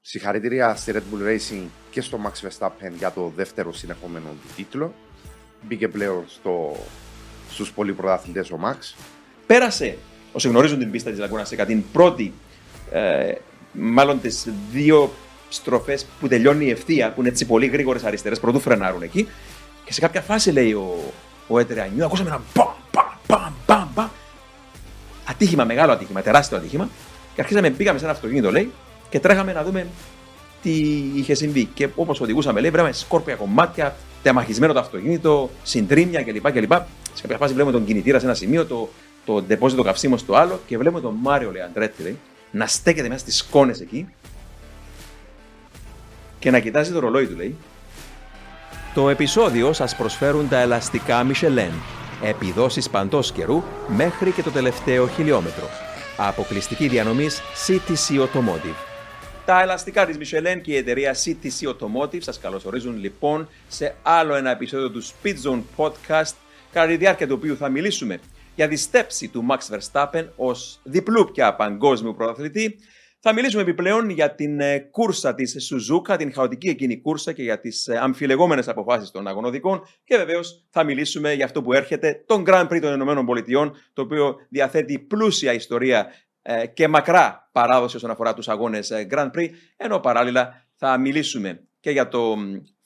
Συγχαρητήρια στη Red Bull Racing και στο Max Verstappen για το δεύτερο συνεχόμενο του τίτλο. Μπήκε πλέον στο, στους πολυπρωταθλητές ο Max. Πέρασε, όσοι γνωρίζουν την πίστα της Λαγκούνα Σέκα, την πρώτη, ε, μάλλον τις δύο στροφές που τελειώνει η ευθεία, που είναι έτσι πολύ γρήγορες αριστερές, πρωτού φρενάρουν εκεί. Και σε κάποια φάση λέει ο, ο Έτερ ακούσαμε ένα μπαμ, μπαμ, μπαμ, μπαμ, μπαμ. Ατύχημα, μεγάλο ατύχημα, τεράστιο ατύχημα. Και αρχίσαμε, πήγαμε σε ένα αυτοκίνητο, λέει, και τρέχαμε να δούμε τι είχε συμβεί. Και όπως οδηγούσαμε, λέει, βρέμε σκόρπια κομμάτια, τεμαχισμένο το αυτοκίνητο, συντρίμια κλπ. κλπ. Σε κάποια φάση βλέπουμε τον κινητήρα σε ένα σημείο, το, το ντεπόζιτο καυσίμου στο άλλο και βλέπουμε τον Μάριο Λεαντρέτη λέει, να στέκεται μέσα στις σκόνες εκεί και να κοιτάζει το ρολόι του, λέει. Το επεισόδιο σας προσφέρουν τα ελαστικά Michelin. Επιδόσεις παντός καιρού μέχρι και το τελευταίο χιλιόμετρο. Αποκλειστική διανομής CTC Automotive. Τα ελαστικά της Michelin και η εταιρεία CTC Automotive σας καλωσορίζουν λοιπόν σε άλλο ένα επεισόδιο του Speed Zone Podcast κατά τη διάρκεια του οποίου θα μιλήσουμε για τη στέψη του Max Verstappen ως διπλού πια παγκόσμιου πρωταθλητή θα μιλήσουμε επιπλέον για την ε, κούρσα της Σουζούκα, την χαοτική εκείνη κούρσα και για τις ε, αμφιλεγόμενες αποφάσεις των αγωνοδικών. Και βεβαίως θα μιλήσουμε για αυτό που έρχεται, τον Grand Prix των Ηνωμένων Πολιτειών, το οποίο διαθέτει πλούσια ιστορία ε, και μακρά παράδοση όσον αφορά τους αγώνες Grand Prix. Ενώ παράλληλα θα μιλήσουμε και για το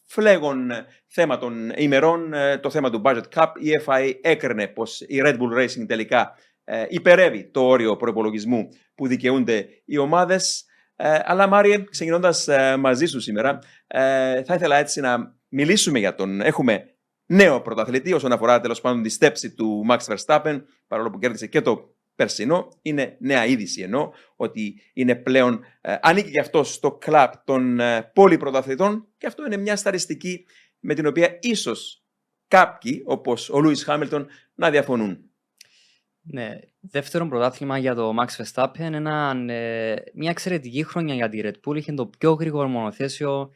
φλέγον θέμα των ημερών, το θέμα του Budget Cup. Η FIA έκρινε πως η Red Bull Racing τελικά ε, υπερεύει το όριο προπολογισμού που δικαιούνται οι ομάδες. Ε, αλλά Μάριε, ξεκινώντας ε, μαζί σου σήμερα, ε, θα ήθελα έτσι να μιλήσουμε για τον. Έχουμε νέο πρωταθλητή όσον αφορά τέλος πάντων τη στέψη του Max Verstappen, παρόλο που κέρδισε και το περσινό. Είναι νέα είδηση ενώ ότι είναι πλέον ε, ανήκει και αυτό στο κλαπ των ε, πολυπρωταθλητών και αυτό είναι μια σταριστική με την οποία ίσως κάποιοι, όπως ο Λούι Χάμιλτον, να διαφωνούν. Ναι, δεύτερο πρωτάθλημα για το Max Verstappen, ένα, ε, μια εξαιρετική χρονιά για τη Red Bull, είχε το πιο γρήγορο μονοθέσιο,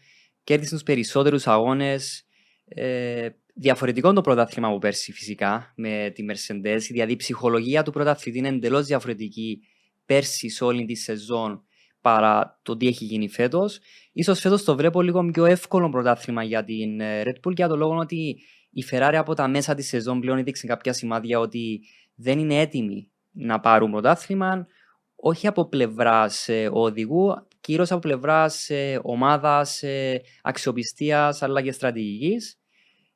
κέρδισε τους περισσότερους αγώνες. Ε, διαφορετικό το πρωτάθλημα από πέρσι φυσικά με τη Mercedes, δηλαδή η ψυχολογία του πρωταθλητή είναι εντελώς διαφορετική πέρσι σε όλη τη σεζόν παρά το τι έχει γίνει φέτος. σω φέτος το βλέπω λίγο πιο εύκολο πρωτάθλημα για την ε, Red Bull για το λόγο ότι η Ferrari από τα μέσα της σεζόν πλέον έδειξε κάποια σημάδια ότι δεν είναι έτοιμοι να πάρουν πρωτάθλημα, όχι από πλευρά ε, οδηγού, κυρίως από πλευρά ε, ομάδα, ε, αξιοπιστίας αλλά και στρατηγικής.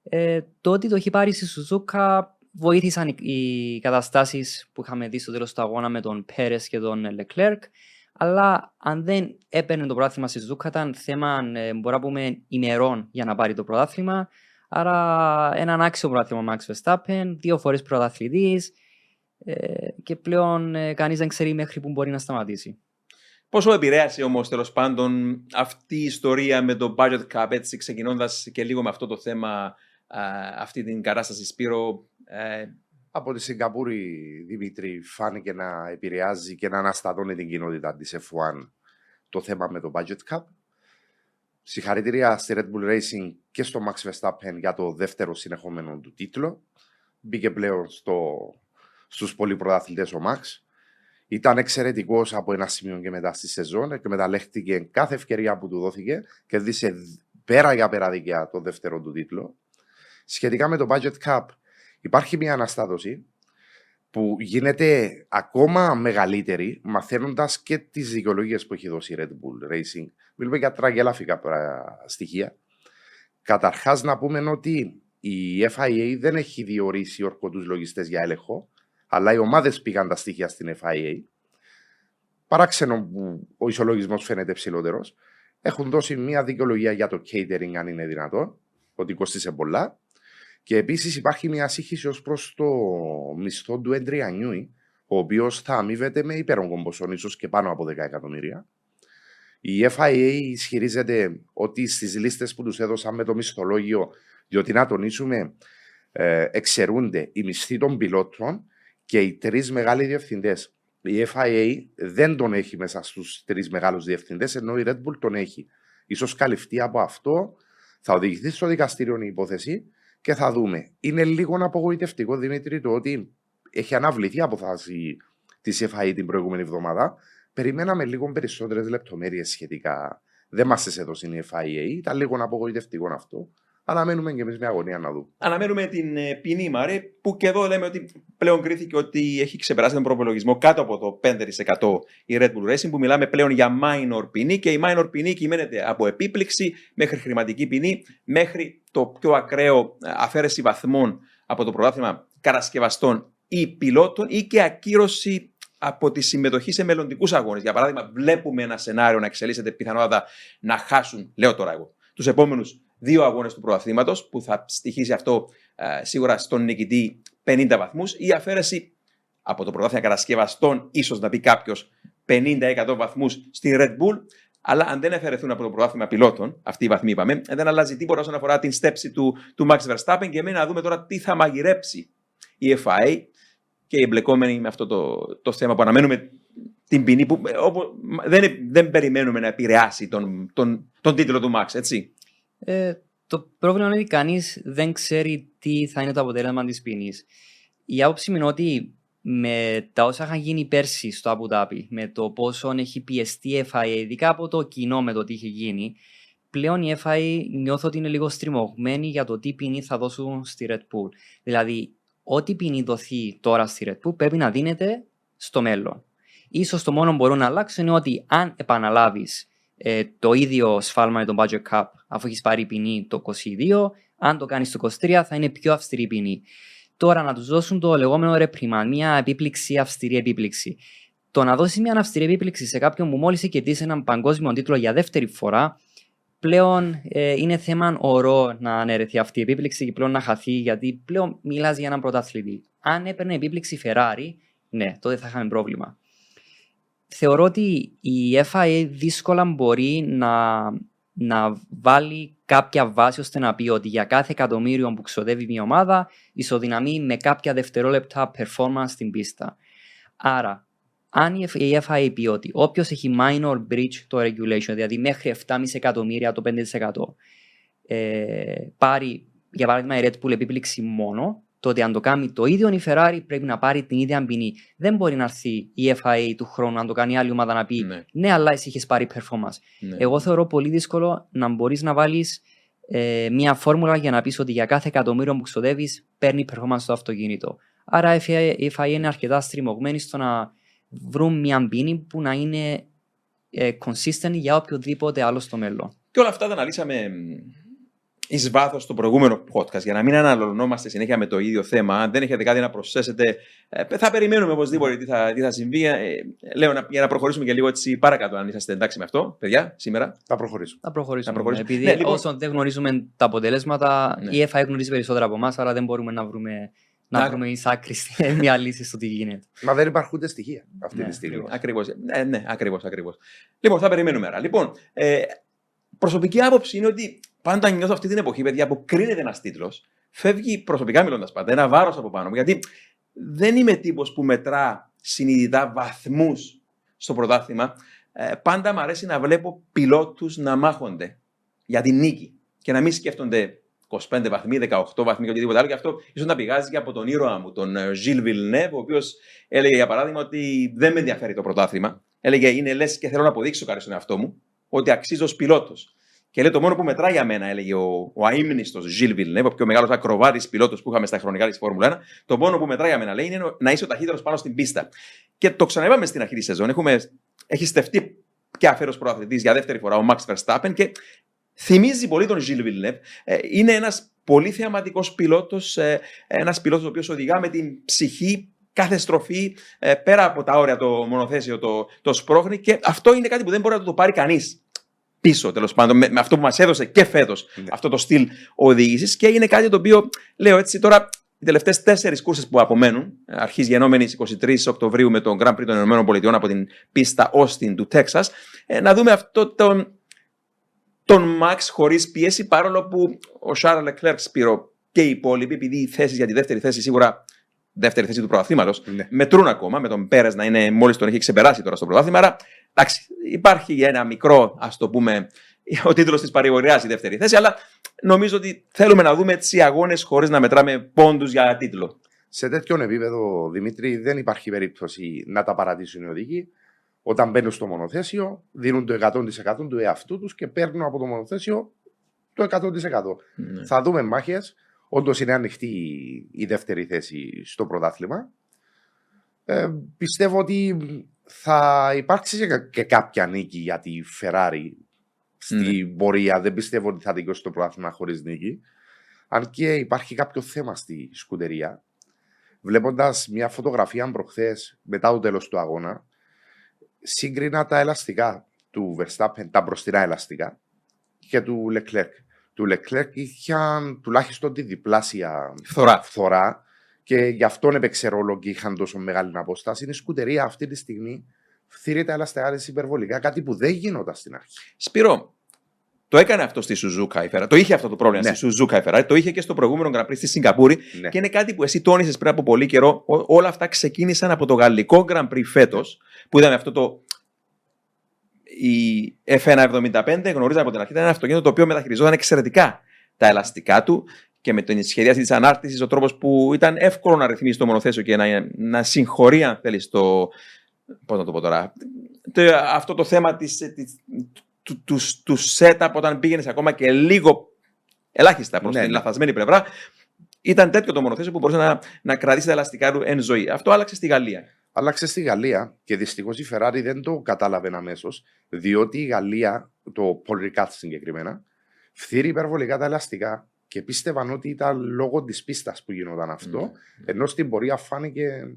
Ε, το ότι το έχει πάρει στη Σουζούκα βοήθησαν οι, οι καταστάσεις που είχαμε δει στο τέλος του αγώνα με τον Πέρες και τον Λεκλέρκ. Αλλά αν δεν έπαιρνε το πρωτάθλημα στη Σουζούκα, ήταν θέμα, ε, μπορούμε να πούμε, ημερών για να πάρει το πρωτάθλημα. Άρα, έναν άξιο πρωτάθλημα Max Verstappen, δύο φορές πρωταθλητής, ε, και πλέον ε, κανείς δεν ξέρει μέχρι που μπορεί να σταματήσει. Πόσο επηρέασε όμως τέλος πάντων αυτή η ιστορία με το budget cap, έτσι ξεκινώντας και λίγο με αυτό το θέμα, αυτή την κατάσταση Σπύρο. Ε... Από τη Σιγκαπούρη, Δημήτρη, φάνηκε να επηρεάζει και να αναστατώνει την κοινότητα της F1 το θέμα με το budget cap. Συγχαρητήρια στη Red Bull Racing και στο Max Verstappen για το δεύτερο συνεχόμενο του τίτλο. Μπήκε πλέον στο στους πολυπρωταθλητές ο Μαξ. Ήταν εξαιρετικός από ένα σημείο και μετά στη σεζόν. Εκμεταλλεύτηκε κάθε ευκαιρία που του δόθηκε και δίσε πέρα για πέρα δικιά το δεύτερο του τίτλο. Σχετικά με το budget cap, υπάρχει μια αναστάτωση που γίνεται ακόμα μεγαλύτερη μαθαίνοντας και τις δικαιολογίες που έχει δώσει η Red Bull Racing. Μιλούμε για τραγελάφικα στοιχεία. Καταρχάς, να πούμε ότι η FIA δεν έχει διορίσει ορκωτούς λογιστές για έλεγχο αλλά οι ομάδες πήγαν τα στοιχεία στην FIA. Παράξενο που ο ισολογισμός φαίνεται ψηλότερος. Έχουν δώσει μια δικαιολογία για το catering, αν είναι δυνατόν, ότι κοστίσε πολλά. Και επίσης υπάρχει μια σύγχυση ως προς το μισθό του Έντρια Νιούι, ο οποίος θα αμείβεται με υπέρογκο ποσό, ίσως και πάνω από 10 εκατομμύρια. Η FIA ισχυρίζεται ότι στις λίστες που τους έδωσαν με το μισθολόγιο, διότι να τονίσουμε, ε, εξαιρούνται οι μισθοί των πιλότων και οι τρεις μεγάλοι διευθυντές. Η FIA δεν τον έχει μέσα στους τρεις μεγάλους διευθυντές, ενώ η Red Bull τον έχει. σω καλυφθεί από αυτό, θα οδηγηθεί στο δικαστήριο η υπόθεση και θα δούμε. Είναι λίγο απογοητευτικό, Δημήτρη, το ότι έχει αναβληθεί η αποφάση της FIA την προηγούμενη εβδομάδα. Περιμέναμε λίγο περισσότερες λεπτομέρειες σχετικά Δεν μας έδωσε η FIA. Ήταν λίγο απογοητευτικό αυτό. Αναμένουμε και εμείς μια αγωνία να δούμε. Αναμένουμε την ε, ποινή Μαρή, που και εδώ λέμε ότι πλέον κρίθηκε ότι έχει ξεπεράσει τον προπολογισμό κάτω από το 5% η Red Bull Racing, που μιλάμε πλέον για minor ποινή και η minor ποινή κυμαίνεται από επίπληξη μέχρι χρηματική ποινή, μέχρι το πιο ακραίο ε, αφαίρεση βαθμών από το πρωτάθλημα κατασκευαστών ή πιλότων ή και ακύρωση από τη συμμετοχή σε μελλοντικούς αγώνες. Για παράδειγμα, βλέπουμε ένα σενάριο να εξελίσσεται πιθανότατα να χάσουν, λέω τώρα εγώ, τους επόμενους δύο αγώνες του πρωταθλήματος, που θα στοιχήσει αυτό ε, σίγουρα στον νικητή 50 βαθμούς, ή αφαίρεση από το πρωτάθλημα κατασκευαστών, ίσως να πει κάποιος 50-100 βαθμούς στη Red Bull. Αλλά αν δεν αφαιρεθούν από το πρωτάθλημα πιλότων, αυτοί οι βαθμοί είπαμε, δεν αλλάζει τίποτα όσον αφορά την στέψη του, του Max Verstappen και εμένα να δούμε τώρα τι θα μαγειρέψει η FIA και οι εμπλεκόμενοι με αυτό το, το θέμα που αναμένουμε την ποινή που όπου, δεν, δεν περιμένουμε να επηρεάσει τον, τον, τον τίτλο του Max, έτσι. Ε, το πρόβλημα είναι ότι κανείς δεν ξέρει τι θα είναι το αποτέλεσμα της ποινής. Η άποψη μου είναι ότι με τα όσα είχαν γίνει πέρσι στο Αμπουδάπη, με το πόσο έχει πιεστεί η FIA, ειδικά από το κοινό με το τι είχε γίνει, πλέον η FIA νιώθω ότι είναι λίγο στριμωγμένη για το τι ποινή θα δώσουν στη Red Bull. Δηλαδή, ό,τι ποινή δοθεί τώρα στη Red Bull πρέπει να δίνεται στο μέλλον. Ίσως το μόνο που μπορούν να αλλάξουν είναι ότι αν επαναλάβεις ε, το ίδιο σφάλμα με τον budget cap αφού έχεις πάρει ποινή το 22, αν το κάνεις το 23 θα είναι πιο αυστηρή ποινή. Τώρα να τους δώσουν το λεγόμενο reprimand, μια επίπληξη, αυστηρή επίπληξη. Το να δώσεις μια αυστηρή επίπληξη σε κάποιον που μόλις έχει κερδίσει έναν παγκόσμιο τίτλο για δεύτερη φορά, πλέον ε, είναι θέμα ορό να αναιρεθεί αυτή η επίπληξη και πλέον να χαθεί, γιατί πλέον μιλάς για έναν πρωταθλητή. Αν έπαιρνε επίπληξη Ferrari, ναι, τότε θα είχαμε πρόβλημα θεωρώ ότι η FIA δύσκολα μπορεί να, να βάλει κάποια βάση ώστε να πει ότι για κάθε εκατομμύριο που ξοδεύει μια ομάδα ισοδυναμεί με κάποια δευτερόλεπτα performance στην πίστα. Άρα, αν η FIA πει ότι όποιος έχει minor breach το regulation, δηλαδή μέχρι 7,5 εκατομμύρια το 5%, ε, πάρει για παράδειγμα η Red Bull επίπληξη μόνο, τότε αν το κάνει το ίδιο η Ferrari πρέπει να πάρει την ίδια ποινή. Δεν μπορεί να έρθει η FIA του χρόνου να το κάνει άλλη ομάδα να πει ναι, ναι αλλά εσύ είχες πάρει performance. Ναι. Εγώ θεωρώ πολύ δύσκολο να μπορείς να βάλεις ε, μια φόρμουλα για να πεις ότι για κάθε εκατομμύριο που ξοδεύεις παίρνει performance στο αυτοκίνητο. Άρα η FIA, η FIA είναι αρκετά στριμωγμένη στο να βρουν μια ποινή που να είναι ε, consistent για οποιοδήποτε άλλο στο μέλλον. Και όλα αυτά τα αναλύσαμε εις βάθος στο προηγούμενο podcast, για να μην αναλωνόμαστε συνέχεια με το ίδιο θέμα. Αν δεν έχετε κάτι να προσθέσετε, ε, θα περιμένουμε οπωσδήποτε τι θα, τι θα συμβεί. Ε, λέω για να προχωρήσουμε και λίγο έτσι παρακάτω, αν είσαστε εντάξει με αυτό, παιδιά, σήμερα. Θα προχωρήσουμε. Θα προχωρήσουμε. Θα προχωρήσουμε. Επειδή ναι, λοιπόν... όσο δεν γνωρίζουμε τα αποτελέσματα, ναι. η ΕΦΑ γνωρίζει περισσότερα από εμάς, άρα δεν μπορούμε να βρούμε να, να βρούμε εις άκρη μια λύση στο τι γίνεται. Μα δεν υπάρχουν ούτε στοιχεία αυτή ναι, τη στιγμή. Ακριβώς. Ναι, ναι, ακριβώς. Λοιπόν, θα περιμένουμε άρα. Λοιπόν, ε, προσωπική άποψη είναι ότι πάντα νιώθω αυτή την εποχή, παιδιά, που κρίνεται ένας τίτλος, φεύγει προσωπικά μιλώντας πάντα ένα βάρος από πάνω μου. Γιατί δεν είμαι τύπος που μετρά συνειδητά βαθμούς στο πρωτάθλημα. Ε, πάντα μου αρέσει να βλέπω πιλότους να μάχονται για την νίκη και να μην σκέφτονται 25 βαθμοί, 18 βαθμοί και οτιδήποτε άλλο. Και αυτό ίσως να πηγάζει και από τον ήρωα μου, τον Ζιλ ε, Βιλνεύ, ο οποίος έλεγε για παράδειγμα ότι δεν με ενδιαφέρει το πρωτάθλημα. Έλεγε είναι λες και θέλω να αποδείξω κάτι στον εαυτό μου ότι αξίζω ως πιλότος. Και λέει το μόνο που μετράει για μένα, έλεγε ο, ο αίμνηστο Ζιλ Βιλνεύ, ο πιο μεγάλος ακροβάτης πιλότος που είχαμε στα χρονικά της Φόρμουλα 1, το μόνο που μετράει για μένα λέει είναι να είσαι ο ταχύτερος πάνω στην πίστα. Και το ξαναείπαμε στην αρχή της σεζόν. Έχουμε, έχει στεφτεί και αφαίρος προαθλητής για δεύτερη φορά ο Max Verstappen και θυμίζει πολύ τον Ζιλ Βιλνεύ. Ε, είναι ένας πολύ θεαματικός πιλότος, ε, ένας πιλότος ο οποίος οδηγά με την ψυχή κάθε στροφή ε, πέρα από τα όρια το μονοθέσιο το, το σπρώχνει και αυτό είναι κάτι που δεν μπορεί να το πάρει κανείς πίσω τέλος πάντων με, με, αυτό που μας έδωσε και φέτος ναι. αυτό το στυλ οδήγησης και είναι κάτι το οποίο λέω έτσι τώρα οι τελευταίες τέσσερις κούρσε που απομένουν, αρχής γενόμενης 23 Οκτωβρίου με τον Grand Prix των ΗΠΑ από την πίστα Austin του Τέξας, ε, να δούμε αυτό τον, τον Max χωρίς πίεση, παρόλο που ο Charles Leclerc Σπύρο και οι υπόλοιποι, επειδή οι θέσεις για τη δεύτερη θέση σίγουρα δεύτερη θέση του πρωταθλήματο, ναι. μετρούν ακόμα με τον Πέρε να είναι μόλις τον έχει ξεπεράσει τώρα στο πρωτάθλημα. Άρα εντάξει, υπάρχει ένα μικρό, ας το πούμε, ο τίτλος της παρηγοριά η δεύτερη θέση, αλλά νομίζω ότι θέλουμε να δούμε έτσι αγώνες χωρίς να μετράμε πόντους για τίτλο. Σε τέτοιο επίπεδο, Δημήτρη, δεν υπάρχει περίπτωση να τα παρατήσουν οι οδηγοί. Όταν μπαίνουν στο μονοθέσιο, δίνουν το 100% του εαυτού τους και παίρνουν από το μονοθέσιο το 100%. Ναι. Θα δούμε μάχες. Όντως είναι ανοιχτή η δεύτερη θέση στο πρωτάθλημα. Ε, πιστεύω ότι θα υπάρξει και, και κάποια νίκη για τη Ferrari στην πορεία. Δεν πιστεύω ότι θα δικαιώσει το πρωτάθλημα χωρίς νίκη. Αν και υπάρχει κάποιο θέμα στη σκουτερία. Βλέποντας μια φωτογραφία προχθές μετά το τέλος του αγώνα, σύγκρινα τα ελαστικά του Verstappen, τα μπροστινά ελαστικά και του Leclerc. Του Leclerc είχαν τουλάχιστον τη διπλάσια Φθορά. φθορά και γι' αυτόν έπαιξε ρόλο και είχαν τόσο μεγάλη απόσταση. Είναι η σκουτερία αυτή τη στιγμή φθείρει τα ελαστικά της υπερβολικά, κάτι που δεν γινόταν στην αρχή. Σπύρο, το έκανε αυτό στη Σουζούκα η Ferrari. Το είχε αυτό το πρόβλημα Ναι. στη Σουζούκα η Ferrari. Το είχε και στο προηγούμενο Grand Prix στη Σιγκαπούρη. Ναι. Και είναι κάτι που εσύ τόνισες πριν από πολύ καιρό. Ό- όλα αυτά ξεκίνησαν από το γαλλικό Grand Prix φέτος, που ήταν αυτό το. Η F175 γνωρίζαμε από την αρχή ήταν ένα αυτοκίνητο το οποίο μεταχειριζόταν εξαιρετικά τα ελαστικά του και με την σχεδιάση της ανάρτησης, ο τρόπος που ήταν εύκολο να ρυθμίσει το μονοθέσιο και να, να συγχωρεί, αν θέλεις, το. Πώς να το πω τώρα. Το, αυτό το θέμα της, της, του, του, του setup όταν πήγαινες ακόμα και λίγο ελάχιστα προς Ναι, την ναι. λαθασμένη πλευρά. Ήταν τέτοιο το μονοθέσιο που μπορούσε να, να κρατήσει τα ελαστικά του εν ζωή. Αυτό άλλαξε στη Γαλλία. Άλλαξε στη Γαλλία και δυστυχώς η Ferrari δεν το κατάλαβε αμέσως, διότι η Γαλλία, το Paul Ricard συγκεκριμένα, φθείρει υπερβολικά τα ελαστικά και πίστευαν ότι ήταν λόγω της πίστας που γινόταν αυτό, ενώ στην πορεία φάνηκε.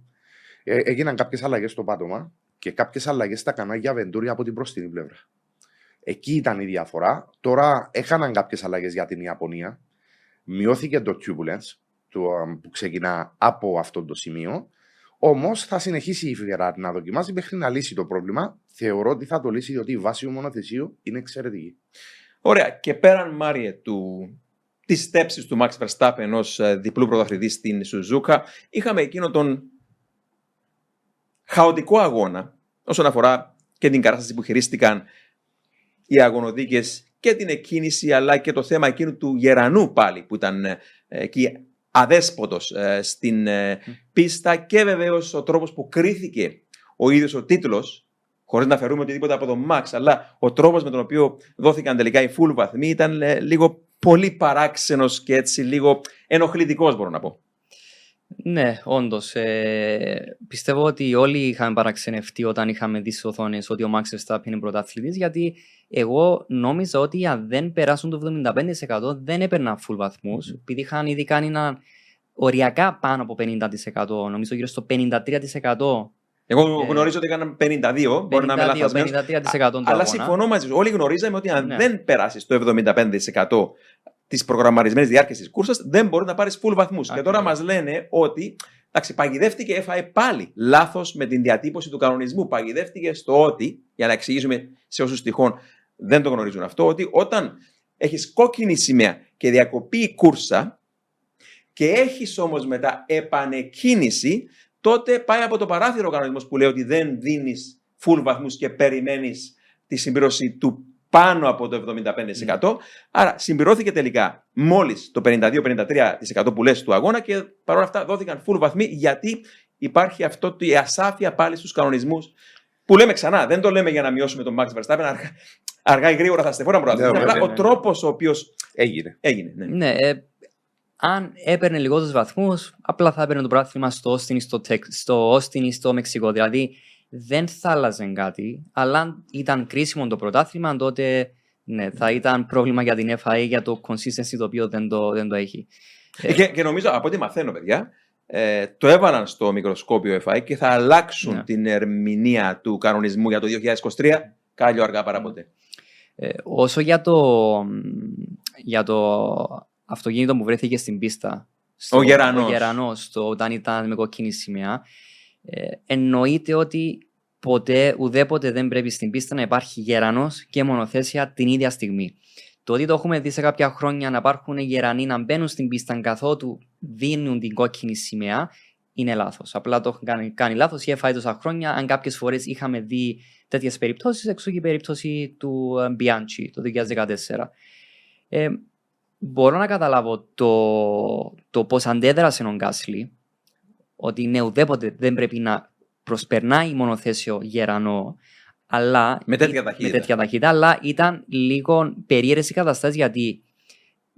ε, έγιναν κάποιες αλλαγές στο πάτωμα και κάποιες αλλαγές στα κανάλια Βεντούρια από την μπροστινή πλευρά. Εκεί ήταν η διαφορά. Τώρα έκαναν κάποιες αλλαγές για την Ιαπωνία. Μειώθηκε το turbulence το, α, που ξεκινά από αυτό το σημείο. Όμως θα συνεχίσει η Ferrari να δοκιμάζει μέχρι να λύσει το πρόβλημα. Θεωρώ ότι θα το λύσει διότι η βάση του μονοθεσίου είναι εξαιρετική. Ωραία. Και πέραν, Μάριε, του, τις στέψεις του Max Verstappen ως ε, διπλού πρωταθλητή στην Σουζούκα, είχαμε εκείνο τον χαοτικό αγώνα όσον αφορά και την κατάσταση που χειρίστηκαν οι αγωνοδίκες και την εκκίνηση αλλά και το θέμα εκείνου του Γερανού πάλι που ήταν ε, εκεί αδέσποτος ε, στην ε, πίστα. Και βεβαίως ο τρόπος που κρίθηκε ο ίδιος ο τίτλος χωρίς να φερούμε οτιδήποτε από τον Max αλλά ο τρόπος με τον οποίο δόθηκαν τελικά οι full βαθμοί ήταν ε, λίγο πολύ παράξενος και έτσι λίγο ενοχλητικός μπορώ να πω. Ναι, όντως. Ε, πιστεύω ότι όλοι είχαμε παραξενευτεί όταν είχαμε δει στις οθόνες ότι ο Max Verstappen είναι πρωταθλητή, γιατί εγώ νόμιζα ότι αν δεν περάσουν το 75% δεν έπαιρναν full βαθμούς, επειδή είχαν ήδη κάνει ένα οριακά πάνω από 50%, νομίζω γύρω στο 53%. Εγώ Ε, γνωρίζω ότι έκαναν 52, μπορεί να είμαι 52, λαθασμένος. 53% του Αλλά αγώνα. συμφωνώ μαζί σου. Όλοι γνωρίζαμε ότι αν Ναι. δεν περάσεις το 75% της προγραμματισμένης διάρκεια τη κούρσας, δεν μπορείς να πάρεις full βαθμούς. Και τώρα μας Ακριβώς. λένε ότι εντάξει, παγιδεύτηκε, έφαγε πάλι λάθος με την διατύπωση του κανονισμού. Παγιδεύτηκε στο ότι, για να εξηγήσουμε σε όσους τυχόν δεν το γνωρίζουν αυτό, ότι όταν έχεις κόκκινη σημαία και διακοπεί η κούρσα και έχεις όμως μετά επανεκκίνηση, τότε πάει από το παράθυρο ο κανονισμός που λέει ότι δεν δίνεις full βαθμούς και περιμένεις τη συμπλήρωση του πάνω από το 75%. Άρα συμπληρώθηκε τελικά μόλις το 52-53% που λες του αγώνα και παρόλα αυτά δόθηκαν full βαθμοί γιατί υπάρχει αυτό το- η ασάφεια πάλι στους κανονισμούς που λέμε ξανά, δεν το λέμε για να μειώσουμε τον Max Verstappen, αργά, αργά ή γρήγορα θα στεφόνα Ναι, πρωτάθλημα. βέβαια, Απλά ο ναι. τρόπος ο οποίος Έγινε. έγινε. Ναι. Ναι, ε, αν έπαιρνε λιγότερους βαθμούς, απλά θα έπαιρνε το πρωτάθλημα στο Όστιν ή στο, Τεκ- στο, Όστιν ή στο Μεξικό. Δηλαδή δεν θα άλλαζε κάτι, αλλά αν ήταν κρίσιμο το πρωτάθλημα, τότε ναι, θα ήταν πρόβλημα για την FIA για το consistency το οποίο δεν το, δεν το έχει. Ε, Και, και νομίζω από ό,τι μαθαίνω, παιδιά, ε, το έβαλαν στο μικροσκόπιο FI και θα αλλάξουν Ναι. την ερμηνεία του κανονισμού για το 2023 κάλιο αργά παρά ποτέ. Ε, όσο για το, για το αυτοκίνητο που βρέθηκε στην πίστα. Ο Γερανός. Ο Γερανός, το, όταν ήταν με κοκκίνη σημαία. Ε, εννοείται ότι ποτέ, ουδέποτε δεν πρέπει στην πίστα να υπάρχει γερανός και μονοθέσια την ίδια στιγμή. Το ότι το έχουμε δει σε κάποια χρόνια να υπάρχουν γερανοί να μπαίνουν στην πίστα καθότου δίνουν την κόκκινη σημαία είναι λάθος. Απλά το έχουν κάνει, κάνει λάθος ή έφαγε τόσα χρόνια. Αν κάποιες φορές είχαμε δει τέτοιες περιπτώσεις, έξω και η περίπτωση του ε, Bianchi το 2014. Ε, μπορώ να καταλάβω το, το πώς αντέδρασε ο Γκάσλι, ότι ναι, ουδέποτε δεν πρέπει να προσπερνάει μονοθέσιο γερανό, αλλά, Με τέτοια ταχύτητα. με τέτοια ταχύτητα, αλλά ήταν λίγο περίεργες οι καταστάσεις γιατί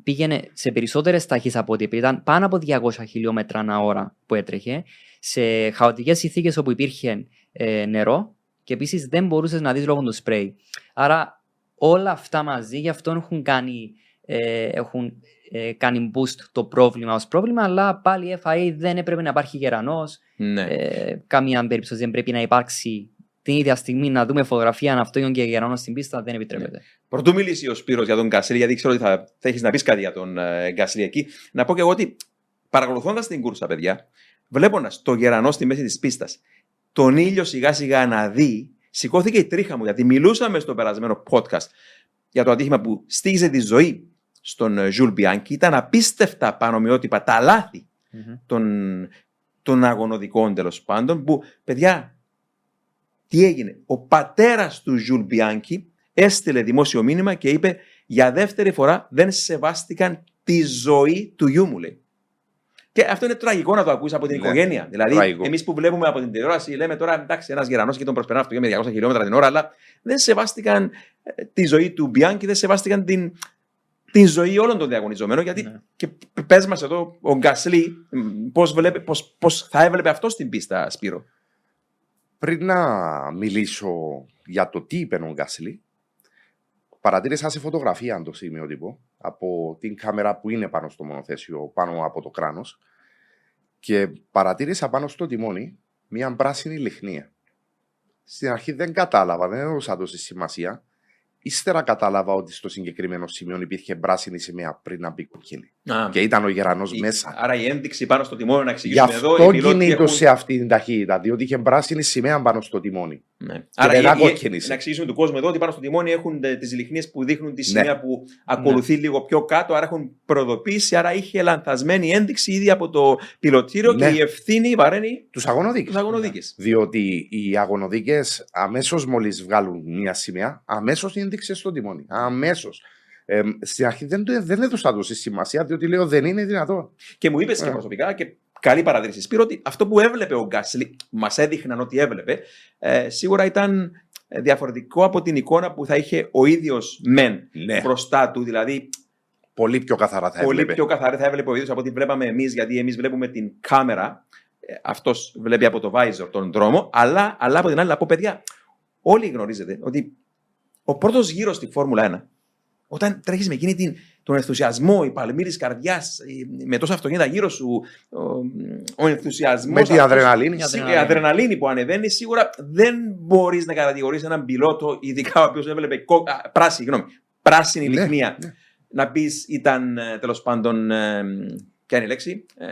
πήγαινε σε περισσότερες ταχύτητες από ό,τι είπε. Ήταν πάνω από 200 χιλιόμετρα ανά ώρα που έτρεχε, σε χαοτικές συνθήκες όπου υπήρχε ε, νερό και επίσης δεν μπορούσες να δεις λόγω του σπρέι. Άρα όλα αυτά μαζί γι' αυτό έχουν κάνει, ε, έχουν, ε, κάνει boost το πρόβλημα ως πρόβλημα, αλλά πάλι η FIA δεν έπρεπε να υπάρχει γερανός, Ναι. ε, καμία περίπτωση δεν πρέπει να υπάρξει την ίδια στιγμή να δούμε φωτογραφία αν αυτό είναι και γερανός στην πίστα, δεν επιτρέπεται. Πρωτού μιλήσει ο Σπύρος για τον Γκάσλι, γιατί ξέρω ότι θα, θα έχεις να πεις κάτι για τον ε, Γκάσλι εκεί, να πω και εγώ ότι παρακολουθώντας την κούρσα, παιδιά, βλέποντας το γερανό στη μέση της πίστας, τον ήλιο σιγά σιγά να δει, σηκώθηκε η τρίχα μου, γιατί μιλούσαμε στο περασμένο podcast για το ατύχημα που στοίχισε τη ζωή στον ε, Ζουλ Μπιάνκι. Ήταν απίστευτα πανομοιότυπα τα λάθη των, των αγωνοδικών τέλος πάντων, που παιδιά, τι έγινε; Ο πατέρας του Ζουλ Μπιάνκι έστειλε δημόσιο μήνυμα και είπε για δεύτερη φορά δεν σεβάστηκαν τη ζωή του γιού μου, λέει. Και αυτό είναι τραγικό να το ακούσει από την Ναι, οικογένεια. Δηλαδή, τραγικό. εμείς που βλέπουμε από την τηλεόραση, λέμε τώρα εντάξει, ένας γερανός και τον προσπερνά αυτό με 200 χιλιόμετρα την ώρα, αλλά δεν σεβάστηκαν ε, τη ζωή του Μπιάνκι, δεν σεβάστηκαν την, την ζωή όλων των διαγωνιζομένων. Γιατί Ναι. και πες μας εδώ, ο Γκασλή, πώς πώς, πώς θα έβλεπε αυτό στην πίστα, Σπύρο; Πριν να μιλήσω για το τι είπε ο Γκάσλι, παρατήρησα σε φωτογραφία το σημειότυπο από την κάμερα που είναι πάνω στο μονοθέσιο, πάνω από το κράνος και παρατήρησα πάνω στο τιμόνι μια πράσινη λιχνία. Στην αρχή δεν κατάλαβα, δεν έδωσα τόση σημασία. Ύστερα κατάλαβα ότι στο συγκεκριμένο σημείο υπήρχε πράσινη σημαία πριν να μπει κοκκίνη. Και ήταν ο γερανός Η- μέσα. Άρα η ένδειξη πάνω στο τιμόνι να Γι' εξηγήσουμε εδώ. αυτό οι πιλότοι κινείται έχουν- σε αυτή την ταχύτητα, διότι είχε πράσινη σημαία πάνω στο τιμόνι. Ναι. Άρα δεν η- η- ακόκκινησε. να εξηγήσουμε του κόσμου εδώ ότι πάνω στο τιμόνι έχουν τις λιχνίες που δείχνουν τη Ναι. σημαία που ακολουθεί λίγο πιο κάτω. Άρα έχουν προδοποιήσει. Άρα είχε λανθασμένη ένδειξη ήδη από το πιλωτήριο Ναι. και η ευθύνη βαραίνει Τους αγωνοδίκες. τους αγωνοδίκες. Διότι οι αγωνοδίκες αμέσως μόλις βγάλουν μια σημαία, αμέσως ένδειξε στο τιμόνι. Αμέσως. Ε, στην αρχή δεν, το- δεν έδωσα τόση σημασία, διότι λέω δεν είναι δυνατό. Και μου είπες και Ε. προσωπικά και καλή παρατήρηση. Σπύρο ότι αυτό που έβλεπε ο Γκάσλι, μας έδειχναν ότι έβλεπε, ε, σίγουρα ήταν ε, διαφορετικό από την εικόνα που θα είχε ο ίδιος μεν Ναι. μπροστά του. Δηλαδή, Πολύ πιο καθαρά θα πολύ έβλεπε. πιο καθαρή θα έβλεπε ο ίδιος από ό,τι βλέπαμε εμείς, γιατί εμείς βλέπουμε την κάμερα. Αυτός βλέπει από το visor τον δρόμο. Αλλά, αλλά από την άλλη, να πω παιδιά, όλοι γνωρίζετε ότι ο πρώτος γύρος στη Φόρμουλα 1, όταν τρέχεις με εκείνη την, τον ενθουσιασμό, η παλμή της καρδιάς, με τόσα αυτοκίνητα γύρω σου, ο, ο ενθουσιασμός. Με την αδρεναλίνη. Η Η αδρεναλίνη που ανεβαίνει, σίγουρα δεν μπορείς να κατηγορήσει έναν πιλότο, ειδικά ο οποίος έβλεπε κο... α, πράσινη, γνώμη, πράσινη Ναι, λιχνία. ναι. Να πεις ήταν τέλος πάντων. Ε, ποια είναι η λέξη, ε,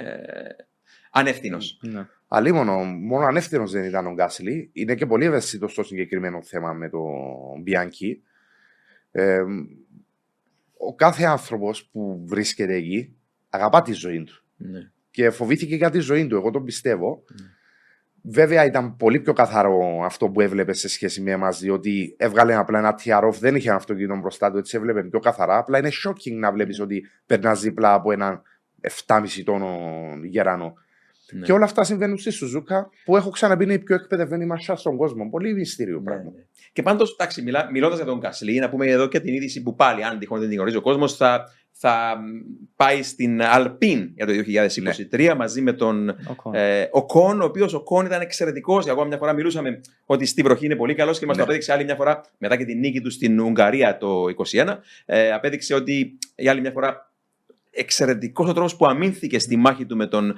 ανεύθυνος. Ναι. Αλίμονο, μόνο ανεύθυνος δεν ήταν ο Γκάσλι. Είναι και πολύ ευαίσθητος στο συγκεκριμένο θέμα με τον Μπιάνκι. Ε, ο κάθε άνθρωπος που βρίσκεται εκεί αγαπά τη ζωή του. Ναι. και φοβήθηκε για τη ζωή του. Εγώ τον πιστεύω. Βέβαια ήταν πολύ πιο καθαρό αυτό που έβλεπε σε σχέση με εμάς, διότι έβγαλε απλά ένα TRF, δεν είχε ένα αυτοκίνητο μπροστά του, έτσι έβλεπε πιο καθαρά. Απλά είναι shocking να βλέπεις ότι περνάς δίπλα από έναν 7,5 τόνο γερανό. Ναι. Και όλα αυτά συμβαίνουν στη Σουζούκα, που έχω ξαναπεί είναι η πιο εκπαιδευμένη μασιά στον κόσμο. Πολύ μυστήριο Ναι, πράγμα. ναι. Και πάντως, εντάξει, μιλά, μιλώντας για τον Κασλή, να πούμε εδώ και την είδηση που πάλι, αν τυχόν δεν την γνωρίζει ο κόσμος, θα, θα πάει στην Αλπίν για το 2023 μαζί με τον Ο Κον. ε, ο Κον, ο οποίος ο Κον ήταν εξαιρετικός. Για ακόμα μια φορά μιλούσαμε ότι στη βροχή είναι πολύ καλός και μας Ναι. το απέδειξε άλλη μια φορά μετά και την νίκη του στην Ουγγαρία το 2021. Ε, απέδειξε ότι για άλλη μια φορά εξαιρετικός ο τρόπος που αμήνθηκε στη μάχη του με τον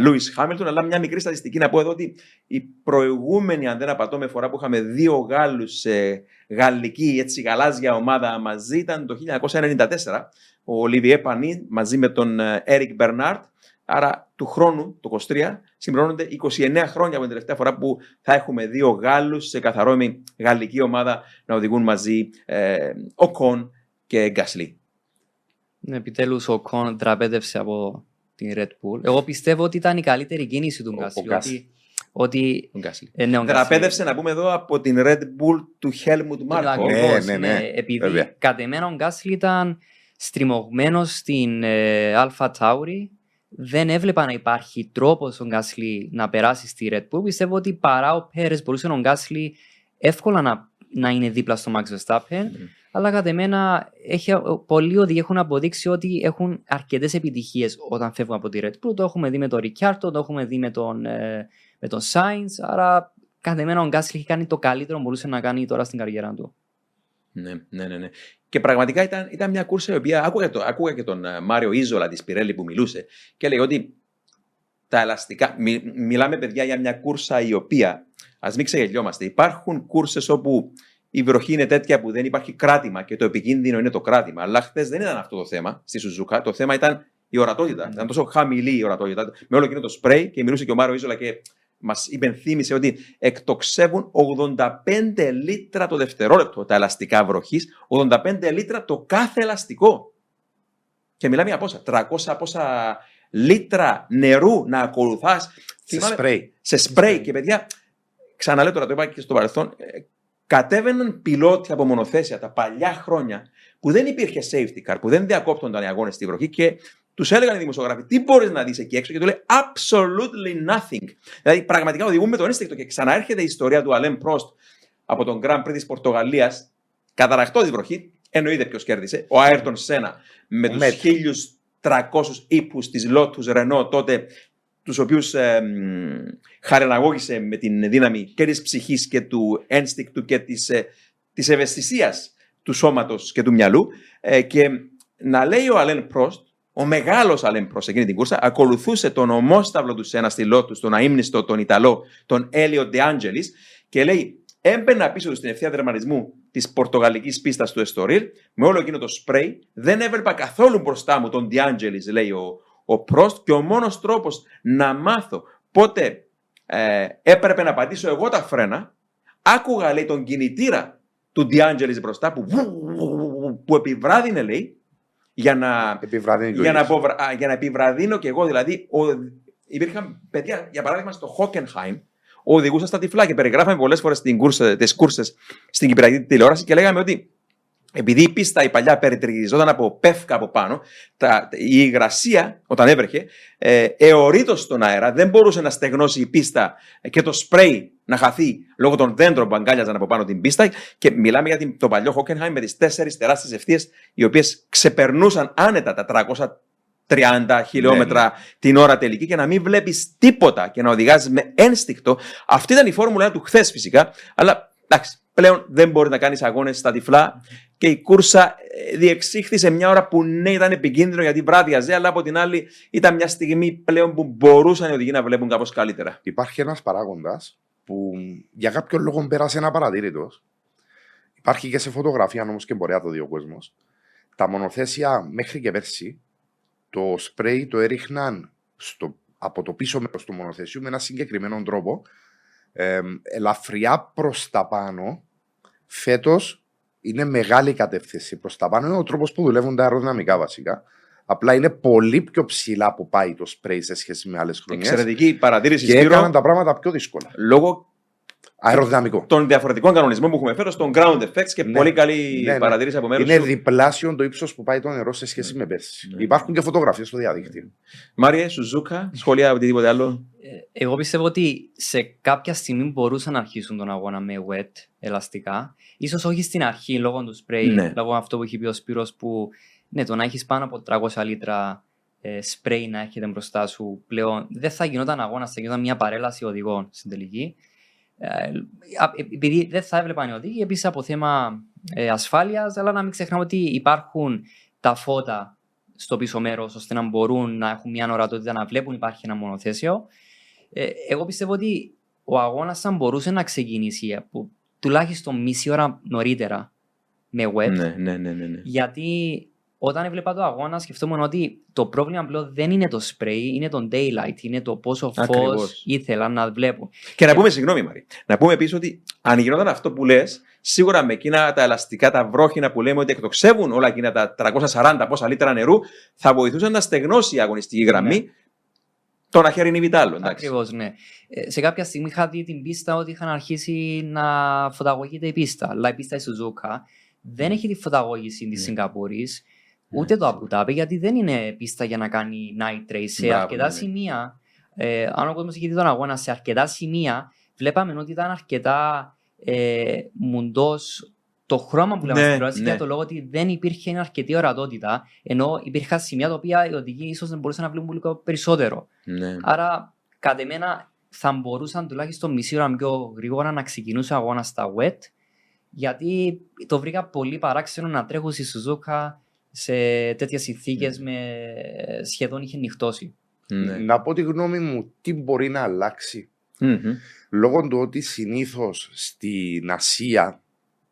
Λούι Χάμιλτον. Αλλά μια μικρή στατιστική να πω εδώ ότι η προηγούμενη, αν δεν απατώ με φορά που είχαμε δύο Γάλλους σε γαλλική έτσι, γαλάζια ομάδα μαζί ήταν το 1994. Ο Ολιβιέ Πανί μαζί με τον Έρικ Μπερνάρτ. Άρα του χρόνου, το 23, συμπληρώνονται 29 χρόνια από την τελευταία φορά που θα έχουμε δύο Γάλλους σε καθαρόμη γαλλική ομάδα να οδηγούν μαζί ε, ο Κον και Γκάσλι. Ναι, Επιτέλους ο Κον δραπέτευσε από την Red Bull. Εγώ πιστεύω ότι ήταν η καλύτερη κίνηση του Ο- Γκάσλι. ο Γκάσλι. Ότι, ότι Ο Γκάσλι. ε, ναι, ο Γκάσλι- Δραπέδευσε να πούμε εδώ από την Red Bull του Helmut Marko. Ακριβώς, Ναι, ναι, ναι. Επειδή Βέβαια. κατ' εμένα ο Γκάσλι ήταν στριμωγμένος στην ε, Αλφα Τάουρι δεν έβλεπα να υπάρχει τρόπος ο Γκάσλι να περάσει στη Red Bull. Πιστεύω ότι παρά ο Πέρες μπορούσε ο Γκάσλι εύκολα να, να είναι δίπλα στο Max Verstappen. Mm. Αλλά κατά μένα έχει, πολλοί οδηγοί έχουν αποδείξει ότι έχουν αρκετές επιτυχίες όταν φεύγουν από τη Red Bull. Το έχουμε δει με τον Ρικιάρτο, το έχουμε δει με τον, ε, με τον Sainz. Άρα κατά μένα ο Γκάσλι έχει κάνει το καλύτερο που μπορούσε να κάνει τώρα στην καριέρα του. Ναι, ναι, ναι. ναι. Και πραγματικά ήταν, ήταν μια κούρσα η οποία άκουγα, το, άκουγα και τον ε, Μάριο Ιζολα της Πιρέλη που μιλούσε και λέει ότι τα ελαστικά. Μι, μιλάμε, παιδιά, για μια κούρσα η οποία, ας μην ξεγελιόμαστε, υπάρχουν κούρσες όπου η βροχή είναι τέτοια που δεν υπάρχει κράτημα και το επικίνδυνο είναι το κράτημα. Αλλά χθες δεν ήταν αυτό το θέμα στη Σουζούκα. Το θέμα ήταν η ορατότητα. Mm. Ήταν τόσο χαμηλή η ορατότητα. Με όλο εκείνο το σπρέι και μιλούσε και ο Μάριο Ιζολα και μας υπενθύμησε ότι εκτοξεύουν 85 λίτρα το δευτερόλεπτο τα ελαστικά βροχής, 85 λίτρα το κάθε ελαστικό. Και μιλάμε για πόσα, 300 πόσα λίτρα νερού να ακολουθάς. Σε σπρέι. Σε σπρέι. Και παιδιά, ξαναλέω τώρα, το είπα και στο παρελθόν, ε, κατέβαιναν πιλότοι από μονοθέσια τα παλιά χρόνια που δεν υπήρχε safety car, που δεν διακόπτονταν οι αγώνες στη βροχή και τους έλεγαν οι δημοσιογράφοι, τι μπορείς να δεις εκεί έξω, και του λέει absolutely nothing. Δηλαδή, πραγματικά οδηγούμε τον ένστικτο και ξαναέρχεται η ιστορία του Αλέμ Πρόστ από τον Grand Prix της Πορτογαλίας, καταραχτώ τη βροχή. Εννοείται ποιος κέρδισε. Ο Άιρτον Σένα με τους 1300 ύπους της Lotus Renault τότε, τους οποίους ε, χαρεναγώγησε με την δύναμη και της ψυχής και του ένστικτου και της ε, της ευαισθησίας του σώματος και του μυαλού. Ε, και να λέει ο Αλέν Πρόστ ο μεγάλος Αλέμ προ εκείνη την κούρσα ακολουθούσε τον ομόσταυλο του σε ένα στυλό του, τον αίμνηστο, τον Ιταλό, τον Έλιο Ντεάντζελη και λέει: Έμπαινα πίσω του στην ευθεία δερματισμού της πορτογαλικής πίστας του Εστορίλ με όλο εκείνο το σπρέι. Δεν έβλεπα καθόλου μπροστά μου τον Ντιάντζελη, λέει ο, ο Πρόστ, και ο μόνος τρόπος να μάθω πότε ε, έπρεπε να πατήσω εγώ τα φρένα, άκουγα λέει τον κινητήρα του Ντιάντζελης μπροστά που, που επιβράδυνε, λέει, για να, για να, για να επιβραδύνω και εγώ. Δηλαδή, ο, υπήρχαν παιδιά, για παράδειγμα, στο Χόκενχάιμ, οδηγούσα στα τυφλά και περιγράφαμε πολλές φορές τις κούρσες στην Κυπριακή τηλεόραση και λέγαμε ότι επειδή η πίστα η παλιά περιτριγιζόταν από πεύκα από πάνω, τα, η υγρασία όταν έβρεχε, ε, εωρείτο στον αέρα, δεν μπορούσε να στεγνώσει η πίστα και το σπρέι να χαθεί λόγω των δέντρων που αγκάλιαζαν από πάνω την πίστα. Και μιλάμε για την, το παλιό Χόκενχάιμ με τις τέσσερις τεράστιες ευθείες, οι οποίες ξεπερνούσαν άνετα τα 330 χιλιόμετρα ναι, ναι. την ώρα τελική και να μην βλέπεις τίποτα και να οδηγάζει με ένστικτο. Αυτή ήταν η φόρμουλα του χθες φυσικά, αλλά εντάξει, πλέον δεν μπορεί να κάνεις αγώνες στα τυφλά και η κούρσα ε, διεξήχθη σε μια ώρα που ναι ήταν επικίνδυνο γιατί βράδιαζε, αλλά από την άλλη ήταν μια στιγμή πλέον που μπορούσαν οι οδηγοί να βλέπουν κάπως καλύτερα. Υπάρχει ένας παράγοντας που για κάποιο λόγο πέρασε ένα παρατήρητο. Υπάρχει και σε φωτογραφία όμως και μπορεί να το δει ο κόσμος. Τα μονοθέσια μέχρι και πέρσι το σπρέι το έριχναν στο, από το πίσω μέρος του μονοθεσιού με ένα συγκεκριμένο τρόπο. Ε, ελαφριά προς τα πάνω. Φέτος είναι μεγάλη κατεύθυνση προς τα πάνω. Είναι ο τρόπος που δουλεύουν τα αεροδυναμικά βασικά. Απλά είναι πολύ πιο ψηλά που πάει το spray σε σχέση με άλλες χρονιές. Εξαιρετική παρατήρηση. Και έκαναν τα πράγματα πιο δύσκολα. Λόγω αεροδυναμικό. Των διαφορετικών κανονισμών που έχουμε φέρει στον ground effects και ναι. πολύ καλή ναι, ναι. παρατήρηση από μέρους. Είναι σου. διπλάσιο το ύψος που πάει το νερό σε σχέση με πέρσι. Ναι. Υπάρχουν και φωτογραφίες στο διαδίκτυο. Μάριε, Σουζούκα, σχόλια από οτιδήποτε άλλο; Ε, εγώ πιστεύω ότι σε κάποια στιγμή μπορούσαν να αρχίσουν τον αγώνα με wet ελαστικά. σω όχι στην αρχή λόγω του spray, ναι. λόγω αυτό που έχει πει ο Σπύρος που ναι, το να έχεις πάνω από 300 λίτρα ε, spray να έχετε μπροστά σου πλέον δεν θα γινόταν αγώνας, θα γινόταν μια παρέλαση οδηγών στην τελική. Ε, επειδή δεν θα έβλεπαν οι οδηγοί, επίσης από θέμα ε, ασφάλειας, αλλά να μην ξεχνάμε ότι υπάρχουν τα φώτα στο πίσω μέρος ώστε να μπορούν να έχουν μια ορατότητα να βλέπουν υπάρχει ένα μονοθέσιο. Ε, εγώ πιστεύω ότι ο αγώνας θα μπορούσε να ξεκινήσει από τουλάχιστον μισή ώρα νωρίτερα με web. Ναι, ναι, ναι, ναι, ναι. Γιατί όταν έβλεπα το αγώνα, σκεφτόμουν ότι το πρόβλημα απλό δεν είναι το spray, είναι το daylight, είναι το πόσο φως ήθελα να βλέπω. Και να πούμε, συγγνώμη, Μαρή, να πούμε επίσης ότι αν γινόταν αυτό που λες, σίγουρα με εκείνα τα ελαστικά, τα βρόχινα που λέμε ότι εκτοξεύουν όλα εκείνα τα 340 πόσα λίτρα νερού, θα βοηθούσαν να στεγνώσει η αγωνιστική γραμμή. Ναι. Το να χαίρει Βιτάλο. Ακριβώς, ναι. Ε, σε κάποια στιγμή είχα δει την πίστα ότι είχαν αρχίσει να φωταγωγείται η πίστα. Αλλά η πίστα η Σουζούκα δεν έχει τη φωταγώγηση της ναι. Σιγκαπούρης ούτε το Αμπουδάμπι, γιατί δεν είναι πίστα για να κάνει night race. Σε Μπράβο, αρκετά ναι, ναι. σημεία, ε, αν ο κόσμος είχε δει τον αγώνα, σε αρκετά σημεία βλέπαμε ότι ήταν αρκετά ε, μουντός το χρώμα που λέμε Ναι, στην τηλεόραση ναι. για το λόγο ότι δεν υπήρχε αρκετή ορατότητα, ενώ υπήρχαν σημεία τα οποία οι οδηγοί ίσως δεν μπορούσαν να βλέπουν λίγο περισσότερο. Ναι. Άρα, κατ' εμένα, θα μπορούσαν τουλάχιστον μισή ώρα πιο γρήγορα να ξεκινούσε ο αγώνας στα wet, γιατί το βρήκα πολύ παράξενο να τρέχω στη Σουζούκα σε τέτοιες συνθήκες με σχεδόν είχε νυχτώσει. Ναι. Να πω τη γνώμη μου, τι μπορεί να αλλάξει; Μμμ. Λόγω του ότι συνήθως στην Ασία,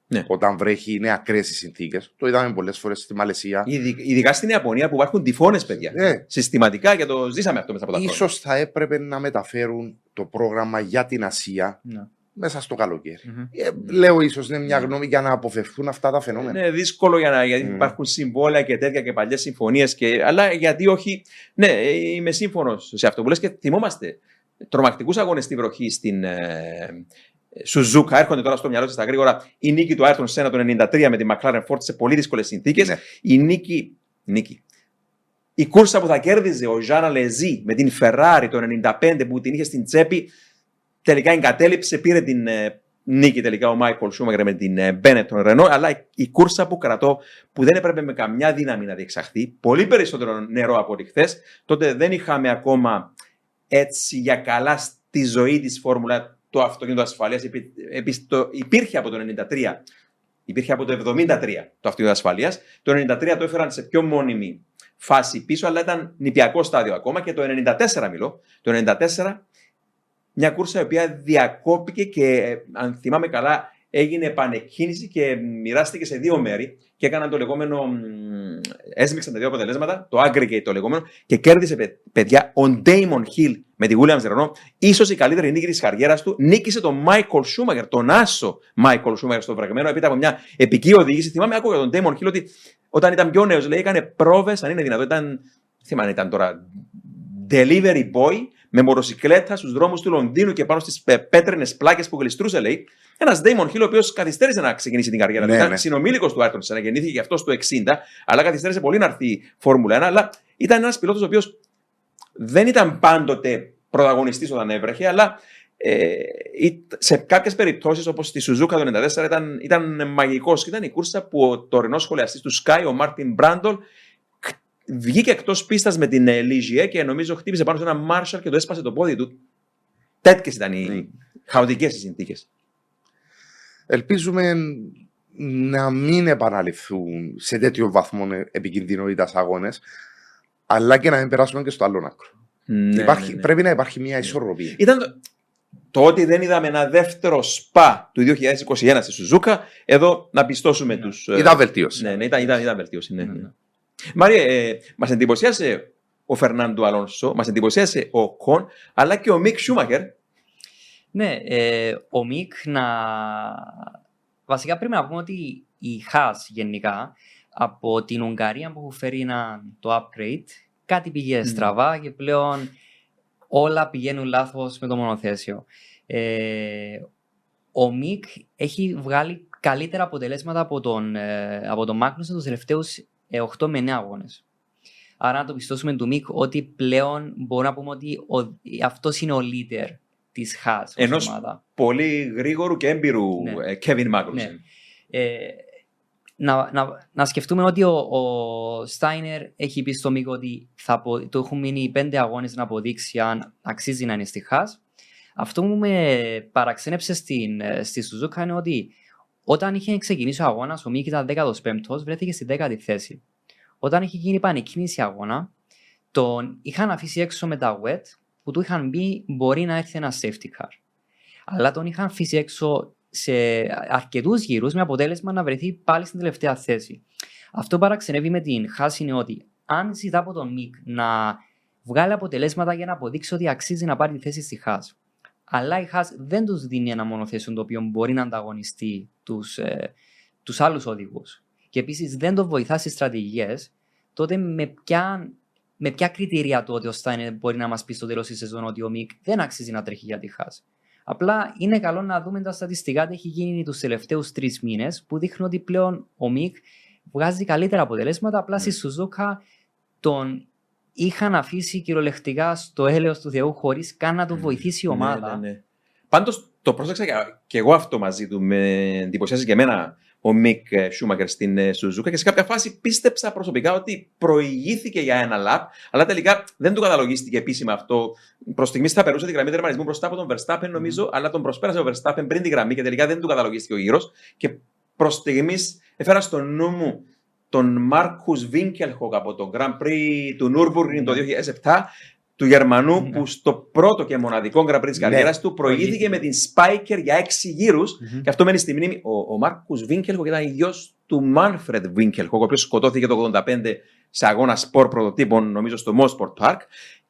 Ναι. όταν βρέχει, είναι ακραίες οι συνθήκες. Το είδαμε πολλές φορές στη Μαλαισία. Ειδι- Ειδικά στην Ιαπωνία που υπάρχουν τυφώνες, παιδιά. Ναι. Συστηματικά και το ζήσαμε αυτό μέσα από τα χρόνια. Ίσως θα έπρεπε να μεταφέρουν το πρόγραμμα για την Ασία Ναι. Μέσα στο καλοκαίρι. Μμμ. Ε, λέω ίσως είναι μια γνώμη για να αποφευθούν αυτά τα φαινόμενα. Είναι δύσκολο για να, γιατί Μμ. υπάρχουν συμβόλαια και τέτοια και παλιές συμφωνίες. Αλλά γιατί όχι. Ναι, ε, είμαι σύμφωνος σε αυτό που λες και θυμόμαστε τρομακτικούς αγώνες στη βροχή στην ε, Σουζούκα. Έρχονται τώρα στο μυαλό σας τα γρήγορα η νίκη του Άιρτον Σένα το 93 με τη McLaren Ford σε πολύ δύσκολες συνθήκες. Ναι. Η νίκη. νίκη. Η κούρσα που θα κέρδιζε ο Ζάνα Λεζί με την Ferrari το 95 που την είχε στην τσέπη τελικά εγκατέλειψε, πήρε την ε, νίκη τελικά ο Μάικολ Σούμαγκερ με την ε, Μπένετ τον Ρενό, αλλά η- η κούρσα που κρατώ που δεν έπρεπε με καμιά δύναμη να διεξαχθεί, πολύ περισσότερο νερό από ό,τι χθες, τότε δεν είχαμε ακόμα έτσι για καλά στη ζωή της Φόρμουλα το αυτοκίνητο ασφαλείας. Επί- επί- το- Υπήρχε από το 93, υπήρχε από το 73 το αυτοκίνητο ασφαλείας. Το 93 το έφεραν σε πιο μόνιμη φάση πίσω, αλλά ήταν νηπιακό στάδιο ακόμα και το 94 μιλώ. Το 94 μια κούρσα η οποία διακόπηκε και ε, αν θυμάμαι καλά έγινε επανεκκίνηση και μοιράστηκε σε δύο μέρη και έκαναν το λεγόμενο, μ, έσμιξαν τα δύο αποτελέσματα, το aggregate το λεγόμενο και κέρδισε παι- παιδιά ο Damon Hill με τη Williams Renault, ίσως η καλύτερη νίκη της καριέρας του, νίκησε τον Michael Schumacher, τον άσο Michael Schumacher στο βρεγμένο, έπειτα από μια επική οδήγηση. Θυμάμαι, άκουγα τον Damon Hill ότι όταν ήταν πιο νέος, λέει, έκανε πρόβες, αν είναι δυνατό, ήταν, θυμάμαι αν ήταν τώρα delivery boy με μοτοσυκλέτα στους δρόμους του Λονδίνου και πάνω στις πέτρινες πλάκες που γλιστρούσε, λέει. Ένας Damon Hill, ο οποίος καθυστέρησε να ξεκινήσει την καριέρα του. Ναι, Ήταν ναι. συνομήλικος του Άρτον Σένα, γεννήθηκε και αυτός το 60, αλλά καθυστέρησε πολύ να έρθει η Φόρμουλα 1. Αλλά ήταν ένας πιλότος ο οποίος δεν ήταν πάντοτε πρωταγωνιστής όταν έβρεχε, αλλά ε, ή- σε κάποιες περιπτώσεις, όπως στη Σουζούκα το 94, ήταν, ήταν μαγικός. Ήταν η κούρσα που ο τωρινός σχολιαστής του Sky, ο Μάρτιν Μπράντολ, βγήκε εκτός πίστας με την ε, Ligier και νομίζω χτύπησε πάνω σε ένα Marshall και το έσπασε το πόδι του. Τέτοιες ήταν οι Ναι. χαοτικές οι συνθήκες. Ελπίζουμε να μην επαναληφθούν σε τέτοιο βαθμό επικινδυνότητας αγώνες, αλλά και να μην περάσουμε και στο άλλο άκρο. Ναι, Υπάρχει- Πρέπει να υπάρχει μια ισορροπία. Ήταν το, το ότι δεν είδαμε ένα δεύτερο σπα του 2021 στη Σουζούκα, εδώ να πιστώσουμε τους. Ήταν βελτίωση. Ναι, ναι, ήταν, ήταν, ήταν βελτίωση. Ναι, ναι. Μαρία, ε, μας εντυπωσίασε ο Φερνάντο Αλόνσο, μας εντυπωσίασε ο Κον, αλλά και ο Μικ Σούμακερ. Ναι, ε, ο Μικ να... Βασικά πρέπει να πούμε ότι η Χάς γενικά από την Ουγγαρία που έχουν φέρει ένα, το upgrade κάτι πήγε Μμμ. στραβά και πλέον όλα πηγαίνουν λάθος με το μονοθέσιο. Ε, ο Μικ έχει βγάλει καλύτερα αποτελέσματα από τον, ε, από τον Μάγνουσεν τους τελευταίους ε, 8 με 9 αγώνες. Άρα να το πιστώσουμε του Μικ ότι πλέον μπορούμε να πούμε ότι ο, αυτός είναι ο leader της Χάς ως Ενός ομάδα. Πολύ γρήγορου και έμπειρου Ναι. ε, Kevin Magnussen. Ναι. Ε, να, να, να σκεφτούμε ότι ο, ο Στάινερ έχει πει στο Μίκο ότι θα, απο- του έχουν μείνει πέντε αγώνες να αποδείξει αν αξίζει να είναι στη Χάς. Αυτό που με παραξένεψε στην, ε, στη Σουζούκα είναι ότι όταν είχε ξεκινήσει ο αγώνας, ο Μίκης ήταν 15ο, βρέθηκε στη 10η θέση. Όταν είχε γίνει πανεκκίνηση αγώνα, τον είχαν αφήσει έξω με τα wet που του είχαν πει μπορεί να έρθει ένα safety car. Αλλά τον είχαν αφήσει έξω σε αρκετούς γύρους με αποτέλεσμα να βρεθεί πάλι στην τελευταία θέση. Αυτό που παραξενεύει με την Χάς είναι ότι αν ζητά από τον Μικ να βγάλει αποτελέσματα για να αποδείξει ότι αξίζει να πάρει τη θέση στη Χάς, αλλά η Χάς δεν τους δίνει ένα μονοθέσιο το οποίο μπορεί να ανταγωνιστεί τους τους άλλους οδηγούς. Και επίσης δεν τον βοηθάς στις στρατηγικές, τότε με ποια, με ποια κριτήρια τότε ο Στάινερ μπορεί να μας πεις στο τέλος της σεζόν ότι ο Μικ δεν αξίζει να τρέχει για τη Χάς. Απλά είναι καλό να δούμε τα στατιστικά τι έχει γίνει τους τελευταίους τρεις μήνες που δείχνουν ότι πλέον ο Μικ βγάζει καλύτερα αποτελέσματα. Απλά στη Σουζούκα τον είχαν αφήσει κυριολεκτικά στο έλεος του Θεού χωρίς καν να τον βοηθήσει η ομάδα. Ναι, ναι, ναι. Πάντως το πρόσεξα και, και εγώ αυτό μαζί του. Με εντυπωσιάζει και εμένα ο Μικ Σούμακερ στην ε, Σουζούκα και σε κάποια φάση πίστεψα προσωπικά ότι προηγήθηκε για ένα λαπ, αλλά τελικά δεν του καταλογίστηκε επίσημα αυτό. Προς στιγμής θα περούσε τη γραμμή τερματισμού μπροστά από τον Verstappen, νομίζω, αλλά τον προσπέρασε ο Verstappen πριν τη γραμμή και τελικά δεν του καταλογίστηκε ο γύρος. Και προς στιγμής έφερα στο νου μου τον Μάρκου Βίνκελχοκ από το Grand Prix του Νουρμπουργκ το 2007 του Γερμανού mm-hmm. που στο πρώτο και μοναδικό Grand Prix τη καριέρας ναι. του προηγήθηκε με την Spiker για έξι γύρους. Mm-hmm. Και αυτό μένει στη μνήμη. Ο, ο Μάρκους Βίνκελχοκ ήταν γιο του Μάνφρεντ Βίνκελχοκ, ο οποίος σκοτώθηκε το 1985 σε αγώνα σπορ πρωτοτύπων, νομίζω στο Mosport Park.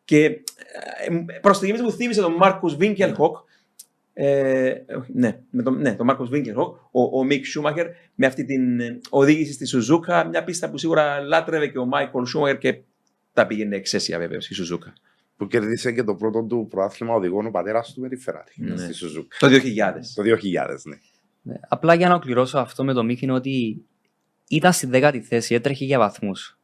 Και ε, προς στιγμή μου θύμισε τον Μάρκους Βίνκελχοκ. Ε, ναι, με τον, ναι, τον Μάρκο Βίνκελχοκ, ο, ο Μικ Σούμαχερ, με αυτή την ε, οδήγηση στη Σουζούκα. Μια πίστα που σίγουρα λάτρευε και ο Μάικολ Σούμαχερ και τα πήγαινε εξαίσια βέβαια στη Σουζούκα που κέρδισε και το πρώτο του προάθλημα οδηγών ο πατέρας του με τη Ferrari ναι. στη Σουζούκα. Το 2000. Το 2000, ναι. ναι. Απλά για να ολοκληρώσω αυτό με το Μίχη είναι ότι ήταν στην 10η θέση, έτρεχε για βαθμούς.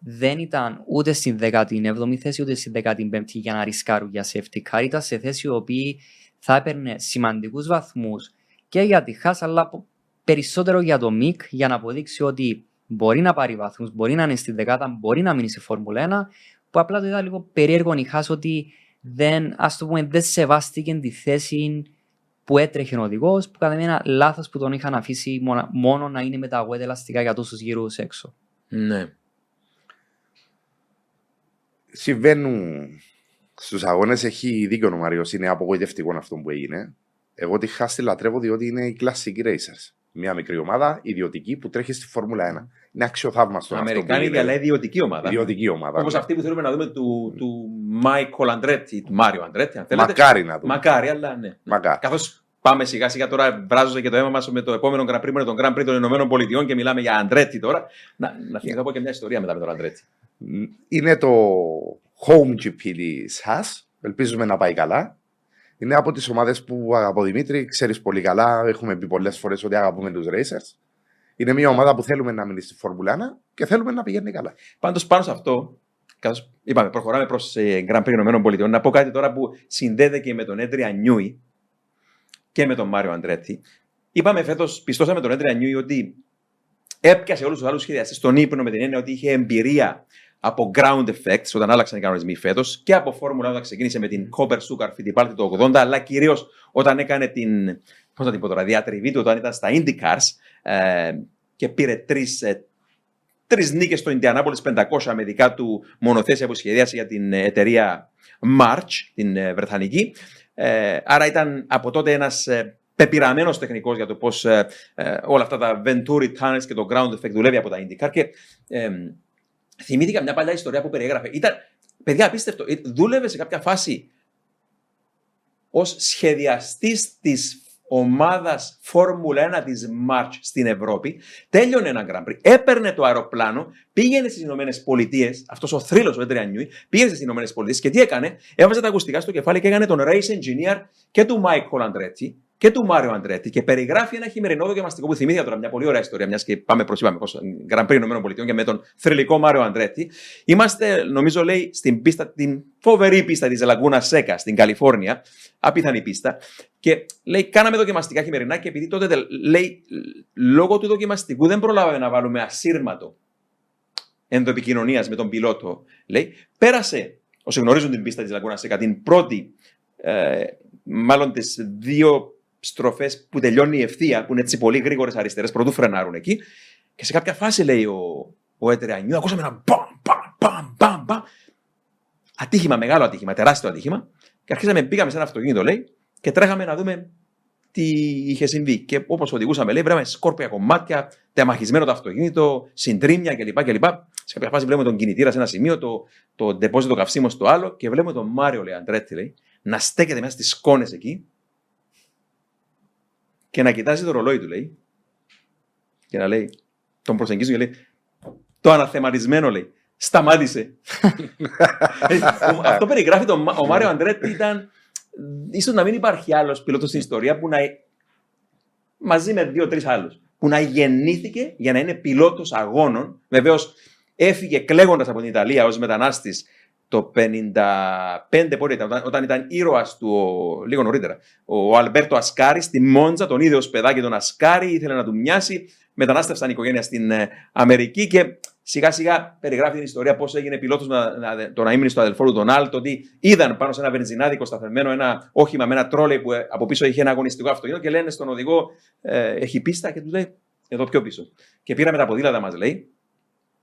Δεν ήταν ούτε στην 17η θέση ούτε στην 15η για να ρισκάρουν για safety car. Ήταν σε θέση η οποία θα έπαιρνε σημαντικούς βαθμούς και για τη Χά, αλλά περισσότερο για το Μικ για να αποδείξει ότι μπορεί να πάρει βαθμούς, μπορεί να είναι στην δεκάτα, μπορεί να μείνει σε Φόρμουλα 1 που απλά το είδα λίγο περίεργο νυχάς ότι δεν, ας το πούμε, δεν σεβάστηκε τη θέση που έτρεχε ο οδηγός, που κατά ένα λάθος που τον είχαν αφήσει μόνο, μόνο να είναι με τα wet ελαστικά για τόσους γύρους έξω. Ναι. Συμβαίνουν στους αγώνες, έχει δίκιο ο Μάριο, είναι απογοητευτικό αυτό που έγινε. Εγώ τη χάστη λατρεύω διότι είναι οι classic racers μια μικρή ομάδα ιδιωτική που τρέχει στη Φόρμουλα 1. Είναι αξιοθαύμαστο. Αμερικάνικη, αλλά ιδιωτική ομάδα. Ιδιωτική ομάδα. Όπως ναι. αυτή που θέλουμε να δούμε του, του Μάικολ Αντρέτη, του Μάριο Αντρέτη. Αν θέλετε. Μακάρι να δούμε. Μακάρι, αλλά ναι. Καθώς πάμε σιγά σιγά τώρα, βράζω και το αίμα μας με το επόμενο Grand Prix, με τον Grand Prix των Ηνωμένων Πολιτειών και μιλάμε για Αντρέτη τώρα. Να, να θυμηθώ yeah. και μια ιστορία μετά με τον Αντρέτη. Είναι το home GP της Haas. Ελπίζουμε να πάει καλά. Είναι από τις ομάδες που αγαπώ Δημήτρη, ξέρεις πολύ καλά. Έχουμε πει πολλές φορές ότι αγαπούμε τους racers. Είναι μια ομάδα που θέλουμε να μείνει στη Φόρμουλα 1 και θέλουμε να πηγαίνει καλά. Πάντως πάνω σε αυτό, καθώς είπαμε, προχωράμε προς ε, Grand Prix Ηνωμένων Πολιτειών, να πω κάτι τώρα που συνδέεται και με τον Έντρια Νιούι και με τον Μάριο Αντρέτη. Είπαμε φέτος, πιστώσαμε τον Έντρια Νιούι ότι έπιασε όλους τους άλλους σχεδιαστές στον ύπνο με την έννοια ότι είχε εμπειρία από ground effects όταν άλλαξαν οι κανονισμοί φέτος και από φόρμουλα όταν ξεκίνησε με την Copper Sugar Fittipaldi το 80, αλλά κυρίως όταν έκανε την, πώς την πω τώρα, διατριβή του όταν ήταν στα IndyCars ε, και πήρε τρεις ε, τρεις νίκες στο Indianapolis 500 με δικά του μονοθέσια που σχεδίασε για την εταιρεία March, την ε, Βρετανική. Ε, άρα ήταν από τότε ένας ε, πεπειραμένος τεχνικός για το πώς ε, ε, όλα αυτά τα Venturi Tunnels και το ground effect δουλεύει από τα IndyCar. Και, ε, θυμήθηκα μια παλιά ιστορία που περιέγραφε. Ήταν, παιδιά, απίστευτο. Ε, δούλευε σε κάποια φάση ως σχεδιαστής της ομάδας Φόρμουλα 1 της March στην Ευρώπη. Τέλειωνε ένα Grand Prix, έπαιρνε το αεροπλάνο, πήγαινε στις Ηνωμένες Πολιτείες. Αυτός ο θρύλος ο Έντρια Νιούι, πήγαινε στις Ηνωμένες Πολιτείες και τι έκανε, έβαζε τα ακουστικά στο κεφάλι και έκανε τον race engineer και του Mike Andretti και του Μάριο Αντρέτη και περιγράφει ένα χειμερινό δοκιμαστικό που θυμήθηκα τώρα μια πολύ ωραία ιστορία, μιας και πάμε προς είπαμε Grand Prix Ηνωμένων Πολιτειών και με τον θρηλυκό Μάριο Αντρέτη. Είμαστε, νομίζω, λέει, στην πίστα, την φοβερή πίστα της Λαγκούνα Σέκα στην Καλιφόρνια, απίθανη πίστα. Και λέει, κάναμε δοκιμαστικά χειμερινά και επειδή τότε λέει, λόγω του δοκιμαστικού δεν προλάβαμε να βάλουμε ασύρματο ενδοεπικοινωνίας με τον πιλότο, λέει, πέρασε, όσοι γνωρίζουν την πίστα της Λαγκούνα Σέκα, την πρώτη, ε, μάλλον τις δύο στροφές που τελειώνει η ευθεία, που είναι έτσι πολύ γρήγορες αριστερές, πρωτού φρενάρουν εκεί. Και σε κάποια φάση λέει ο, ο Έτερε ακούσαμε ένα μπαμ, μπαμ, μπαμ, μπαμ, μπαμ. Ατύχημα, μεγάλο ατύχημα, τεράστιο ατύχημα. Και αρχίσαμε, πήγαμε σε ένα αυτοκίνητο, λέει, και τρέχαμε να δούμε τι είχε συμβεί. Και όπως οδηγούσαμε, λέει, βρέμε σκόρπια κομμάτια, τεμαχισμένο το αυτοκίνητο, συντρίμια κλπ. κλπ. Σε κάποια φάση βλέπουμε τον κινητήρα σε ένα σημείο, το, το ντεπόζιτο καυσίμο στο άλλο και βλέπουμε τον Μάριο, λέει, Αντρέτη, λέει, να στέκεται μέσα στις σκόνες εκεί και να κοιτάζει το ρολόι του, λέει. Και να λέει, τον προσεγγίζουν και λέει, το αναθεματισμένο, λέει. Σταμάτησε. Αυτό περιγράφει τον, ο Μάριο Αντρέτη ήταν ίσως να μην υπάρχει άλλος πιλότος στην ιστορία που να μαζί με δύο-τρει άλλους. που να γεννήθηκε για να είναι πιλότος αγώνων. Βεβαίως έφυγε κλαίγοντας από την Ιταλία ως μετανάστης το 55 πότε ήταν, όταν ήταν ήρωας του λίγο νωρίτερα. Ο Αλμπέρτο Ασκάρη στη Μόντζα, τον είδε ως παιδάκι τον Ασκάρη, ήθελε να του μοιάσει. Μετανάστευσαν η οικογένεια στην ε, Αμερική και σιγά σιγά περιγράφει την ιστορία πώς έγινε πιλότος να, να, το να ήμουν στο αδελφό του τον Άλντο, ότι είδαν πάνω σε ένα βενζινάδικο σταθεμένο ένα όχημα με ένα trolley που ε, από πίσω είχε ένα αγωνιστικό αυτοκίνητο και λένε στον οδηγό, ε, έχει πίστα και του λέει, εδώ πιο πίσω. Και πήραμε τα ποδήλατα μας, λέει,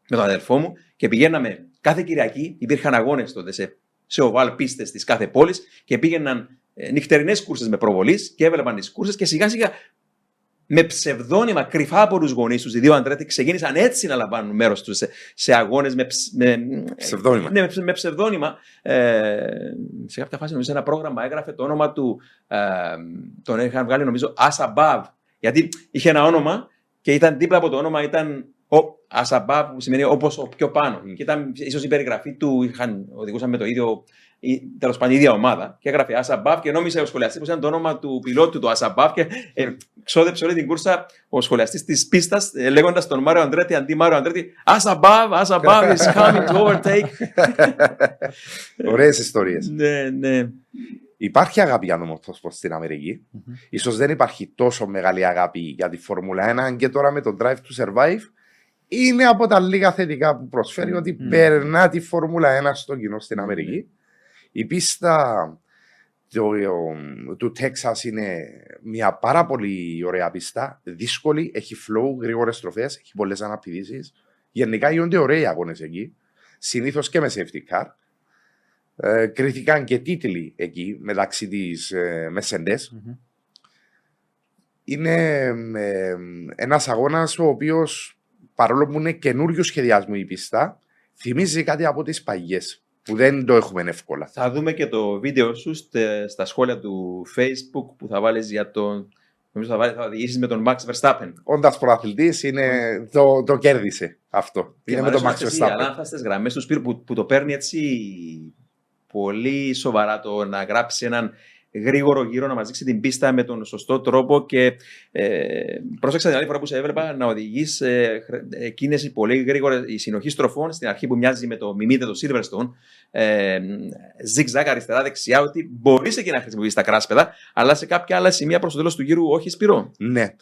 με τον αδελφό μου και πηγαίναμε κάθε Κυριακή. Υπήρχαν αγώνες τότε σε, σε οβάλ πίστες της κάθε πόλης και πήγαιναν ε, νυχτερινές κούρσες με προβολής και έβλεπαν τις κούρσες και σιγά σιγά με ψευδόνυμα κρυφά από τους γονείς τους, οι δύο αντρέτε ξεκίνησαν έτσι να λαμβάνουν μέρος τους σε, σε αγώνες με, με, ψευδόνυμα. Ναι, με, με ψευδόνυμα. Ε, σε κάποια φάση, νομίζω, ένα πρόγραμμα έγραφε το όνομα του. Ε, τον είχαν βγάλει, νομίζω, As Above. Γιατί είχε ένα όνομα και ήταν δίπλα από το όνομα ήταν Ασαμπά που σημαίνει όπως πιο πάνω. Και ήταν ίσως η περιγραφή του, είχαν, οδηγούσαν με το ίδιο, τέλος πάντων η ίδια ομάδα. Και έγραφε Ασαμπάβ και νόμιζε ο σχολιαστής που ήταν το όνομα του πιλότου του Ασαμπάβ και ε, ξόδεψε όλη την κούρσα ο σχολιαστής της πίστας ε, λέγοντας τον Μάριο Αντρέτη αντί Μάριο Αντρέτη Ασαμπάβ, Ασαμπάβ is coming to overtake. Ωραίες ιστορίες. ναι, ναι. Υπάρχει αγάπη για το στην Αμερική. Mm-hmm. σω δεν υπάρχει τόσο μεγάλη αγάπη για τη Φόρμουλα 1 και τώρα με το Drive to Survive είναι από τα λίγα θετικά που προσφέρει ότι mm. περνά τη Φόρμουλα 1 στο κοινό στην Αμερική. Η πίστα το, του Τέξας είναι μια πάρα πολύ ωραία πίστα. Δύσκολη, έχει flow, γρήγορες στροφές, έχει πολλές αναπηδήσεις. Γενικά γίνονται ωραίοι αγώνες εκεί. Συνήθως και με safety car. Ε, κρίθηκαν και τίτλοι εκεί μεταξύ της ε, Mercedes. Mm-hmm. Είναι ε, ένας αγώνας ο οποίος παρόλο που είναι καινούριο σχεδιασμό η πίστα, θυμίζει κάτι από τις παγιές που δεν το έχουμε εύκολα. Θα δούμε και το βίντεο σου στα σχόλια του Facebook που θα βάλεις για τον. Νομίζω θα, βάλεις, θα οδηγήσεις με τον Max Verstappen. Όντα προαθλητή, είναι, το, το κέρδισε αυτό. Και είναι με τον Max Verstappen. Οι ανάφαστε γραμμές του Σπύρου που, που το παίρνει έτσι πολύ σοβαρά το να γράψει έναν γρήγορο γύρο να μας δείξει την πίστα με τον σωστό τρόπο. Και ε, πρόσεξα την άλλη φορά που σε έβλεπα να οδηγείς ε, εκείνε οι πολύ γρήγορε η συνοχή στροφών στην αρχή που μοιάζει με το μιμίδε το Silverstone. Ε, zigzag αριστερά-δεξιά, ότι μπορείς εκεί να χρησιμοποιήσεις τα κράσπεδα, αλλά σε κάποια άλλα σημεία προς το τέλος του γύρου όχι σπυρό. Ναι.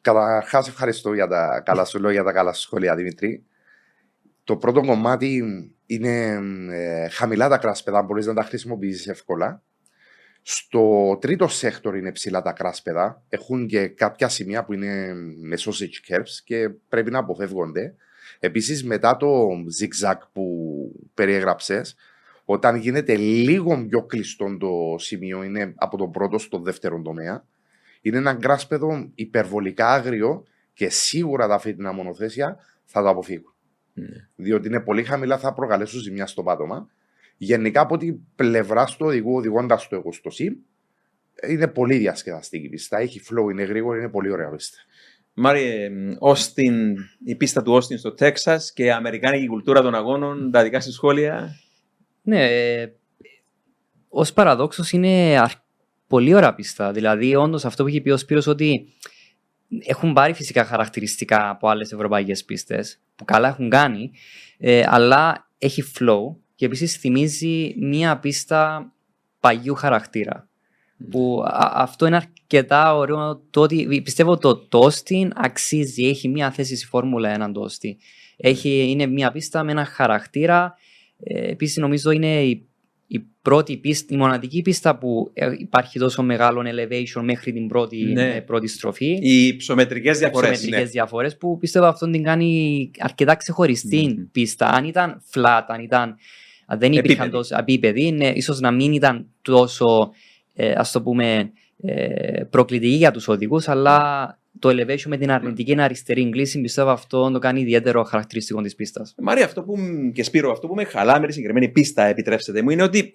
Καταρχάς, ευχαριστώ για τα καλά σου λόγια, τα καλά σου σχόλια, Δημητρή. Το πρώτο κομμάτι είναι ε, χαμηλά τα κράσπεδα, μπορείς να τα χρησιμοποιήσεις εύκολα. Στο τρίτο σέκτορ είναι ψηλά τα κράσπεδα. Έχουν και κάποια σημεία που είναι με sausage kerbs και πρέπει να αποφεύγονται. Επίσης, μετά το zigzag που περιέγραψες, όταν γίνεται λίγο πιο κλειστό το σημείο, είναι από τον πρώτο στο δεύτερο τομέα, είναι ένα κράσπεδο υπερβολικά άγριο και σίγουρα τα αυτή τα μονοθέσια θα το αποφύγουν. Mm. Διότι είναι πολύ χαμηλά, θα προκαλέσουν ζημιά στο πάτωμα Γενικά από την πλευρά του οδηγού, οδηγώντας το εγώ στο ΣΥΜ, είναι πολύ διασκεδαστική πίστα. Έχει flow, είναι γρήγορη, είναι πολύ ωραία πίστα. Μάρι, Όστιν, η πίστα του Όστιν στο Τέξα και η Αμερικάνικη κουλτούρα των αγώνων, τα δικά σου σχόλια; Ναι, ε, ως παραδόξος είναι πολύ ωραία πίστα. Δηλαδή, όντως αυτό που έχει πει ο Σπύρος ότι έχουν πάρει φυσικά χαρακτηριστικά από άλλες ευρωπαϊκές πίστες που καλά έχουν κάνει, ε, αλλά έχει flow και επίσης θυμίζει μία πίστα παγιού χαρακτήρα. Που αυτό είναι αρκετά ωραίο το ότι πιστεύω το τόστι αξίζει, έχει μία θέση στη Φόρμουλα έναν τόστι. Έχει, είναι μία πίστα με ένα χαρακτήρα. Ε, επίσης νομίζω είναι η, η πρώτη πίστα, η μοναδική πίστα που ε, υπάρχει τόσο μεγάλο elevation μέχρι την πρώτη, ναι. Ε, πρώτη στροφή. Οι ψωμετρικές διαφορές. Οι ναι. διαφορές που πιστεύω αυτό την κάνει αρκετά ξεχωριστή mm. πίστα. Αν ήταν flat, αν ήταν αν δεν υπήρχαν τόσο επίπεδοι, ναι, ίσως να μην ήταν τόσο ε, ας το πούμε, ε, προκλητική για τους οδηγούς, αλλά το elevation με την αρνητική αριστερή κλίση πιστεύω αυτό το κάνει ιδιαίτερο χαρακτηριστικό της πίστας. Μαρία, αυτό που και Σπύρο, αυτό που με χαλά με τη συγκεκριμένη πίστα, επιτρέψτε μου, είναι ότι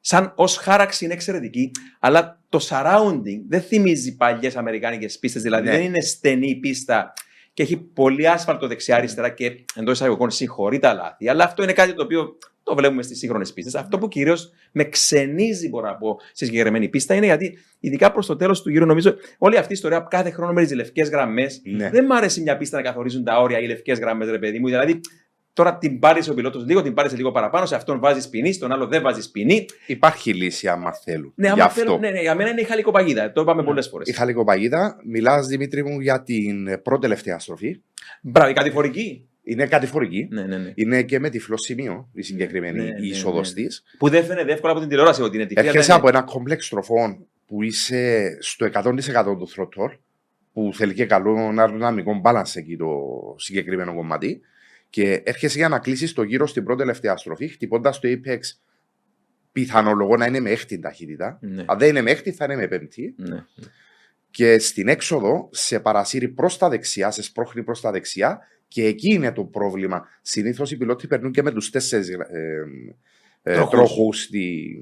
σαν ως χάραξη είναι εξαιρετική, αλλά το surrounding δεν θυμίζει παλιές αμερικάνικες πίστες. Δηλαδή ναι. δεν είναι στενή πίστα και έχει πολύ άσφαλτο δεξιά-αριστερά και εντός εισαγωγικών συγχωρεί τα λάθη. Αλλά αυτό είναι κάτι το οποίο Το βλέπουμε στις σύγχρονες πίστες. Αυτό που κυρίως με ξενίζει, μπορώ να πω, στη συγκεκριμένη πίστα είναι γιατί, ειδικά προς το τέλος του γύρου, νομίζω όλη αυτή η ιστορία κάθε χρόνο με τι λευκές γραμμές. Ναι. Δεν μ' αρέσει μια πίστα να καθορίζουν τα όρια ή λευκές γραμμές, ρε παιδί μου. Δηλαδή, τώρα την πάρεις ο πιλότος λίγο, την πάρεις λίγο παραπάνω, σε αυτόν βάζεις ποινή, στον άλλο δεν βάζεις ποινή. Υπάρχει λύση άμα θέλουν. Ναι, Γι' άμα αυτό. θέλω, ναι, ναι, για μένα είναι η χαλικοπαγίδα. Το είπαμε πολλές φορές. Η χαλικοπαγίδα, μιλάς Δημήτρη μου για την πρώτη τελευταία στροφή. Μπράβο, η κατηφορική. Είναι κατηφορική. Ναι, ναι, ναι. Είναι και με τυφλό σημείο η συγκεκριμένη Ναι, ναι, η είσοδος ναι. της. Που δεν φαίνεται εύκολα από την τηλεόραση ότι είναι τυφλή. αλλά Έρχεσαι είναι- από ένα κόμπλεξ στροφών που είσαι στο 100% του throttle, που θέλει και καλό αεροδυναμικό balance εκεί το συγκεκριμένο κομμάτι. Και έρχεσαι για να κλείσεις το γύρο στην πρώτη τελευταία στροφή, χτυπώντας το apex πιθανολογώ να είναι με έκτη ταχύτητα. Ναι. Αν δεν είναι με έκτη, θα είναι με πέμπτη. Ναι. Και στην έξοδο σε παρασύρει προς τα δεξιά, σε σπρώχνει προς τα δεξιά και εκεί είναι το πρόβλημα. Συνήθως οι πιλότοι περνούν και με τους τέσσερις ε, ε, Τροχούς. τροχούς στη,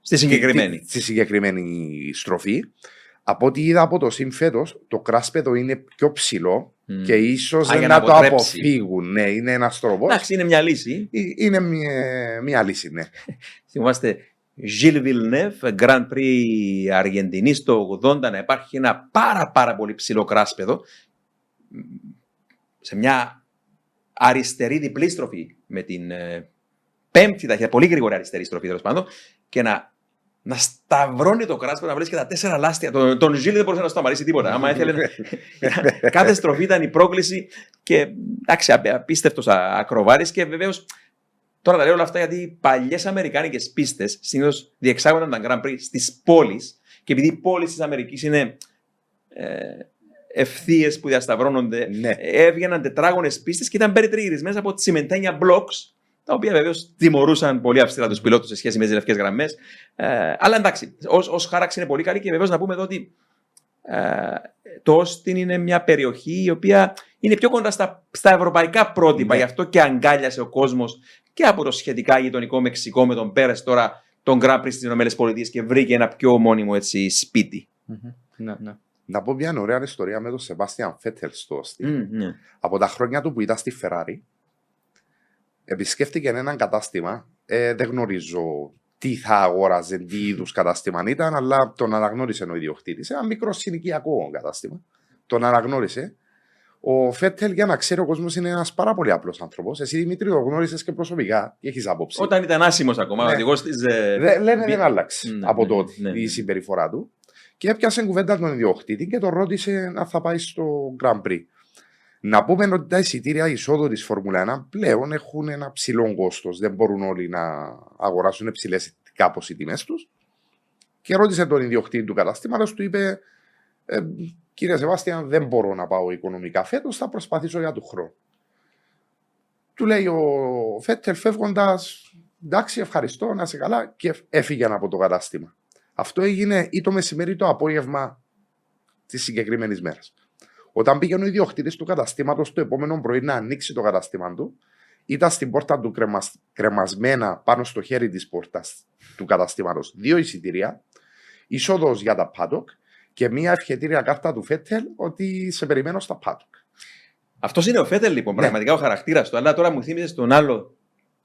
Στη συγκεκριμένη. στη, στη συγκεκριμένη στροφή. Από ό,τι είδα από το sim φέτος, το κράσπεδο είναι πιο ψηλό Μμ. και ίσως Α, για να, να το αποτρέψει. αποφύγουν. Ναι, είναι ένας τρόπος. Εντάξει, είναι μια λύση. Είναι μια, μια λύση, ναι. Θυμάστε Gilles Villeneuve, Grand Prix Αργεντινής το 80, να υπάρχει ένα πάρα πάρα πολύ ψηλό κράσπεδο σε μια αριστερή διπλή στροφή με την ε, πέμπτη ταχύτητα, πολύ γρήγορη αριστερή στροφή τέλος πάντων και να, να σταυρώνει το κράσπεδο, να βρει και τα τέσσερα λάστια. Τον, τον Gilles δεν μπορούσε να σταματήσει τίποτα. Άμα ήθελε, κάθε στροφή ήταν η πρόκληση και εντάξει, απίστευτος ακροβάρης και βεβαίως. Τώρα τα λέω όλα αυτά γιατί οι παλιές Αμερικάνικες πίστες συνήθως διεξάγονταν τα Grand Prix στις πόλεις και επειδή οι πόλεις της Αμερικής είναι ε, ευθείες που διασταυρώνονται, Ναι. έβγαιναν τετράγωνες πίστες και ήταν περιτριγυρισμένε από τσιμεντένια blocks, τα οποία βεβαίως τιμωρούσαν πολύ αυστηρά τους πιλότους σε σχέση με τις λευκέ γραμμές. Ε, αλλά εντάξει, ως χάραξη είναι πολύ καλή και βεβαίως να πούμε εδώ ότι ε, το Όστιν είναι μια περιοχή η οποία είναι πιο κοντά στα, στα ευρωπαϊκά πρότυπα. Ναι. Γι' αυτό και αγκάλιασε ο κόσμος και από το σχετικά γειτονικό Μεξικό με τον Πέρες τώρα τον Grand Prix στις ΗΠΑ και βρήκε ένα πιο μόνιμο έτσι, σπίτι. Ναι, ναι. Να πω μια ωραία ιστορία με τον Σεβάστιαν Φέτελ στο Austin. Μμ, ναι. Από τα χρόνια του που ήταν στη Ferrari, επισκέφτηκε έναν κατάστημα. Ε, δεν γνωρίζω τι θα αγόραζε, τι είδους κατάστημα ήταν, αλλά τον αναγνώρισε ο ιδιοκτήτη. Ένα μικρό συνοικιακό κατάστημα. Τον αναγνώρισε. Ο Φέτελ, για να ξέρει ο κόσμος, είναι ένας πάρα πολύ απλός άνθρωπος. Εσύ Δημήτρη, το γνώρισες και προσωπικά; Και έχεις άποψη; Όταν ήταν άσημος ακόμα, Ναι. ο οδηγός της. Δε- λένε δεν άλλαξε Ναι, από ναι, τότε ναι, ναι. η συμπεριφορά του. Και έπιασε κουβέντα τον ιδιοκτήτη και τον ρώτησε αν θα πάει στο Grand Prix. Να πούμε ότι τα εισιτήρια εισόδου της Φόρμουλα 1 πλέον έχουν ένα ψηλό κόστος. Δεν μπορούν όλοι να αγοράσουν υψηλέ κάπως οι τιμές τους. Και ρώτησε τον ιδιοκτήτη του καταστήματος, του είπε: ε, Κύριε Σεβάστιαν, δεν μπορώ να πάω οικονομικά φέτος, θα προσπαθήσω για του χρόνου. Του λέει ο Φέτελ φεύγοντας, εντάξει, ευχαριστώ, να είσαι καλά, και έφυγε από το κατάστημα. Αυτό έγινε ή το μεσημέρι ή το απόγευμα της συγκεκριμένης μέρας. Όταν πήγαινε ο ιδιοκτήτης του καταστήματος το επόμενο πρωί να ανοίξει το καταστήμα του, ήταν στην πόρτα του κρεμασ... κρεμασμένα πάνω στο χέρι της πόρτας του καταστήματος δύο εισιτήρια, είσοδος για τα paddock και μία ευχετήρια κάρτα του Φέτελ ότι σε περιμένω στα paddock. Αυτός είναι ο Φέτελ λοιπόν, Ναι. πραγματικά ο χαρακτήρας του. Αλλά τώρα μου θύμιζες τον άλλο,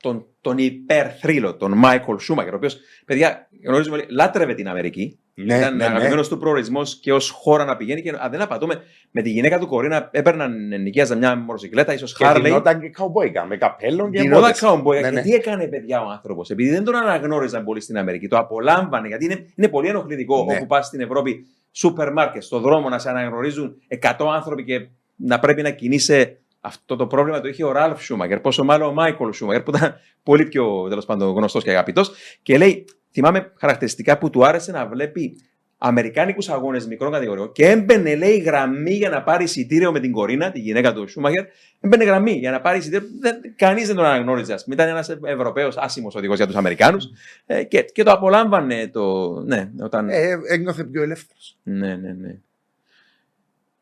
τον, τον υπερθρύλο, τον Μάικολ Σούμακερ, ο οποίος, παιδιά, γνωρίζουμε, όλοι, λάτρευε την Αμερική. Ναι, Ήταν ναι, ναι. αγαπημένος του προορισμός και ως χώρα να πηγαίνει. Και αν δεν απατώμαι, με τη γυναίκα του Κορίνα έπαιρναν νοικίαζαν μια μοτοσυκλέτα, ίσως Και Χάρλεϊ. γινόταν και καουμπόικα, με καπέλο και Γινόταν μπότες. καουμπόι. Ναι, Και ναι. τι έκανε, παιδιά, ο άνθρωπος. Επειδή δεν τον αναγνώριζαν πολύ στην Αμερική, το απολάμβανε. Γιατί είναι, είναι πολύ ενοχλητικό Ναι. όπου πας στην Ευρώπη, σούπερ μάρκετ, στον δρόμο να σε αναγνωρίζουν 100 άνθρωποι και να πρέπει να κινείσαι. Αυτό το πρόβλημα το είχε ο Ράλφ Σουμάχερ, πόσο μάλλον ο Μάικολ Σουμάχερ, που ήταν πολύ πιο τέλος πάντων γνωστός και αγαπητός. Και λέει, θυμάμαι χαρακτηριστικά που του άρεσε να βλέπει Αμερικάνικους αγώνες μικρών κατηγοριών και έμπαινε, λέει, γραμμή για να πάρει εισιτήριο με την Κορίνα, τη γυναίκα του Σούμαγερ. Έμπαινε γραμμή για να πάρει εισιτήριο. Κανείς δεν τον αναγνώριζε. ας πούμε. Ήταν ένας Ευρωπαίος άσημος οδηγός για τους Αμερικάνους ε, και, και το απολάμβανε το. Ναι, όταν. Ε, ένιωθε πιο ελεύθερος. Ναι, ναι, ναι.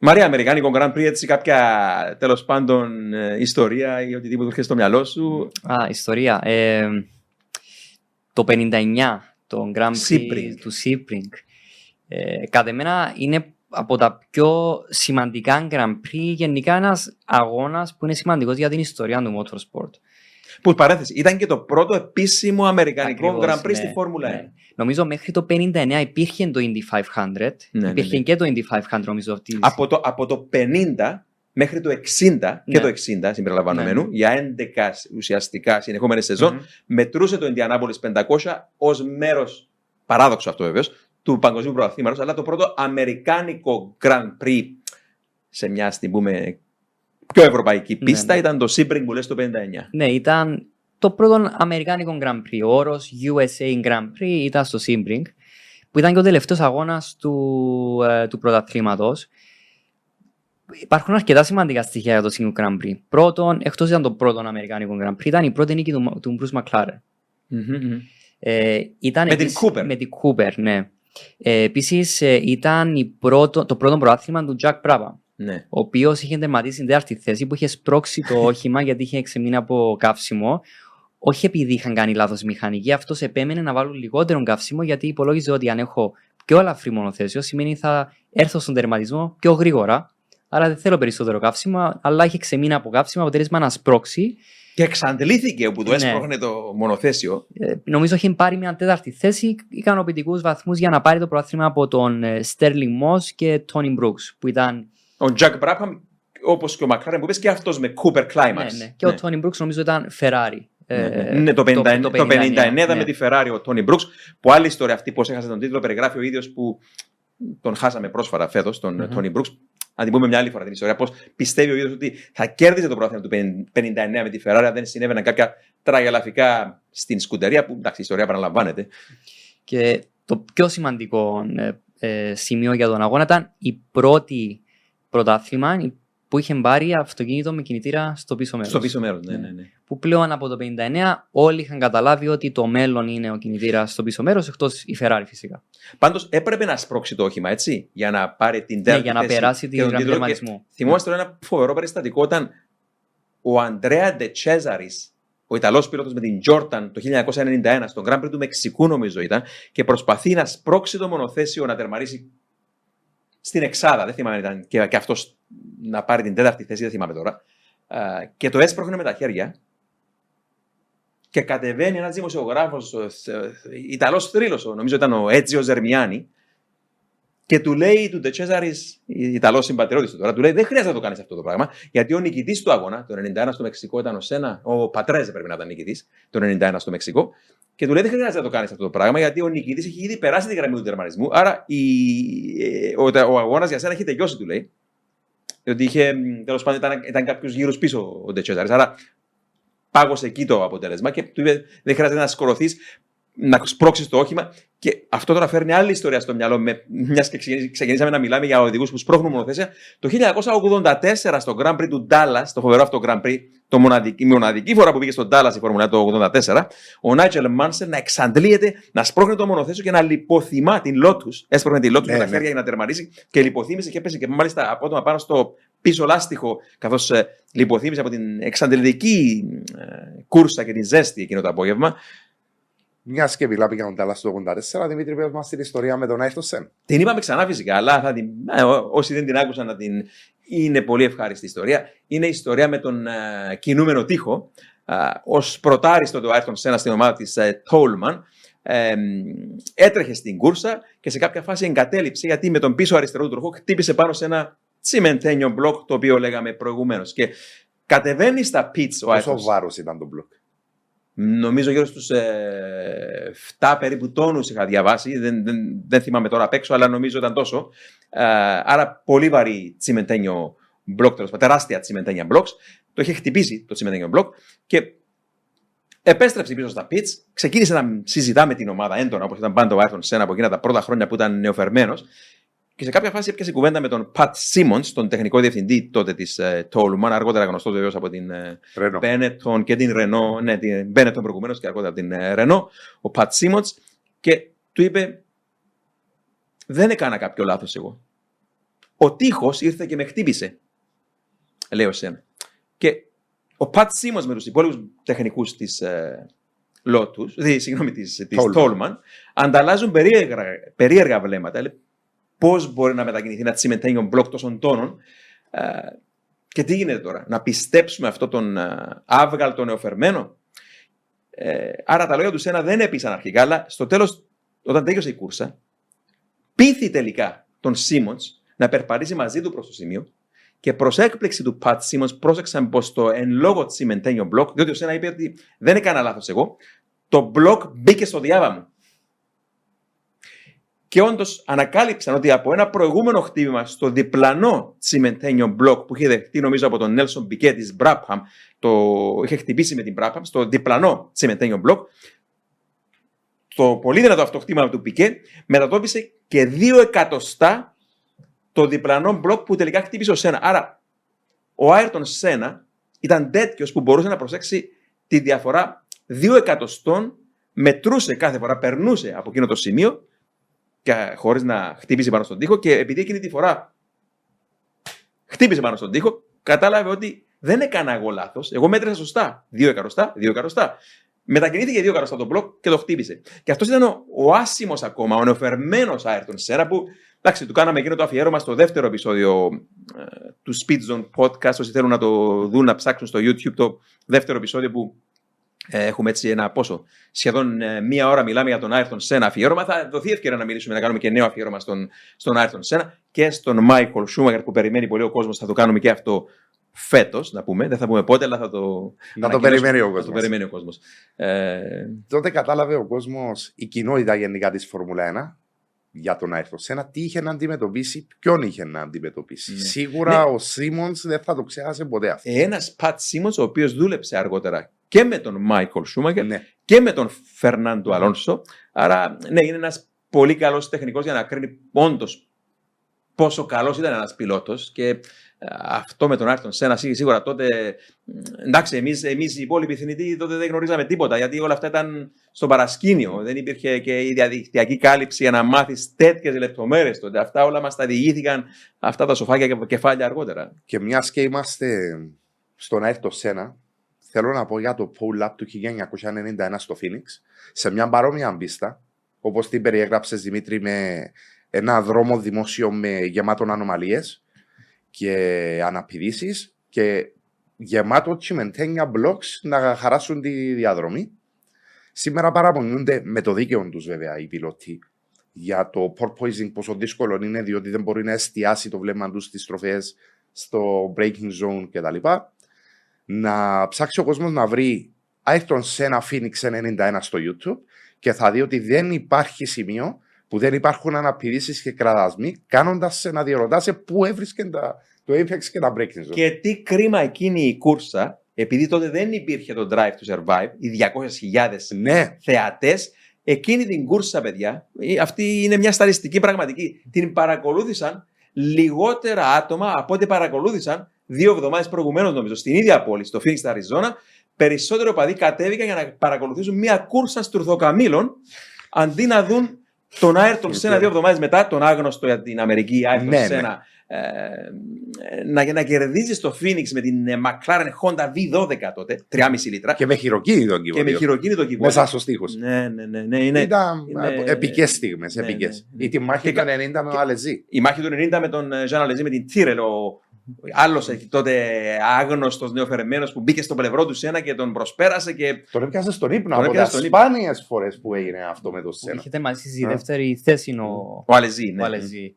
Μαρία, Αμερικάνικο Grand Prix, έτσι κάποια τέλος πάντων ε, ιστορία ή οτιδήποτε έρχεται στο μυαλό σου; Α, ιστορία. Ε, το 59, το Grand Prix Sebring. του Sebring. Ε, κατά εμένα είναι από τα πιο σημαντικά Grand Prix, γενικά ένας αγώνας που είναι σημαντικός για την ιστορία του motorsport. Που παρένθεση, ήταν και το πρώτο επίσημο αμερικανικό Ακριβώς, Grand Prix στη ναι, Φόρμουλα 1. ναι. Νομίζω μέχρι το 59 υπήρχε το Indy 500. Ναι, υπήρχε ναι, ναι. και το Indy 500 νομίζω. Της... Από το, από το 50 μέχρι το 60 και Ναι. το 60 συμπεριλαμβανομένου, Ναι. για 11 ουσιαστικά συνεχόμενες σεζόν, Μμμ. μετρούσε το Indianapolis 500 ως μέρος, παράδοξο αυτό βεβαίως, του παγκοσμίου πρωταθλήματος, αλλά το πρώτο αμερικάνικο Grand Prix σε μια, στην πούμε, πιο ευρωπαϊκή Ναι, πίστα ναι. ήταν το Sebring που λες το 59. Ναι, ήταν το πρώτο Αμερικάνικο Grand Prix. Ο όρος USA Grand Prix ήταν στο Sebring, που ήταν και ο τελευταίος αγώνας του, ε, του πρωταθλήματος. Υπάρχουν αρκετά σημαντικά στοιχεία για το Single Grand Prix. Πρώτον, εκτός ήταν το πρώτο Αμερικάνικο Grand Prix, ήταν η πρώτη νίκη του, του Bruce McLaren. Μμμ. Ε, ήταν Με την επίσης- Cooper. Με την Cooper, ναι. Ε, Επίσης, ήταν η πρώτο, το πρώτο πρωτάθλημα του Jack Brabham, Ναι. ο οποίος είχε τερματίσει στην τέταρτη θέση που είχε σπρώξει το όχημα γιατί είχε ξεμείνει από καύσιμο. Όχι επειδή είχαν κάνει λάθος μηχανική, αυτός επέμενε να βάλουν λιγότερο καύσιμο γιατί υπολόγιζε ότι αν έχω πιο ελαφρύ μονοθέσιο σημαίνει θα έρθω στον τερματισμό πιο γρήγορα. Άρα δεν θέλω περισσότερο καύσιμο, αλλά είχε ξεμείνει από καύσιμο, αποτέλεσμα να σπρώξει. Και εξαντλήθηκε όπου το Ναι. έσπρωχνε το μονοθέσιο. Ε, νομίζω είχε πάρει μια τέταρτη θέση, ικανοποιητικούς βαθμούς για να πάρει το πρωτάθλημα από τον ε, Sterling Moss και Tony Brooks, που ήταν. Ο Jack Brabham, όπως και ο McLaren που είπες, και αυτός με Cooper Climax. Ναι, ναι. Και ο Tony Brooks νομίζω ήταν Ferrari. Ναι, Ε, ναι. Ναι, το 59, το 59, ήταν ναι. με τη Ferrari ο Τόνι Μπρούξ. Που άλλη ιστορία αυτή, πώς έχασε τον τίτλο, περιγράφει ο ίδιος που τον χάσαμε πρόσφατα φέτος, τον Μμμ. Τόνι Μπρούξ. Να την πούμε μια άλλη φορά την ιστορία. Πώς πιστεύει ο ίδιος ότι θα κέρδιζε το πρωτάθλημα του 59 με τη Ferrari αν δεν συνέβαιναν κάποια τραγελαφικά στην σκουντερία. Που εντάξει, η ιστορία επαναλαμβάνεται. Και το πιο σημαντικό ε, ε, σημείο για τον αγώνα ήταν η πρώτη πρωτάθλημα που είχε πάρει αυτοκίνητο με κινητήρα στο πίσω μέρος. Στο πίσω μέρος. Ναι, Ναι. ναι, ναι. Που πλέον από το 59 όλοι είχαν καταλάβει ότι το μέλλον είναι ο κινητήρα στο πίσω μέρος, εκτός η Ferrari φυσικά. Πάντως έπρεπε να σπρώξει το όχημα, έτσι, για να πάρει την Ναι, τέταρτη για να θέση περάσει και τη τον γραμμή τίτλο. Και τερματισμού. Θυμόμαστε τώρα ένα φοβερό περιστατικό όταν ο Αντρέα Ντετσέζαρη, ο Ιταλός πιλότος με την Jordan το 1991, στον Grand Prix του Μεξικού, νομίζω ήταν, και προσπαθεί να σπρώξει το μονοθέσιο να τερματίσει στην Εξάδα. Δεν θυμάμαι αν ήταν και, και αυτός να πάρει την τέταρτη θέση, δεν θυμάμαι τώρα. Α, και το έσπρωχνε με τα χέρια. Και κατεβαίνει ένας δημοσιογράφος, Ιταλός θρύλος, νομίζω ήταν ο Έτζιο Ζερμιάνι, και του λέει του Ντετσέζαρη, Ιταλός συμπατριώτης του τώρα, του λέει: Δεν χρειάζεται να το κάνεις αυτό το πράγμα, γιατί ο νικητής του αγώνα, το 91 στο Μεξικό ήταν ο Σένα, ο Πατρέζε πρέπει να ήταν νικητής, το 91 στο Μεξικό, και του λέει: Δεν χρειάζεται να το κάνεις αυτό το πράγμα, γιατί ο νικητής έχει ήδη περάσει τη γραμμή του τερματισμού, άρα η, ε, ο, ο αγώνας για σένα έχει τελειώσει, του λέει. Διότι είχε, τέλος πάντων, ήταν, ήταν κάποιου γύρους πίσω ο Ντετσέζαρη. Άρα πάγωσε εκεί το αποτέλεσμα και του είπε: Δεν χρειάζεται να σκορωθείς, να σπρώξεις το όχημα. Και αυτό τώρα φέρνει άλλη ιστορία στο μυαλό, μιας και ξεκινήσαμε- ξεκινήσαμε να μιλάμε για οδηγούς που σπρώχνουν μονοθέσια. Το 1984 στο Grand Prix του Dallas, το φοβερό αυτό Grand Prix, το μοναδική, η μοναδική φορά που πήγε στον Dallas η Φόρμουλα το 1984, ο Νάιτζελ Μάνσερ να εξαντλείεται, να σπρώχνει το μονοθέσιο και να λιποθυμά την Lotus. Έσπρωχνε τη Lotus Ναι, με τα ναι. χέρια για να τερματίσει και λιποθύμησε και έπεσε και μάλιστα απότομα πάνω στο πίσω λάστιχο, καθώς ε, λιποθύμησε από την εξαντλητική ε, κούρσα και την ζέστη εκείνο το απόγευμα. Μιας και μιλάμε για τον Τάλλας στο 84, Δημήτρη, πες μας την ιστορία με τον Άιρτον Σεν. Την είπαμε ξανά φυσικά, αλλά θα την, ε, ό- όσοι δεν την άκουσαν να την. Είναι πολύ ευχάριστη ιστορία. Είναι η ιστορία με τον ε, κινούμενο τοίχο. Ω πρωτάριστο το Άιρτον Σένα στην ομάδα της Τόλμαν. Ε, έτρεχε στην κούρσα και σε κάποια φάση εγκατέλειψε γιατί με τον πίσω αριστερό του τροχό χτύπησε πάνω σε ένα τσιμεντένιο μπλοκ το οποίο λέγαμε προηγουμένως. Και κατεβαίνει στα pits ο Πόσο Άιρτον βάρος ήταν το μπλοκ; Νομίζω γύρω στους ε, 7 περίπου τόνους είχα διαβάσει, δεν, δεν, δεν θυμάμαι τώρα απ' έξω, αλλά νομίζω ήταν τόσο. Ε, άρα πολύ βαρύ τσιμεντένιο μπλοκ, τέλος πάντων, τεράστια τσιμεντένια μπλοκ. Το είχε χτυπήσει το τσιμεντένιο μπλοκ και επέστρεψε πίσω στα πιτς, ξεκίνησε να συζητά με την ομάδα έντονα, όπως ήταν πάντα ο Άρθον Σένα από εκείνα τα πρώτα χρόνια που ήταν νεοφερμένος. Και σε κάποια φάση έπιασε κουβέντα με τον Πατ Σίμονς, τον τεχνικό διευθυντή τότε της ε, Τόλμαν, αργότερα γνωστό βεβαίως από την ε, Ρένο. Μπένετον και την Ρενό, ναι, την Μπένετον προηγουμένως και αργότερα την ε, Ρενό, ο Πατ Σίμοντ, και του είπε: Δεν έκανα κάποιο λάθος εγώ. Ο τείχος ήρθε και με χτύπησε, λέει ο Σεν. Και ο Πατ Σίμοντ με τους υπόλοιπους τεχνικούς της ε, Lotus, δι, συγγνώμη, της, της Tolman. Tolman, ανταλλάζουν περίεργα, περίεργα βλέμματα. Λέει, Πώς μπορεί να μετακινηθεί ένα τσιμεντένιο μπλοκ τόσων τόνων. Ε, και τι γίνεται τώρα, να πιστέψουμε αυτό τον ε, άβγαλτο νεοφερμένο. Ε, άρα τα λόγια του Σένα δεν έπεισαν αρχικά, αλλά στο τέλος, όταν τέλειωσε η κούρσα, πείθη τελικά τον Σίμον να περπατήσει μαζί του προς το σημείο και προς έκπληξη του Πατ Σίμον πρόσεξαν πως το εν λόγω τσιμεντένιο μπλοκ, διότι ο Σένα είπε ότι δεν έκανα λάθος εγώ, το μπλοκ μπήκε στο διάβα μου. Και όντως ανακάλυψαν ότι από ένα προηγούμενο χτύπημα στο διπλανό τσιμεντένιο μπλοκ που είχε δεχτεί νομίζω από τον Νέλσον Μπικέ της Μπράπχαμ, το είχε χτυπήσει με την Μπράπχαμ, στο διπλανό τσιμεντένιο μπλοκ, το πολύ δυνατό αυτό χτύπημα του Πικέ μετατόπισε και δύο εκατοστά το διπλανό μπλοκ που τελικά χτύπησε ο Σένα. Άρα ο Άιρτον Σένα ήταν τέτοιος που μπορούσε να προσέξει τη διαφορά δύο εκατοστών, μετρούσε κάθε φορά, περνούσε από εκείνο το σημείο χωρίς να χτύπησε πάνω στον τοίχο και επειδή εκείνη τη φορά χτύπησε πάνω στον τοίχο, κατάλαβε ότι δεν έκανα εγώ λάθος. Εγώ μέτρησα σωστά. Δύο εκατοστά, δύο εκατοστά. Μετακινήθηκε δύο εκατοστά το μπλοκ και το χτύπησε. Και αυτός ήταν ο, ο άσημος ακόμα, ο νεοφερμένος Άιρτον Σέρα που εντάξει, του κάναμε εκείνο το αφιέρωμα στο δεύτερο επεισόδιο ε, του Speed Zone Podcast. Όσοι θέλουν να το δουν, να ψάξουν στο YouTube το δεύτερο επεισόδιο που ε, έχουμε έτσι ένα πόσο. Σχεδόν ε, μία ώρα μιλάμε για τον Άιρτον Σένα αφιέρωμα. Θα δοθεί ευκαιρία να μιλήσουμε, να κάνουμε και νέο αφιέρωμα στον, στον Άιρτον Σένα και στον Μάικολ Σούμαγερ που περιμένει πολύ ο κόσμος. Θα το κάνουμε και αυτό φέτος, να πούμε. Δεν θα πούμε πότε, αλλά θα το. Να το περιμένει ο κόσμο. το περιμένει ο κόσμος. Ε... Τότε κατάλαβε ο κόσμος, η κοινότητα γενικά της Φόρμουλα 1 για τον Άιρτον Σένα, τι είχε να αντιμετωπίσει, ποιον είχε να αντιμετωπίσει. Ναι. Σίγουρα ναι. ο Σίμονς δεν θα το ξέχασε ποτέ αυτό. Ένας Πατ Σίμονς, ο οποίος δούλεψε αργότερα και με τον Μάικολ Σούμαγκερ ναι. και με τον Φερνάντο Αλόνσο. Άρα, ναι, είναι ένας πολύ καλός τεχνικός για να κρίνει όντως πόσο καλός ήταν ένας πιλότος. Και ε, αυτό με τον Άρτον Σένα σίγουρα τότε. Εντάξει, εμείς εμείς οι υπόλοιποι θνητοί τότε δεν γνωρίζαμε τίποτα γιατί όλα αυτά ήταν στο παρασκήνιο. Δεν υπήρχε και η διαδικτυακή κάλυψη για να μάθεις τέτοιες λεπτομέρειες τότε. Αυτά όλα μας τα διηγήθηκαν αυτά τα σοφάκια και κεφάλια αργότερα. Και μιας και είμαστε στον Άρτον Σένα, θέλω να πω για το Pole Lab του 1991 στο Phoenix, σε μια παρόμοια πίστα, όπως την περιέγραψε Δημήτρη, με ένα δρόμο δημόσιο με γεμάτο ανομαλίες και αναπηδήσεις και γεμάτο τσιμεντένια blocks να χαράσουν τη διαδρομή. Σήμερα παραπονιούνται με το δίκαιο τους βέβαια οι πιλότοι για το porpoising πόσο δύσκολο είναι διότι δεν μπορεί να εστιάσει το βλέμμα τους στις στροφέ στο breaking zone κτλ να ψάξει ο κόσμος να βρει Ayrton Senna Phoenix 91 στο YouTube και θα δει ότι δεν υπάρχει σημείο που δεν υπάρχουν αναπηδήσεις και κραδασμοί, κάνοντας σε να διαρωτάσαι πού έβρισκε το Apex και τα Breaking Zone. Και τι κρίμα εκείνη η κούρσα, επειδή τότε δεν υπήρχε το Drive to Survive, οι 200.000 ναι. θεατές, εκείνη την κούρσα, παιδιά, αυτή είναι μια σταριστική πραγματική. Την παρακολούθησαν λιγότερα άτομα από ό,τι παρακολούθησαν δύο εβδομάδες προηγουμένως, νομίζω, στην ίδια πόλη, στο Phoenix, στα Αριζόνα, περισσότερο παδί κατέβηκαν για να παρακολουθήσουν μια κούρσα στουρθοκαμήλων αντί να δουν τον Άιρτον Σένα δύο εβδομάδες μετά, τον άγνωστο για την Αμερική, Άιρτον ναι, Σένα, ναι. Ε, να, να κερδίζει το Phoenix με την ε, McLaren Honda V12 τότε, 3,5 λίτρα. Και με χειροκίνητο κυβότιο. Και με χειροκίνητο κυβότιο. Μέσα στο στίχο. Ναι, ναι, ναι. ναι είναι, Ήταν είναι... επικές στιγμές. Ναι, ναι, ναι. Ή τη μάχη του 90 με τον Αλεζή. Η μάχη του 90 με τον Ζαν Αλεζή με την Τύρελ, ο, Άλλος τότε άγνωστος νεοφερμένος που μπήκε στο πλευρό του Σένα και τον προσπέρασε. Και... Τον έπιασε στον ύπνο. Τον από τις σπάνιες φορές που έγινε αυτό με τον Σένα. Έχετε μαζί στη δεύτερη θέση ο, ο Αλεζή. Ναι. Ο Αλεζή.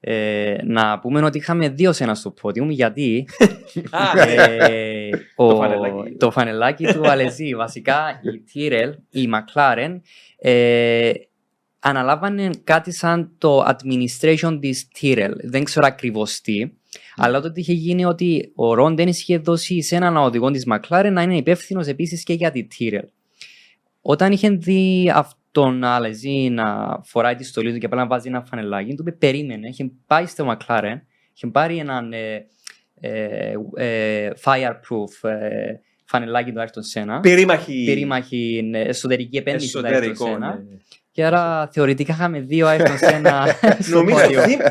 Ε, να πούμε ότι είχαμε δύο σένα στο πόδιουμ γιατί ε, ο, το, φανελάκι. το φανελάκι του Αλεζή, βασικά η Τιρελ, η Μακλάρεν, ε, αναλάβανε κάτι σαν το administration της Tyrrell. Δεν ξέρω ακριβώς τι. Αλλά τότε είχε γίνει ότι ο Ρον δεν είχε δώσει σε έναν οδηγό της Μακλάρεν να είναι υπεύθυνος επίσης και για τη Tyrrell. Όταν είχε δει αυτόν Αλεζή να φοράει τη στολή του και απλά να βάζει ένα φανελάκι, του είπε περίμενε. Είχε πάει στο Μακλάρεν, είχε πάρει έναν ε, ε, ε, fireproof ε, φανελάκι του Άρτον Σένα. Περίμαχη. Περίμαχη ε, εσωτερική επένδυση του Άρτον Σένα. Και άρα θεωρητικά είχαμε δύο Άιρτον Σένα. Νομίζω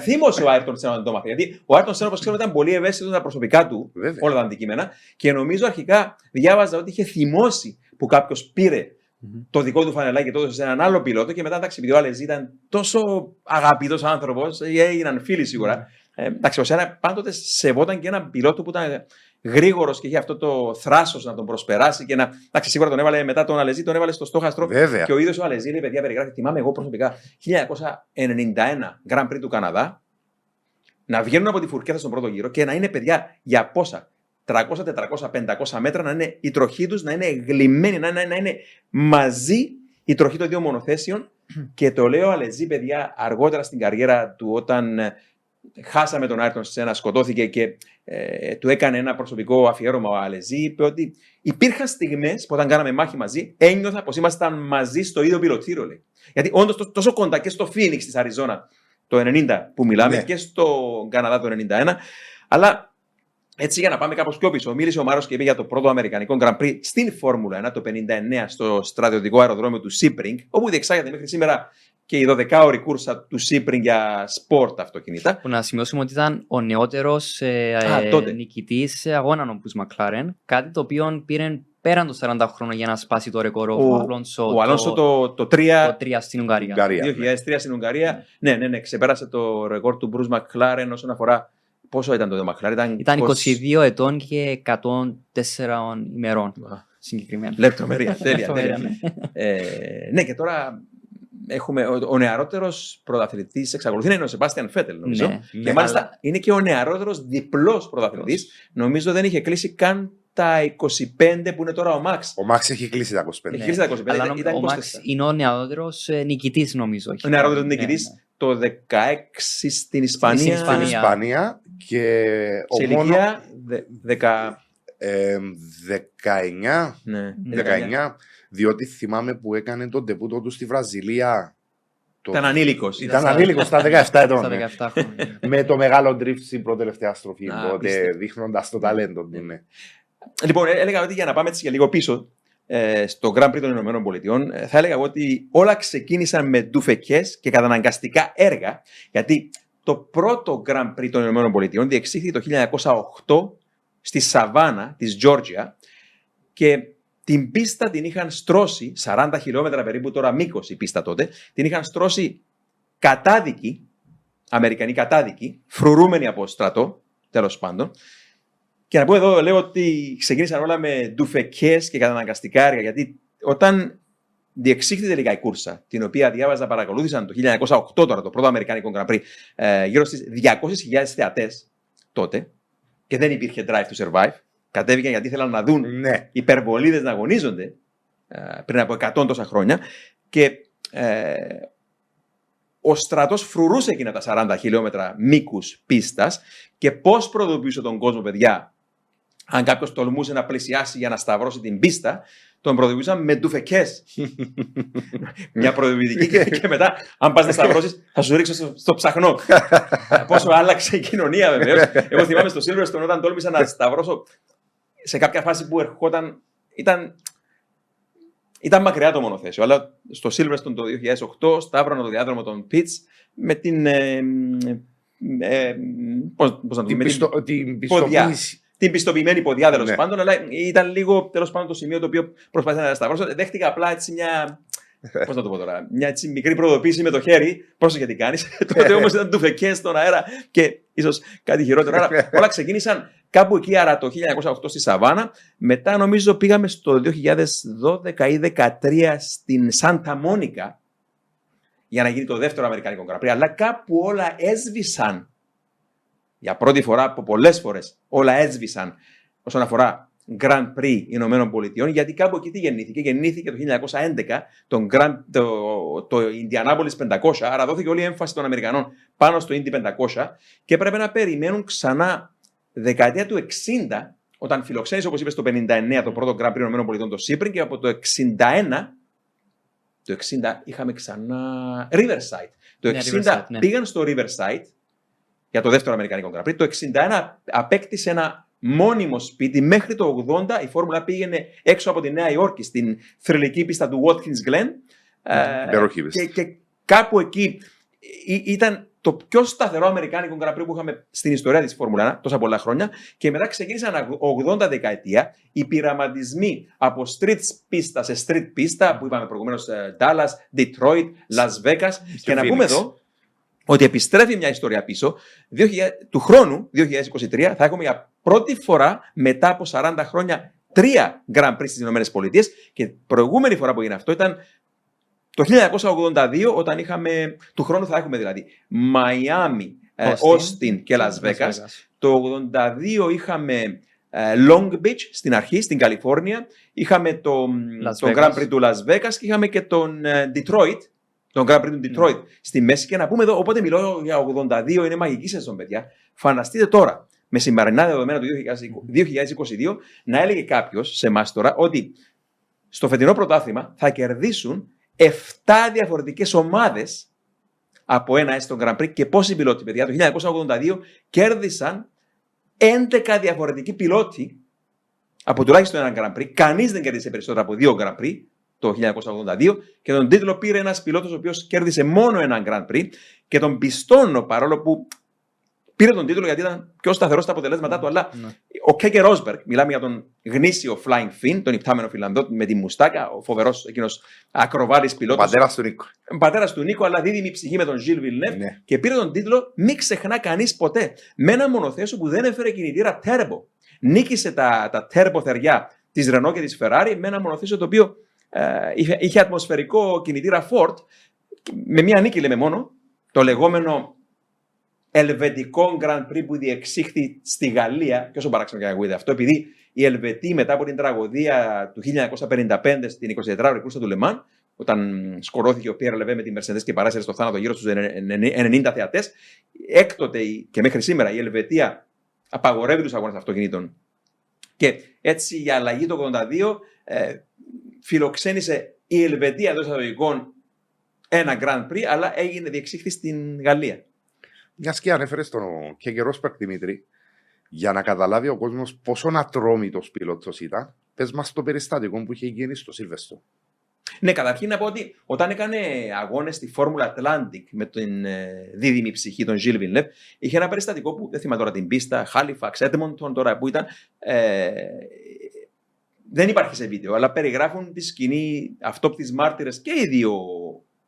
θύμωσε ο Άιρτον Σένα να το μάθει. Γιατί ο Άιρτον Σένα, όπως ξέρουμε, ήταν πολύ ευαίσθητος τα προσωπικά του, Βέβαια. όλα τα αντικείμενα. Και νομίζω αρχικά διάβαζα ότι είχε θυμώσει που κάποιος πήρε το δικό του φανελάκι και το έδωσε σε έναν άλλο πιλότο. Και μετά, εντάξει, επειδή ο Άλεζ ήταν τόσο αγαπητός άνθρωπος, έγιναν φίλοι σίγουρα. Ε, εντάξει, ο Σένα πάντοτε σεβόταν και έναν πιλότο που ήταν γρήγορος και είχε αυτό το θράσος να τον προσπεράσει και να. Εντάξει, σίγουρα τον έβαλε μετά τον Αλεζή, τον έβαλε στο στόχαστρο. Βέβαια. Και ο ίδιος ο Αλεζή λέει: Παιδιά, περιγράφει, θυμάμαι εγώ προσωπικά 1991 Grand Prix του Καναδά να βγαίνουν από τη φουρκέτα στον πρώτο γύρο και να είναι παιδιά για πόσα. 300, 400, 500 μέτρα να είναι η τροχή τους, να είναι γλυμμένη, να είναι, να είναι μαζί η τροχή των δύο μονοθέσεων. και το λέω Αλεζή, παιδιά, αργότερα στην καριέρα του, όταν ε, χάσαμε τον Άιρτον Σένα, σκοτώθηκε και ε, του έκανε ένα προσωπικό αφιέρωμα ο Αλεζή, είπε ότι υπήρχαν στιγμές που όταν κάναμε μάχη μαζί, ένιωθα πως ήμασταν μαζί στο ίδιο πιλωτήριο. Λέει. Γιατί όντως τόσο κοντά και στο Phoenix της Αριζόνα το 90 που μιλάμε Ναι. και στο Καναδά το 91. Αλλά έτσι για να πάμε κάπως πιο πίσω. Μίλησε ο Μάρος και είπε για το πρώτο Αμερικανικό Grand Prix στην Φόρμουλα 1 το 59 στο στρατιωτικό αεροδρόμιο του Sebring, όπου διεξάγεται μέχρι σήμερα και η 12ωρη κούρσα του Sebring για σπορ αυτοκίνητα. Που να σημειώσουμε ότι ήταν ο νεότερος ε, Α, ε, τότε. νικητής αγώνα ο Μπρους Μακλάρεν. Κάτι το οποίο πήρε πέραν των 40 χρόνων για να σπάσει το ρεκόρ ο, Ο- Αλόνσο. Ο Αλόνσο το, το 3 το 3 στην Ουγγαρία. Ουγγαρία. 2003 στην Ουγγαρία. Ναι, ναι, ναι, ξεπέρασε το ρεκόρ του Bruce McLaren όσον αφορά. Πόσο ήταν το McLaren, ήταν, Ήταν 20 22 ετών και 104 ημερών Α, συγκεκριμένα. Λεπτομέρεια, τέλεια. τέλεια. Λεπτομέρεια, ναι. Ε, ναι, και τώρα έχουμε ο, ο νεαρότερος πρωταθλητής εξακολουθεί να είναι ο Σεμπάστιαν Φέτελ, νομίζω. Ναι. Και Ναι, μάλιστα αλλά- είναι και ο νεαρότερος διπλός πρωταθλητής. Νομίζω δεν είχε κλείσει καν τα 25 που είναι τώρα ο Μαξ. Ο Μάξ έχει κλείσει τα 25. Έχει Ναι. κλείσει τα 25, Αλλά ήταν- νομ- ήταν ο 24. Μαξ είναι ο νεαρότερος νικητής, νομίζω. όχι. Ο νεαρότερος Ναι, νικητής. ναι. Το 16 στην Ισπανία. Στην Στην Ισπανία. Ισπανία και Σε ο μόνο ηλικία δε- δεκα- ε, 19, ναι, Ναι. 19, διότι θυμάμαι που έκανε τον τεπούτο του στη Βραζιλία. Το... Ήταν ανήλικος. Ήταν στα- ανήλικος στα 17 ετών. Στα ναι. 17 χρόνια. Με το μεγάλο drift στην πρώτη-τελευταία στροφή. Α, τότε απίστευτο. δείχνοντας το ταλέντο του. Ναι. Λοιπόν, ε- έλεγα ότι για να πάμε έτσι για λίγο πίσω ε, στο Grand Prix των Ηνωμένων Πολιτειών, ε, θα έλεγα εγώ ότι όλα ξεκίνησαν με ντουφεκές και καταναγκαστικά έργα, γιατί το πρώτο Grand Prix των Ηνωμένων Πολιτειών διεξήχθη το 1908 στη Σαβάνα της Τζόρτζια και την πίστα την είχαν στρώσει, 40 χιλιόμετρα περίπου τώρα μήκος η πίστα τότε, την είχαν στρώσει κατάδικοι, Αμερικανοί κατάδικοι, φρουρούμενοι από στρατό, τέλος πάντων, και να πω εδώ, λέω ότι ξεκίνησαν όλα με ντουφεκές και καταναγκαστικά έργα, γιατί όταν διεξήχθη τελικά η κούρσα, την οποία διάβαζα, παρακολούθησαν το 1908 τώρα, το πρώτο Αμερικάνικο Grand Prix, ε, γύρω στις 200.000 θεατές τότε, και δεν υπήρχε drive to survive. Κατέβηκαν γιατί ήθελαν να δουν ναι. υπερβολίδες να αγωνίζονται ε, πριν από 100 τόσα χρόνια και ε, ο στρατός φρουρούσε εκείνα τα 40 χιλιόμετρα μήκους πίστας και πώς προειδοποιούσε τον κόσμο, παιδιά, αν κάποιος τολμούσε να πλησιάσει για να σταυρώσει την πίστα, τον προειδοποιούσαν με ντουφεκές. Μια προειδοποιητική και, και μετά, αν πας να σταυρώσεις, θα σου ρίξω στο, στο ψαχνό. Πόσο άλλαξε η κοινωνία βεβαίως. Εγώ θυμάμαι στο Silverstone όταν τόλμησα να σταυρώσω σε κάποια φάση που ερχόταν. Ήταν, ήταν μακριά το μονοθέσιο, αλλά στο Silverstone το 2008 σταύρωνα το διάδρομο των Pits με την. Ε, ε, πώς, πώς να το Την, με την- πιστο... την ποδιά. πιστοποίηση. την πιστοποιημένη ποδιά τέλος Ναι. πάντων, αλλά ήταν λίγο τέλος πάντων το σημείο το οποίο προσπάθησα να σταυρώσω. Δέχτηκα απλά έτσι μια. Πώς να το πω τώρα, μια έτσι μικρή προειδοποίηση με το χέρι. Πρόσεχε τι κάνεις. Τότε όμως ήταν τουφεκέ στον αέρα και ίσως κάτι χειρότερο. Άρα όλα ξεκίνησαν κάπου εκεί, άρα το 1908 στη Σαβάνα. Μετά νομίζω πήγαμε στο 2012 ή 2013 στην Σάντα Μόνικα για να γίνει το δεύτερο Αμερικανικό Grand Prix. Αλλά κάπου όλα έσβησαν για πρώτη φορά από πολλές φορές όλα έσβησαν όσον αφορά Grand Prix Ηνωμένων Πολιτειών, γιατί κάπου εκεί τι γεννήθηκε. Γεννήθηκε το 1911 τον Grand, το, το Indianapolis 500, άρα δόθηκε όλη η έμφαση των Αμερικανών πάνω στο Indy 500 και έπρεπε να περιμένουν ξανά δεκαετία του 60 όταν φιλοξένησε, όπως είπες, το 59 το πρώτο Grand Prix Ηνωμένων Πολιτειών το Sebring και από το 61 το 60 είχαμε ξανά Riverside. Το 60 Ναι, Riverside, ναι. πήγαν στο Riverside για το δεύτερο Αμερικανικό Grand Prix. Το 61 απέκτησε ένα μόνιμο σπίτι. Μέχρι το 80 η Φόρμουλα πήγαινε έξω από τη Νέα Υόρκη στην θρηλυκή πίστα του Watkins Glen. Ε, υπέροχη πίστα. και, και κάπου εκεί ή- ήταν το πιο σταθερό Αμερικάνικο Grand Prix που είχαμε στην ιστορία της Φόρμουλα 1 τόσα πολλά χρόνια και μετά ξεκίνησαν 80 δεκαετία οι πειραματισμοί από street πίστα σε street πίστα που είπαμε προηγουμένως ε, Dallas, Detroit, Las Vegas και να Phoenix. πούμε εδώ ότι επιστρέφει μια ιστορία πίσω. 2000, του χρόνου, 2023, θα έχουμε για πρώτη φορά μετά από 40 χρόνια τρία Grand Prix στις ΗΠΑ και προηγούμενη φορά που έγινε αυτό ήταν το 1982 όταν είχαμε, του χρόνου θα έχουμε δηλαδή, Μαϊάμι, Όστιν και Las Vegas. Το 82 είχαμε ε, Long Beach στην αρχή, στην Καλιφόρνια. Είχαμε το, τον Grand Prix του Las Vegas και είχαμε και τον ε, Detroit, τον Grand Prix του Detroit ναι. στη μέση. Και να πούμε εδώ, οπότε μιλώ για 82, είναι μαγική σεζόν, παιδιά. Φανταστείτε τώρα, με σημερινά δεδομένα του 2022, να έλεγε κάποιος σε εμάς τώρα ότι στο φετινό πρωτάθλημα θα κερδίσουν 7 διαφορετικές ομάδες από ένα έστω Grand Prix και πόσοι πιλότοι, παιδιά, το 1982 κέρδισαν 11 διαφορετικοί πιλότοι από τουλάχιστον ένα Grand Prix. Κανείς δεν κέρδισε περισσότερα από δύο Grand Prix το 1982 και τον τίτλο πήρε ένας πιλότος ο οποίος κέρδισε μόνο ένα Grand Prix και τον πιστώνω παρόλο που πήρε τον τίτλο γιατί ήταν πιο σταθερό στα αποτελέσματά του. Αλλά ναι. ο Κέκε Ρόσμπεργκ, μιλάμε για τον γνήσιο Flying Finn, τον υπτάμενο Φιλανδό με τη μουστάκα, ο φοβερός εκείνος ακροβάτη πιλότος. Πατέρας του Νίκο. Πατέρας του Νίκο, αλλά δίδυμη ψυχή με τον Ζιλ Βιλνεύ ναι. και πήρε τον τίτλο Μην ξεχνά κανείς ποτέ. Με ένα μονοθέσιο που δεν έφερε κινητήρα τέρμπο. Νίκησε τα, τα τέρμπο θεριά της Ρενό και της Ferrari με ένα μονοθέσιο το οποίο ε, είχε, είχε ατμοσφαιρικό κινητήρα Ford. Με μία νίκη λέμε μόνο, το λεγόμενο ελβετικό Grand Prix που διεξήχθη στη Γαλλία, και όσο παράξενο και ακούγεται αυτό, επειδή οι Ελβετοί μετά από την τραγωδία του 1955 στην 24ωρη κούρσα του Λεμάν, όταν σκορώθηκε ο Πιέρα Λεβέ με τη Mercedes και παράσυρε στο θάνατο γύρω στους 90 θεατές, έκτοτε και μέχρι σήμερα η Ελβετία απαγορεύει τους αγώνες αυτοκινήτων. Και έτσι η αλλαγή το 82 ε, φιλοξένησε η Ελβετία εντός εισαγωγικών ένα Grand Prix, αλλά έγινε διεξήχθη στην Γαλλία. Μια και ανέφερε στον Κέγκερόσπερκ Δημήτρη, για να καταλάβει ο κόσμος πόσο ατρόμητος πιλότος ήταν, πες μας το περιστατικό που είχε γίνει στο Σίλβεστο. Ναι, καταρχήν να πω ότι όταν έκανε αγώνες στη Φόρμουλα Atlantic με την ε, δίδυμη ψυχή των Ζιλ Βινλεύ, είχε ένα περιστατικό που δεν θυμάμαι τώρα την πίστα, Χάλιφαξ, Έντμοντον τώρα που ήταν. Ε, δεν υπάρχει σε βίντεο, αλλά περιγράφουν τη σκηνή αυτόπτη μάρτυρες και οι δύο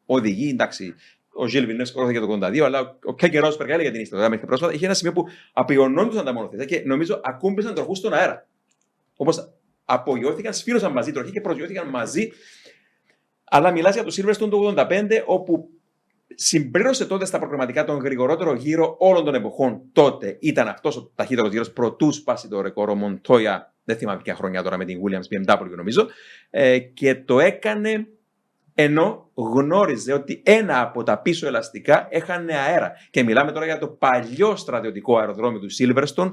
οδηγοί. Εντάξει, ο Ζιλ Βινλεύ σκόρωθηκε το 82, αλλά ο Κέγκερ Ρόσπεργκ έλεγε την ιστορία μέχρι πρόσφατα. Είχε ένα σημείο που απειλωνόντουσαν τα μονοθέσια και νομίζω ακούμπησαν τροχούς στον αέρα. Όπως απογειώθηκαν, σφύρωσαν μαζί τροχή και προσγειώθηκαν μαζί. Αλλά μιλάς για το Silverstone του 85, όπου συμπλήρωσε τότε στα προγραμματικά τον γρηγορότερο γύρο όλων των εποχών. Τότε ήταν αυτός ο ταχύτερος γύρος πρωτού σπάσει το ρεκόρο Μοντόια. Δεν θυμάμαι ποια χρονιά τώρα με την Williams BMW νομίζω. Ε, και το έκανε ενώ γνώριζε ότι ένα από τα πίσω ελαστικά έχανε αέρα. Και μιλάμε τώρα για το παλιό στρατιωτικό αεροδρόμιο του Silverstone,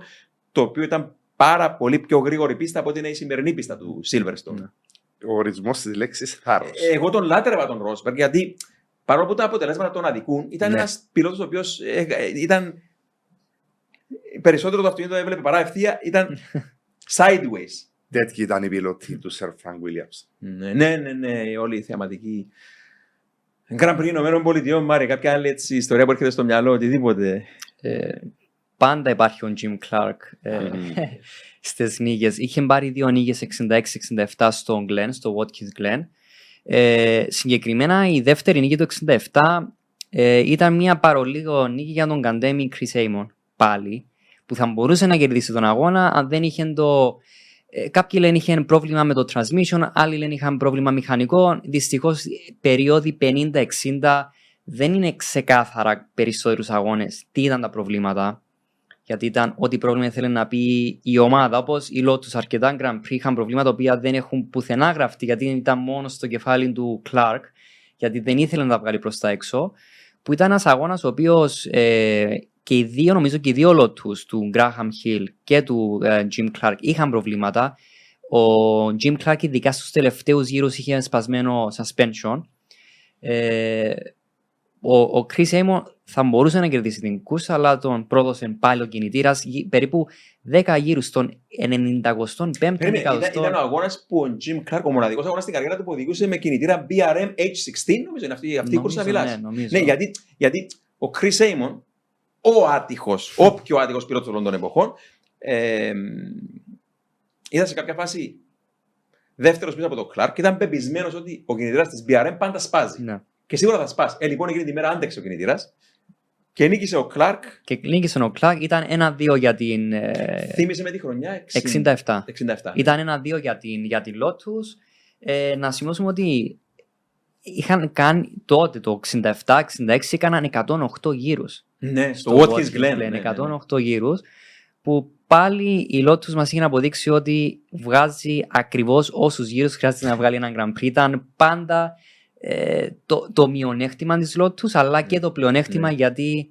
το οποίο ήταν πάρα πολύ πιο γρήγορη πίστα από ότι είναι η σημερινή πίστα του Silverstone. Ναι. Ο ορισμός της λέξης θάρρος. Ε, εγώ τον λάτρευα τον Ρόσμπεργκ γιατί παρόλο που τα αποτελέσματα τον αδικούν, ήταν ναι. ένας πιλότος ο οποίος ε, ε, ήταν. Περισσότερο το αυτοκίνητο έβλεπε παρά ευθεία, ήταν sideways. Τέτοιοι ήταν οι πιλότοι του Σερ Φρανκ Βίλιαμς. Ναι, ναι, ναι, ναι, όλη η θεματική. Grand Prix Ηνωμένων Πολιτειών, Μάρια, κάποια άλλη έτσι, ιστορία που έρχεται στο μυαλό, οτιδήποτε. Ε, πάντα υπάρχει ο Jim Clark ε, mm. στις νίκες. Είχε πάρει δύο νίκες 66-67 στο Glen, στο Watkins Glen. Ε, συγκεκριμένα η δεύτερη νίκη του 67 ε, ήταν μια παρολίγο νίκη για τον Καντέμι Chris Amon πάλι που θα μπορούσε να κερδίσει τον αγώνα αν δεν είχε το ε, κάποιοι λένε είχαν πρόβλημα με το transmission, άλλοι λένε είχαν πρόβλημα μηχανικό. Δυστυχώς, περίοδοι 50-60 δεν είναι ξεκάθαρα περισσότερους αγώνες τι ήταν τα προβλήματα; Γιατί ήταν ό,τι πρόβλημα θέλει να πει η ομάδα. Όπως η Lotus αρκετά Grand Prix είχαν προβλήματα τα οποία δεν έχουν πουθενά γραφτεί γιατί ήταν μόνο στο κεφάλι του Clark, γιατί δεν ήθελε να τα βγάλει προς τα έξω. Που ήταν ένας αγώνας ο οποίος ε, και οι δύο, νομίζω και οι δύο λότους του Graham Hill και του uh, Jim Clark είχαν προβλήματα. Ο Jim Clark ειδικά στους τελευταίους γύρους είχε σπασμένο suspension. Ε, ο, ο Chris Amon θα μπορούσε να κερδίσει την κούρσα, αλλά τον πρόδωσε πάλι ο κινητήρας περίπου 10 γύρους στον 95ο εκατοστό. Ήταν, ο αγώνας που ο Jim Clark, ο μοναδικός αγώνας στην καριέρα του που οδηγούσε με κινητήρα BRM H16, νομίζω είναι αυτή, αυτή η κούρσα μιλάς. Ναι, ναι, γιατί, γιατί ο Chris Amon ο άτυχος, ο πιο άτυχος πιλότο όλων των εποχών. Ε, είδα σε κάποια φάση δεύτερος πίσω από τον Κλάρκ και ήταν πεπισμένος ότι ο κινητήρας της BRM πάντα σπάζει. Ναι. Και σίγουρα θα σπάσει. Ε, λοιπόν, εκείνη τη μέρα άντεξε ο κινητήρας. Και νίκησε ο Κλάρκ. Και νίκησε ο Κλάρκ. Ήταν ένα-δύο για την. Ε, Θύμισε με τη χρονιά 67. 67. Ήταν ένα-δύο για την, για την Lotus. Ε, να σημειώσουμε ότι είχαν κάνει τότε το 67-66 έκαναν 108 γύρους. Ναι, στο Watkins Glen. Ναι, 108 γύρους που πάλι η Lotus μας είχε αποδείξει ότι βγάζει ακριβώς όσους γύρους χρειάζεται να βγάλει έναν Grand Prix. Ήταν πάντα ε, το, το μειονέκτημα της Lotus αλλά και το πλεονέκτημα Ναι. γιατί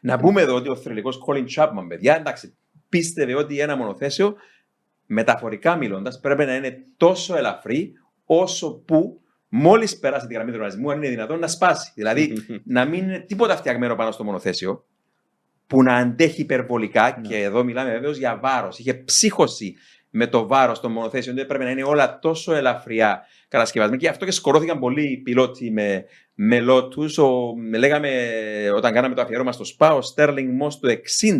Να πούμε εδώ ότι ο θρηλυκός Colin Chapman, παιδιά, εντάξει, πίστευε ότι ένα μονοθέσιο, μεταφορικά μιλώντας, πρέπει να είναι τόσο ελαφρύ όσο που μόλις περάσει τη γραμμή του οργανισμού, αν είναι δυνατόν να σπάσει. Δηλαδή, να μην είναι τίποτα φτιαγμένο πάνω στο μονοθέσιο, που να αντέχει υπερβολικά, Ναι. και εδώ μιλάμε βεβαίως για βάρος. Είχε ψύχωση με το βάρος των μονοθέσεων, δεν πρέπει να είναι όλα τόσο ελαφριά κατασκευασμένα. Και γι' αυτό και σκορώθηκαν πολλοί πιλότοι με, με Lotus. Ο, με λέγαμε όταν κάναμε το αφιέρωμα στο ΣΠΑ, ο Sterling Moss του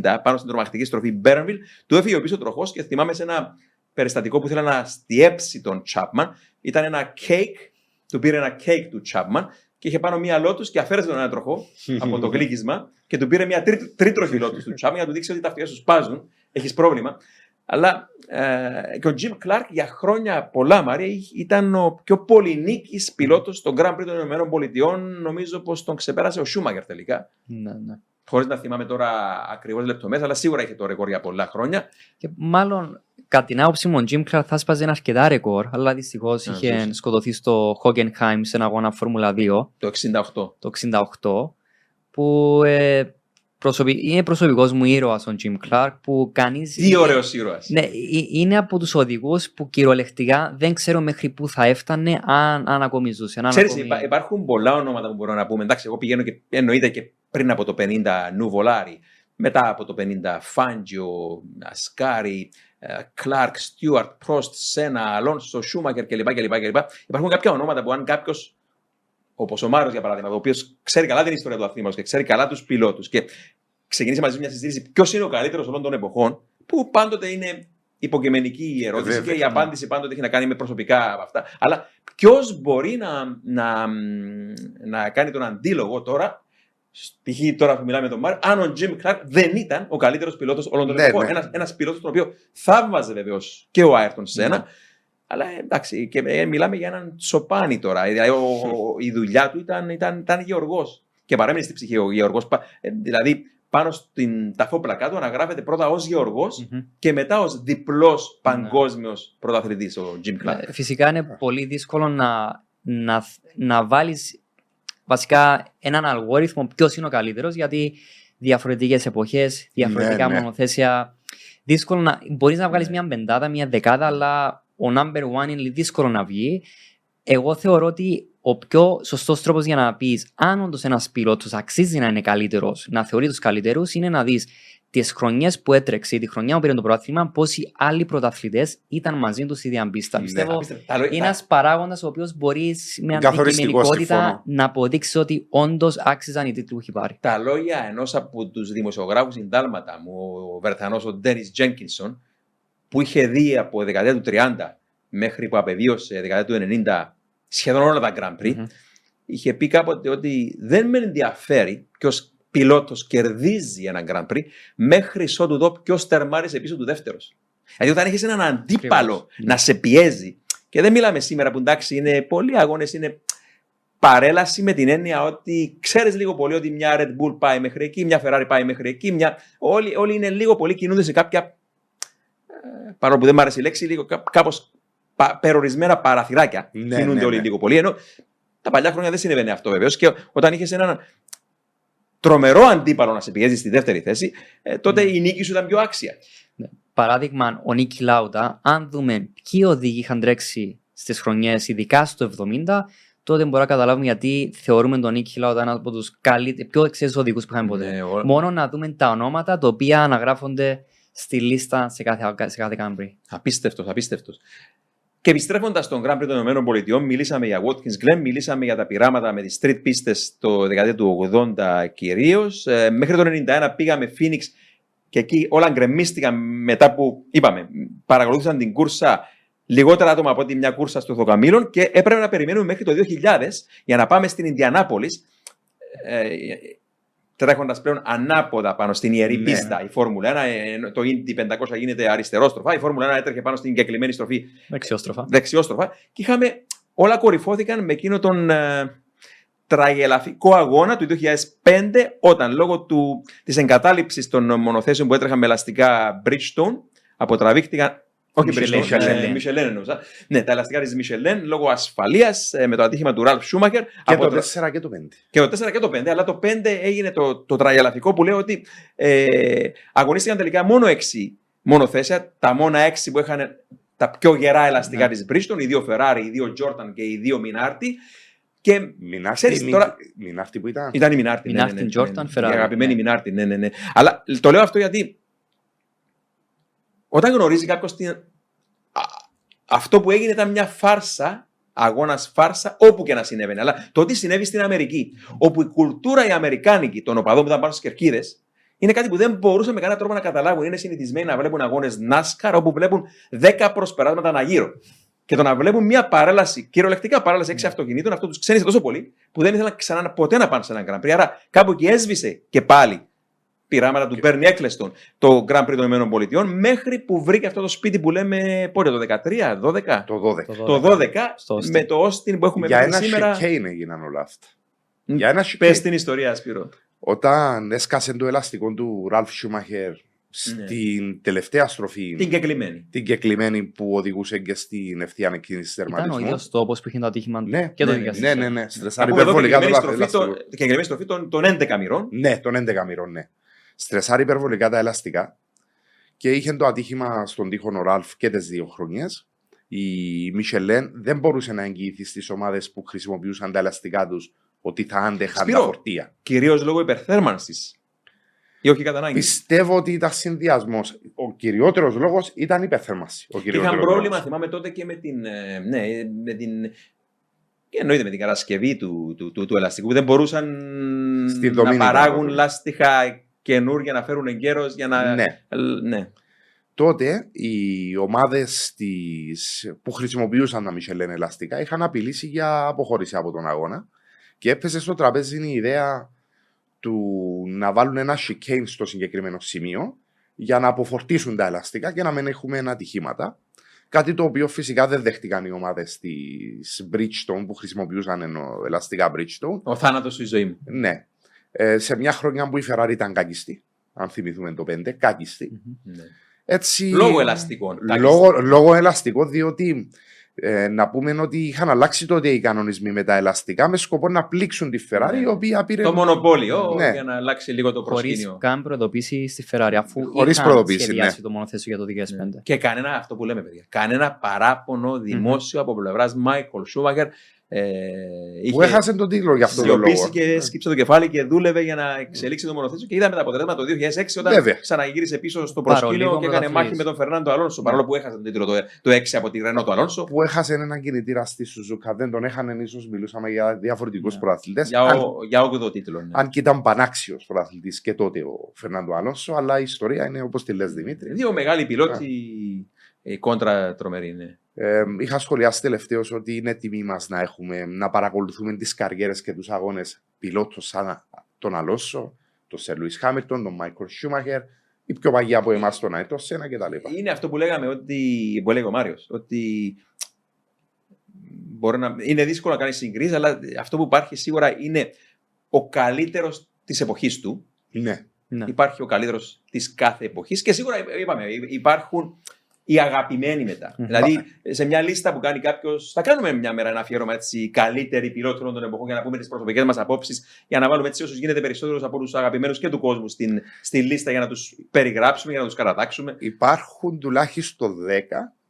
60 πάνω στην τρομακτική στροφή Bernville, του έφυγε ο πίσω τροχός και θυμάμαι σε ένα περιστατικό που ήθελε να στιέψει τον Chapman. Ήταν ένα cake, του πήρε ένα cake του Chapman και είχε πάνω μία Lotus και αφαίρεσε τον ένα τροχό από το γλύκισμα και του πήρε μια τρί, τρίτροχη Lotus του Chapman για να του δείξει ότι τα αυτιά σου σπάζουν, έχεις πρόβλημα. Αλλά ε, και ο Jim Clark για χρόνια πολλά, Μαρία, ήταν ο πιο πολυνίκης πιλότος στον Grand Prix των Ηνωμένων Πολιτειών. Νομίζω πως τον ξεπέρασε ο Σούμαγκερ τελικά. ναι, ναι. Χωρίς να θυμάμαι τώρα ακριβώς λεπτομέρειες, αλλά σίγουρα είχε το ρεκόρ για πολλά χρόνια. Και μάλλον κατά την άποψη μου ο Jim Clark θα σπάζει ένα αρκετά ρεκόρ αλλά δυστυχώς Α, είχε σωστά. σκοτωθεί στο Hockenheim σε ένα αγώνα Φόρμουλα 2 Το 68. το 68 που ε, προσωπι... είναι προσωπικός μου ήρωας ο Jim Clark που κανείς... Τι ωραίος ήρωας. Ναι, ε- είναι από τους οδηγούς που κυριολεκτικά δεν ξέρω μέχρι πού θα έφτανε αν, αν ακόμη ζούσε. Αν Ξέρεις, ακόμη... υπά- υπάρχουν πολλά ονόματα που μπορώ να πούμε. Εντάξει, εγώ πηγαίνω και εννοείται και πριν από το 50 Νουβολάρι, μετά από το 50 Φάντζιο, Ασκάρι, Κλάρκ, Στιούαρτ, Πρόστ, Σένα, Αλόνσο, Σούμακερ κλπ. κλπ, κλπ. Υπάρχουν κάποια ονόματα που αν κάποιος, όπως ο Μάριο για παράδειγμα, ο οποίος ξέρει καλά την ιστορία του αθλήματος και ξέρει καλά τους πιλότους και ξεκινήσει μαζί του μια συζήτηση ποιος είναι ο καλύτερος όλων των εποχών, που πάντοτε είναι υποκειμενική η ερώτηση Βέβαια, και η ναι. απάντηση πάντοτε έχει να κάνει με προσωπικά από αυτά. Αλλά ποιος μπορεί να, να, να κάνει τον αντίλογο τώρα, π.χ. τώρα που μιλάμε με τον Μάριο, αν ο Jim Clark δεν ήταν ο καλύτερος πιλότος όλων των Ναι, εποχών. ναι. Ένας, ένας πιλότος τον οποίο θαύμαζε βεβαίως και ο Άιρτον Σένα. Αλλά ε, εντάξει, και ε, μιλάμε για έναν τσοπάνι τώρα. Δηλαδή, ο- ο- η δουλειά του ήταν, ήταν, ήταν γεωργός. Και παρέμεινε στη ψυχή ο γεωργός. δηλαδή, πάνω στην ταφόπλακά του αναγράφεται πρώτα ως γεωργός Μμμ. και μετά ως διπλός παγκόσμιος πρωταθλητής ο Jim Clark. Ε, Φυσικά είναι πολύ δύσκολο να, να, να βάλεις βασικά έναν αλγόριθμο ποιος είναι ο καλύτερος γιατί διαφορετικές εποχές, διαφορετικά Ναι, ναι. μονοθέσια δύσκολο να, μπορείς να βγάλεις Ναι. μια πεντάδα, μια δεκάδα αλλά ο number one είναι δύσκολο να βγει εγώ θεωρώ ότι ο πιο σωστός τρόπος για να πεις αν όντως ένας πιλότος αξίζει να είναι καλύτερος, να θεωρεί τους καλύτερους, είναι να δεις τις χρονιές που έτρεξε, ή τη χρονιά που πήρε το πρωτάθλημα, πόσοι άλλοι πρωταθλητές ήταν μαζί του στη διαμπίστα. Ναι, Πιστεύω Απίστευτο. Τα λο- είναι τα- ένας παράγοντας ο οποίος μπορείς με Καθοριστικό, αντικειμενικότητα συμφωνώ. να αποδείξεις ότι όντως άξιζαν οι τίτλοι που έχει πάρει. τα λόγια ενός από τους δημοσιογράφους συντάλματα μου, ο Βερθανός ο Ντένι Τζένκινσον, που είχε δει από δεκαετία του 30 μέχρι που απεβίωσε δεκαετία του 90 σχεδόν όλα τα Grand Prix, Μμμ. είχε πει κάποτε ότι δεν με ενδιαφέρει ποιος πιλότος κερδίζει ένα Grand Prix μέχρι ότου δω ποιο τερμάρισε πίσω του δεύτερος. Δηλαδή, όταν έχεις έναν αντίπαλο Ακριβώς. να σε πιέζει, και δεν μιλάμε σήμερα που εντάξει είναι πολλοί αγώνες, είναι παρέλαση με την έννοια ότι ξέρεις λίγο πολύ ότι μια Red Bull πάει μέχρι εκεί, μια Ferrari πάει μέχρι εκεί, μια... όλοι, όλοι είναι λίγο πολύ κινούνται σε κάποια. ε, Παρόλο που δεν μου άρεσε η λέξη, λίγο κάπως περιορισμένα παραθυράκια. Ναι, κινούνται ναι, όλοι ναι. λίγο πολύ. Ενώ τα παλιά χρόνια δεν συνέβαινε αυτό βεβαίως. Και όταν είχες έναν τρομερό αντίπαλο να σε πιέζει στη δεύτερη θέση, ε, τότε Ναι. η νίκη σου ήταν πιο άξια. Παράδειγμα, ο Νίκη Λάουτα, αν δούμε ποιοι οδηγοί είχαν τρέξει στις χρονιές, ειδικά στο 70, τότε μπορούμε να καταλάβουμε γιατί θεωρούμε τον Νίκη Λάουτα ένα από τους πιο εξαίσθητου οδηγούς που είχαμε ποτέ. Ναι, ο- Μόνο να δούμε τα ονόματα τα οποία αναγράφονται στη λίστα σε κάθε, σε κάθε Κάμπρι. Απίστευτος, απίστευτος. Και επιστρέφοντας στον Grand Prix των ΗΠΑ, μιλήσαμε για Watkins Glen, μιλήσαμε για τα πειράματα με τις street πίστες το δεκαετία του 80 κυρίως. μέχρι το 91 πήγαμε Phoenix και εκεί όλα γκρεμίστηκαν μετά που είπαμε, παρακολούθησαν την κούρσα λιγότερα άτομα από ότι μια κούρσα στο Θοκαμήλων και έπρεπε να περιμένουμε μέχρι το 2000 για να πάμε στην Ινδιανάπολης. Ε, τρέχοντας πλέον ανάποδα πάνω στην ιερή Ναι. πίστα η Φόρμουλα 1. ε, Το Indy 500 γίνεται αριστερόστροφα. Η Φόρμουλα 1 έτρεχε πάνω στην κεκλειμένη στροφή Δεξιόστροφα. δεξιόστροφα. Και είχαμε. Όλα κορυφώθηκαν με εκείνο τον ε, τραγελαφικό αγώνα του 2005 όταν λόγω του, της εγκατάλειψης των μονοθέσεων που έτρεχαν με ελαστικά Bridgestone αποτραβήχτηκαν όχι Michelin, Bridgestone, ε, Michelin. Michelin εννοούσα. Ναι, τα ελαστικά της Michelin λόγω ασφαλείας ε, με το ατύχημα του Ralph Schumacher Και αποτρα- το 4 και το 5. και το 4 και το 5, αλλά το 5 έγινε το, το τραγελαφικό που λέει ότι ε, αγωνίστηκαν τελικά μόνο 6 μονοθέσια, τα μόνα 6 που είχαν τα πιο γερά ελαστικά Ναι. της Bridgestone, οι δύο Ferrari, οι δύο Jordan και οι δύο Minardi. Και Μινάρτη, Ξέρεις, μην- τώρα- Μινάρτη που ήταν; ήταν η Minardi. ναι, Minardi, ναι, ναι, Jordan, ναι, ναι. Ferrari, Η αγαπημένη ναι. Minardi, ναι, ναι, ναι. Αλλά το λέω αυτό γιατί όταν γνωρίζει κάποιος την... α, αυτό που έγινε ήταν μια φάρσα, αγώνας φάρσα, όπου και να συνέβαινε. Αλλά το τι συνέβη στην Αμερική, όπου η κουλτούρα η Αμερικάνικη των οπαδών που ήταν πάνω στις κερκίδες, είναι κάτι που δεν μπορούσαν με κανένα τρόπο να καταλάβουν. Είναι συνηθισμένοι να βλέπουν αγώνες NASCAR όπου βλέπουν 10 προσπεράσματα ανά γύρο. Και το να βλέπουν μια παρέλαση, κυριολεκτικά παρέλαση έξι αυτοκινήτων, αυτό τους ξένησε τόσο πολύ που δεν ήθελαν ξανά ποτέ να πάνε σε έναν Grand Prix. Άρα κάπου εκεί έσβησε και πάλι πειράματα του Bernie Eccleston το Grand Prix των ΗΠΑ μέχρι που βρήκε αυτό το σπίτι που λέμε πότε το 13, 12. Το 12. Το 12 Στο Austin. με το Austin που έχουμε Για μέχρι ένα σήμερα. chicane έγιναν όλα αυτά. Μ, Για ένα Πες chicane. την ιστορία, Σπύρο. Όταν έσκασε το ελαστικό του Ραλφ Σούμαχερ στην τελευταία στροφή, Ναι. Την κεκλειμένη. την κεκλειμένη που οδηγούσε και στην ευθεία εκκίνηση Ήταν ο τερματισμού. ίδιος τόπος που είχε το ατύχημα Ναι, και το ναι, ναι, ναι, ναι. Να Στρεσάρει πούμε εδώ υπερβολικά το κεκλειμένη στροφή, ελαστικό. των- κεκλειμένη στροφή των, των 11 μοιρών. Ναι, των 11 μοιρών, ναι. Στρεσάρει υπερβολικά τα ελαστικά και είχε το ατύχημα στον τοίχο ο Ραλφ και τις δύο χρονιές. Η Μισελέν δεν μπορούσε να εγγυηθεί στις ομάδες που χρησιμοποιούσαν τα ελαστικά τους ότι θα άντεχαν Σπύρο. τα φορτία. Κυρίως λόγω υπερθέρμανσης. Ή όχι κατά ανάγκης; Πιστεύω ότι ήταν συνδυασμός. Ο κυριότερος λόγος ήταν η υπερθέρμανση. Ο Είχαν κυριότερος πρόβλημα, λόγος. θυμάμαι τότε και με την. ε, Ναι, με την. Και εννοείται με την κατασκευή του, του, του, του ελαστικού που δεν μπορούσαν Στη να δομή ήταν παράγουν πρόβλημα. λάστιχα καινούργια να φέρουν εγκαίρως για να. Ναι. ναι. Τότε οι ομάδες που χρησιμοποιούσαν τα Μισελέν ελαστικά είχαν απειλήσει για αποχώρηση από τον αγώνα και έπεσε στο τραπέζι η ιδέα του να βάλουν ένα chicane στο συγκεκριμένο σημείο για να αποφορτίσουν τα ελαστικά και να μην έχουμε ατυχήματα. Κάτι το οποίο φυσικά δεν δέχτηκαν οι ομάδες της Bridgestone που χρησιμοποιούσαν ενώ ελαστικά Bridgestone. Ο θάνατος σου η ζωή μου. Ναι. Ε, σε μια χρονιά που η Ferrari ήταν κάκιστη, αν θυμηθούμε το 5, κάκιστη. Ναι. Έτσι, Λόγω ελαστικών. Λόγω, λόγω ελαστικό, διότι ε, να πούμε ότι είχαν αλλάξει τότε οι κανονισμοί με τα ελαστικά με σκοπό να πλήξουν τη Ferrari, Ναι. η οποία πήρε. Το μονοπόλιο Ναι. για να αλλάξει λίγο το Χωρίς προσκήνιο. καν προειδοποίηση στη Ferrari, αφού Χωρίς είχαν προειδοποίηση, σχεδιάσει ναι. το μονοθέσιο για το 2005. Και κανένα, αυτό που λέμε, παιδιά, κανένα παράπονο δημόσιο από πλευράς Μάικολ Σούμαγερ. Ε, Που έχασε τον τίτλο για αυτό το λόγο. Σιωπήσει και σκύψε το κεφάλι και δούλευε για να εξελίξει το μονοθέσιο. Και είδαμε τα αποτελέσματα το 2006 όταν Βέβαια. ξαναγύρισε πίσω στο Παρόλο προσκήνιο λίγο και έκανε πρωταθλητής. μάχη με τον Φερνάντο Αλόνσο. Παρόλο που έχασε τον τίτλο το, το 6 από τη Ρενό του Αλόνσο. Που έχασε έναν κινητήρα στη Σουζούκα. Δεν τον έχανε, ίσως μιλούσαμε για διαφορετικούς Ναι. πρωταθλητέ. Για, Αν, ο, για 8 τίτλο. Ναι. αν και ήταν πανάξιος πρωταθλητή και τότε ο Φερνάντο Αλόνσο, αλλά η ιστορία είναι όπως τη λες Δημήτρη. Δύο μεγάλοι πιλότοι. Η κόντρα τρομερή, ναι. Ε, είχα σχολιάσει τελευταίως ότι είναι τιμή μας να έχουμε να παρακολουθούμε τις καριέρες και τους αγώνες πιλότων σαν τον Αλόνσο, τον Σερ Λουί Χάμιλτον, τον Μάικλ Σούμαχερ, η πιο παγιά από εμάς τον Αίτο Σένα κτλ. Είναι αυτό που λέγαμε ότι. που έλεγε ο Μάριος. Ότι. Μπορεί να, είναι δύσκολο να κάνεις συγκρίσεις, αλλά αυτό που υπάρχει σίγουρα είναι ο καλύτερος της εποχής του. Ναι. Ναι. Υπάρχει ο καλύτερος της κάθε εποχής και σίγουρα είπαμε, υπάρχουν οι αγαπημένοι μετά. Μμμ. Δηλαδή, σε μια λίστα που κάνει κάποιος. Θα κάνουμε μια μέρα ένα αφιέρωμα έτσι, οι καλύτεροι πιλότοι όλων των εποχών για να πούμε τις προσωπικές μας απόψεις, για να βάλουμε έτσι όσους γίνεται περισσότερου από τους αγαπημένους και του κόσμου στην, στη λίστα για να τους περιγράψουμε, για να τους κατατάξουμε. Υπάρχουν τουλάχιστον 10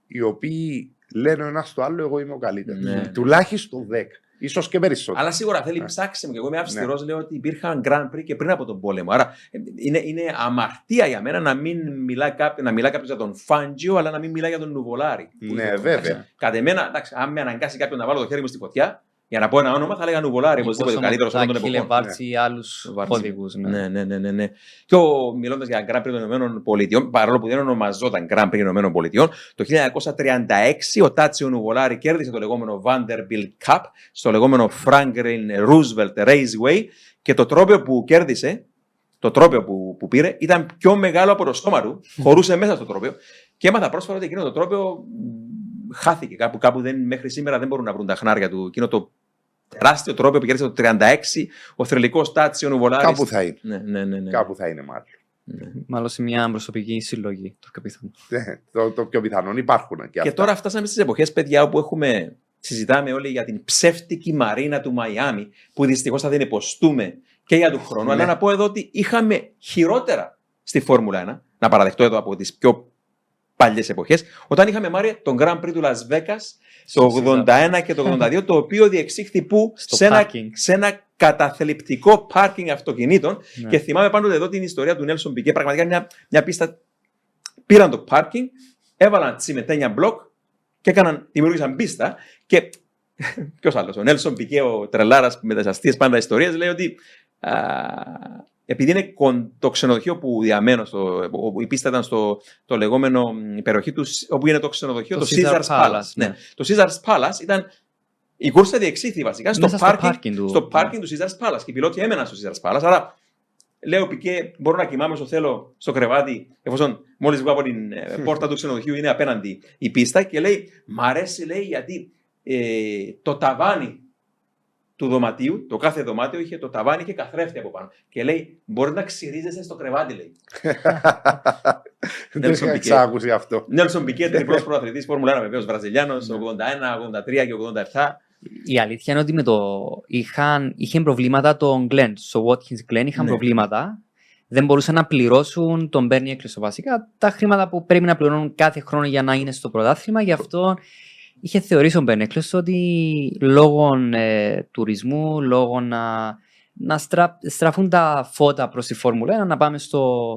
οι οποίοι λένε ο ένας στο άλλο: Εγώ είμαι ο καλύτερος. Ναι. Τουλάχιστον 10. Σω και περισσότερο. Αλλά σίγουρα θέλει Ναι. ψάξιμο. Και εγώ είμαι αυστηρός, λέω ότι υπήρχαν Grand Prix και πριν από τον πόλεμο. Άρα ε, είναι, είναι αμαρτία για μένα να μην μιλά κάποιο να μιλά κάποιος για τον Φάντζιο, αλλά να μην μιλά για τον Νουβολάρη. Ναι, βέβαια. Κατ' εμένα, εντάξει, αν με αναγκάσει κάποιον να βάλω το χέρι μου στη φωτιά για να πω ένα όνομα, θα έλεγα Νουβολάρη, οπωσδήποτε ο καλύτερο όλων των εποχών. Λεβάρτσι ή άλλους Βάρτσι. οδηγού. Ναι, ναι, ναι, ναι, ναι. Και ο, μιλώντας για Grand Prix των Ηνωμένων Πολιτειών, παρόλο που δεν ονομαζόταν Grand Prix των Ηνωμένων Πολιτειών, το 1936 ο Τάτσιο Νουβολάρη κέρδισε το λεγόμενο Vanderbilt Cup στο λεγόμενο Franklin Roosevelt Raceway και το τρόπαιο που κέρδισε το τρόπαιο που, που πήρε ήταν πιο μεγάλο από το στόμα του, χωρούσε μέσα στο τρόπαιο. Και έμαθα πρόσφατα ότι εκείνο το τρόπαιο χάθηκε κάπου, κάπου δεν, μέχρι σήμερα δεν μπορούν να βρουν τα χνάρια του. Εκείνο το τεράστιο τρόπαιο που κέρδισε το 36, ο θρελικό Τάτσιο Νουβολάρης. Κάπου θα είναι. Ναι, ναι, ναι, ναι. Κάπου θα είναι μάλλον. Μάλλον σε μια προσωπική συλλογή το πιο πιθανό. Ναι, το, το πιο πιθανό υπάρχουν και, Και αυτά. τώρα φτάσαμε στις εποχές, παιδιά, όπου έχουμε, συζητάμε όλοι για την ψεύτικη μαρίνα του Μαϊάμι, που δυστυχώς θα την υποστούμε και για του χρόνου. Ναι. Αλλά να πω εδώ ότι είχαμε χειρότερα στη Φόρμουλα 1, να παραδεχτώ εδώ από τις πιο παλιές εποχές, όταν είχαμε μάρει τον Grand Prix του Las Vegas το Στο 81 και το 82, το οποίο διεξήχθη που Στο σε ένα, parking. σε ένα καταθλιπτικό πάρκινγκ αυτοκινήτων. Ναι. Και θυμάμαι πάντοτε εδώ την ιστορία του Νέλσον Πικέ. Πραγματικά μια, μια πίστα. Πήραν το πάρκινγκ, έβαλαν τσιμετένια μπλοκ και έκαναν, δημιούργησαν πίστα. Και ποιος άλλος, ο Νέλσον Πικέ, ο τρελάρας με τι αστείε πάντα ιστορίες, λέει ότι α, επειδή είναι κον- το ξενοδοχείο που διαμένω, στο, όπου η πίστα ήταν στο το λεγόμενο μ, η περιοχή του, όπου είναι το ξενοδοχείο, Το το, Caesar Caesar's Palace. Palace, Ναι. ναι. Το Caesar's Palace ήταν. Η κούρσα διεξήχθη βασικά στο Μέσα στο πάρκινγκ πάρκινγκ του. στο πάρκινγκ του Caesar's Palace. Και οι πιλότοι έμεναν στο Caesar's Palace. Άρα λέω Πικέ, μπορώ να κοιμάμαι όσο θέλω στο κρεβάτι, εφόσον μόλις βγω από την ε, πόρτα του ξενοδοχείου είναι απέναντι η πίστα. Και λέει, Μ' αρέσει, λέει, γιατί ε, το ταβάνι του δωματίου, το κάθε δωμάτιο είχε το ταβάνι και καθρέφτη από πάνω. Και λέει, μπορεί να ξυρίζεσαι στο κρεβάτι, λέει. Δεν Nelson είχα Piquet. ξάκουσει αυτό. Νέλσον Πικέ, τριπλός πρωταθλητής Φόρμουλα 1, βεβαίως Βραζιλιάνος, Ναι. 81, 83 και 87. Η αλήθεια είναι ότι με το... είχαν... είχε προβλήματα τον Glenn. Στο Watkins Glen είχαν Ναι. προβλήματα. Δεν μπορούσαν να πληρώσουν τον Bernie Eccleston βασικά τα χρήματα που πρέπει να πληρώνουν κάθε χρόνο για να είναι στο πρωτάθλημα. Γι' αυτό είχε θεωρήσει ο Bernie Eccleston ότι λόγω ε, τουρισμού, λόγω να, να στρα... στραφούν τα φώτα προς τη Φόρμουλα 1, να πάμε στο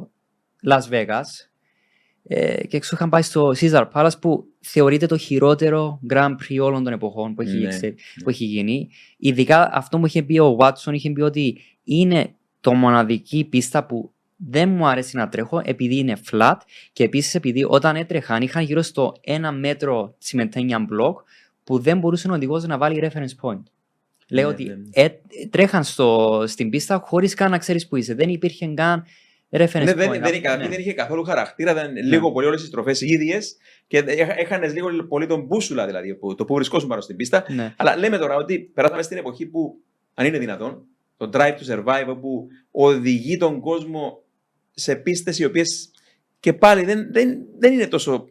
Las Vegas. Ε, και εξού είχαν πάει στο Caesar Palace που θεωρείται το χειρότερο Grand Prix όλων των εποχών που έχει, Ναι. ξε- που έχει γίνει. Ειδικά αυτό που είχε πει ο Watson είχε πει ότι είναι το μοναδική πίστα που δεν μου αρέσει να τρέχω επειδή είναι flat και επίσης επειδή όταν έτρεχαν είχαν γύρω στο ένα μέτρο τσιμεντένια μπλοκ που δεν μπορούσε ο οδηγός να βάλει reference point. Λέω Ναι, ότι ναι. ε, τρέχαν στο, στην πίστα χωρίς καν να ξέρεις που είσαι. Δεν υπήρχε καν reference Ναι, point. δεν, δεν, είχε- Ναι. δεν είχε καθόλου χαρακτήρα, ήταν λίγο πολύ όλες τι στροφές ίδιες και έχανες λίγο πολύ τον μπούσουλα δηλαδή, που- το που βρισκόσουν πάνω στην πίστα. Ναι. Αλλά λέμε τώρα ότι περάσαμε στην εποχή που, αν είναι δυνατόν, το drive to survive που οδηγεί τον κόσμο σε πίστες οι οποίες και πάλι δεν, δεν, δεν είναι τόσο...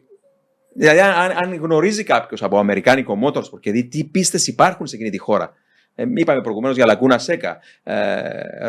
Δηλαδή, αν, αν γνωρίζει κάποιος από αμερικάνικο motorsport και δει τι πίστες υπάρχουν σε εκείνη τη χώρα. Ε, είπαμε προηγουμένως για Laguna Seca, ε,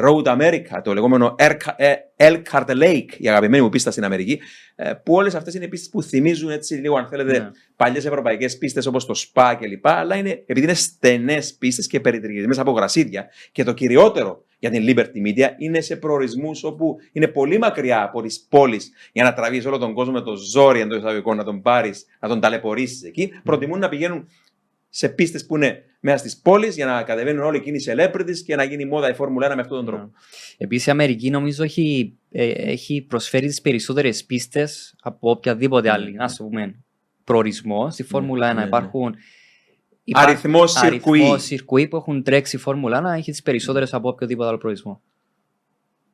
Road America, το λεγόμενο Elk- ε, Elkhart Lake, η αγαπημένη μου πίστα στην Αμερική, ε, που όλες αυτές είναι πίστες που θυμίζουν έτσι λίγο, αν θέλετε, Ναι. παλιές ευρωπαϊκές πίστες όπως το Spa κλπ. Αλλά είναι, επειδή είναι στενές πίστες και περιτριγυρισμένε από γρασίδια. Και το κυριότερο για την Liberty Media είναι σε προορισμούς όπου είναι πολύ μακριά από τις πόλεις για να τραβήσει όλο τον κόσμο με το ζόρι εντός εισαγωγικών, να τον πάρεις, να τον ταλαιπωρήσεις εκεί. Προτιμούν να πηγαίνουν σε πίστες που είναι μέσα στις πόλεις για να κατεβαίνουν όλοι εκείνοι οι celebrities και να γίνει μόδα η Φόρμουλα 1 με αυτόν τον τρόπο. Επίσης, η Αμερική νομίζω έχει, ε, έχει προσφέρει τις περισσότερες πίστες από οποιαδήποτε Ναι, άλλη, ναι. ας το πούμε, προορισμό. Στη Φόρμουλα 1 ναι, ναι. υπάρχουν. Αριθμός σιρκουί. αριθμός σιρκουί που έχουν τρέξει η Φόρμουλα 1 έχει τις περισσότερες από οποιοδήποτε άλλο προορισμό.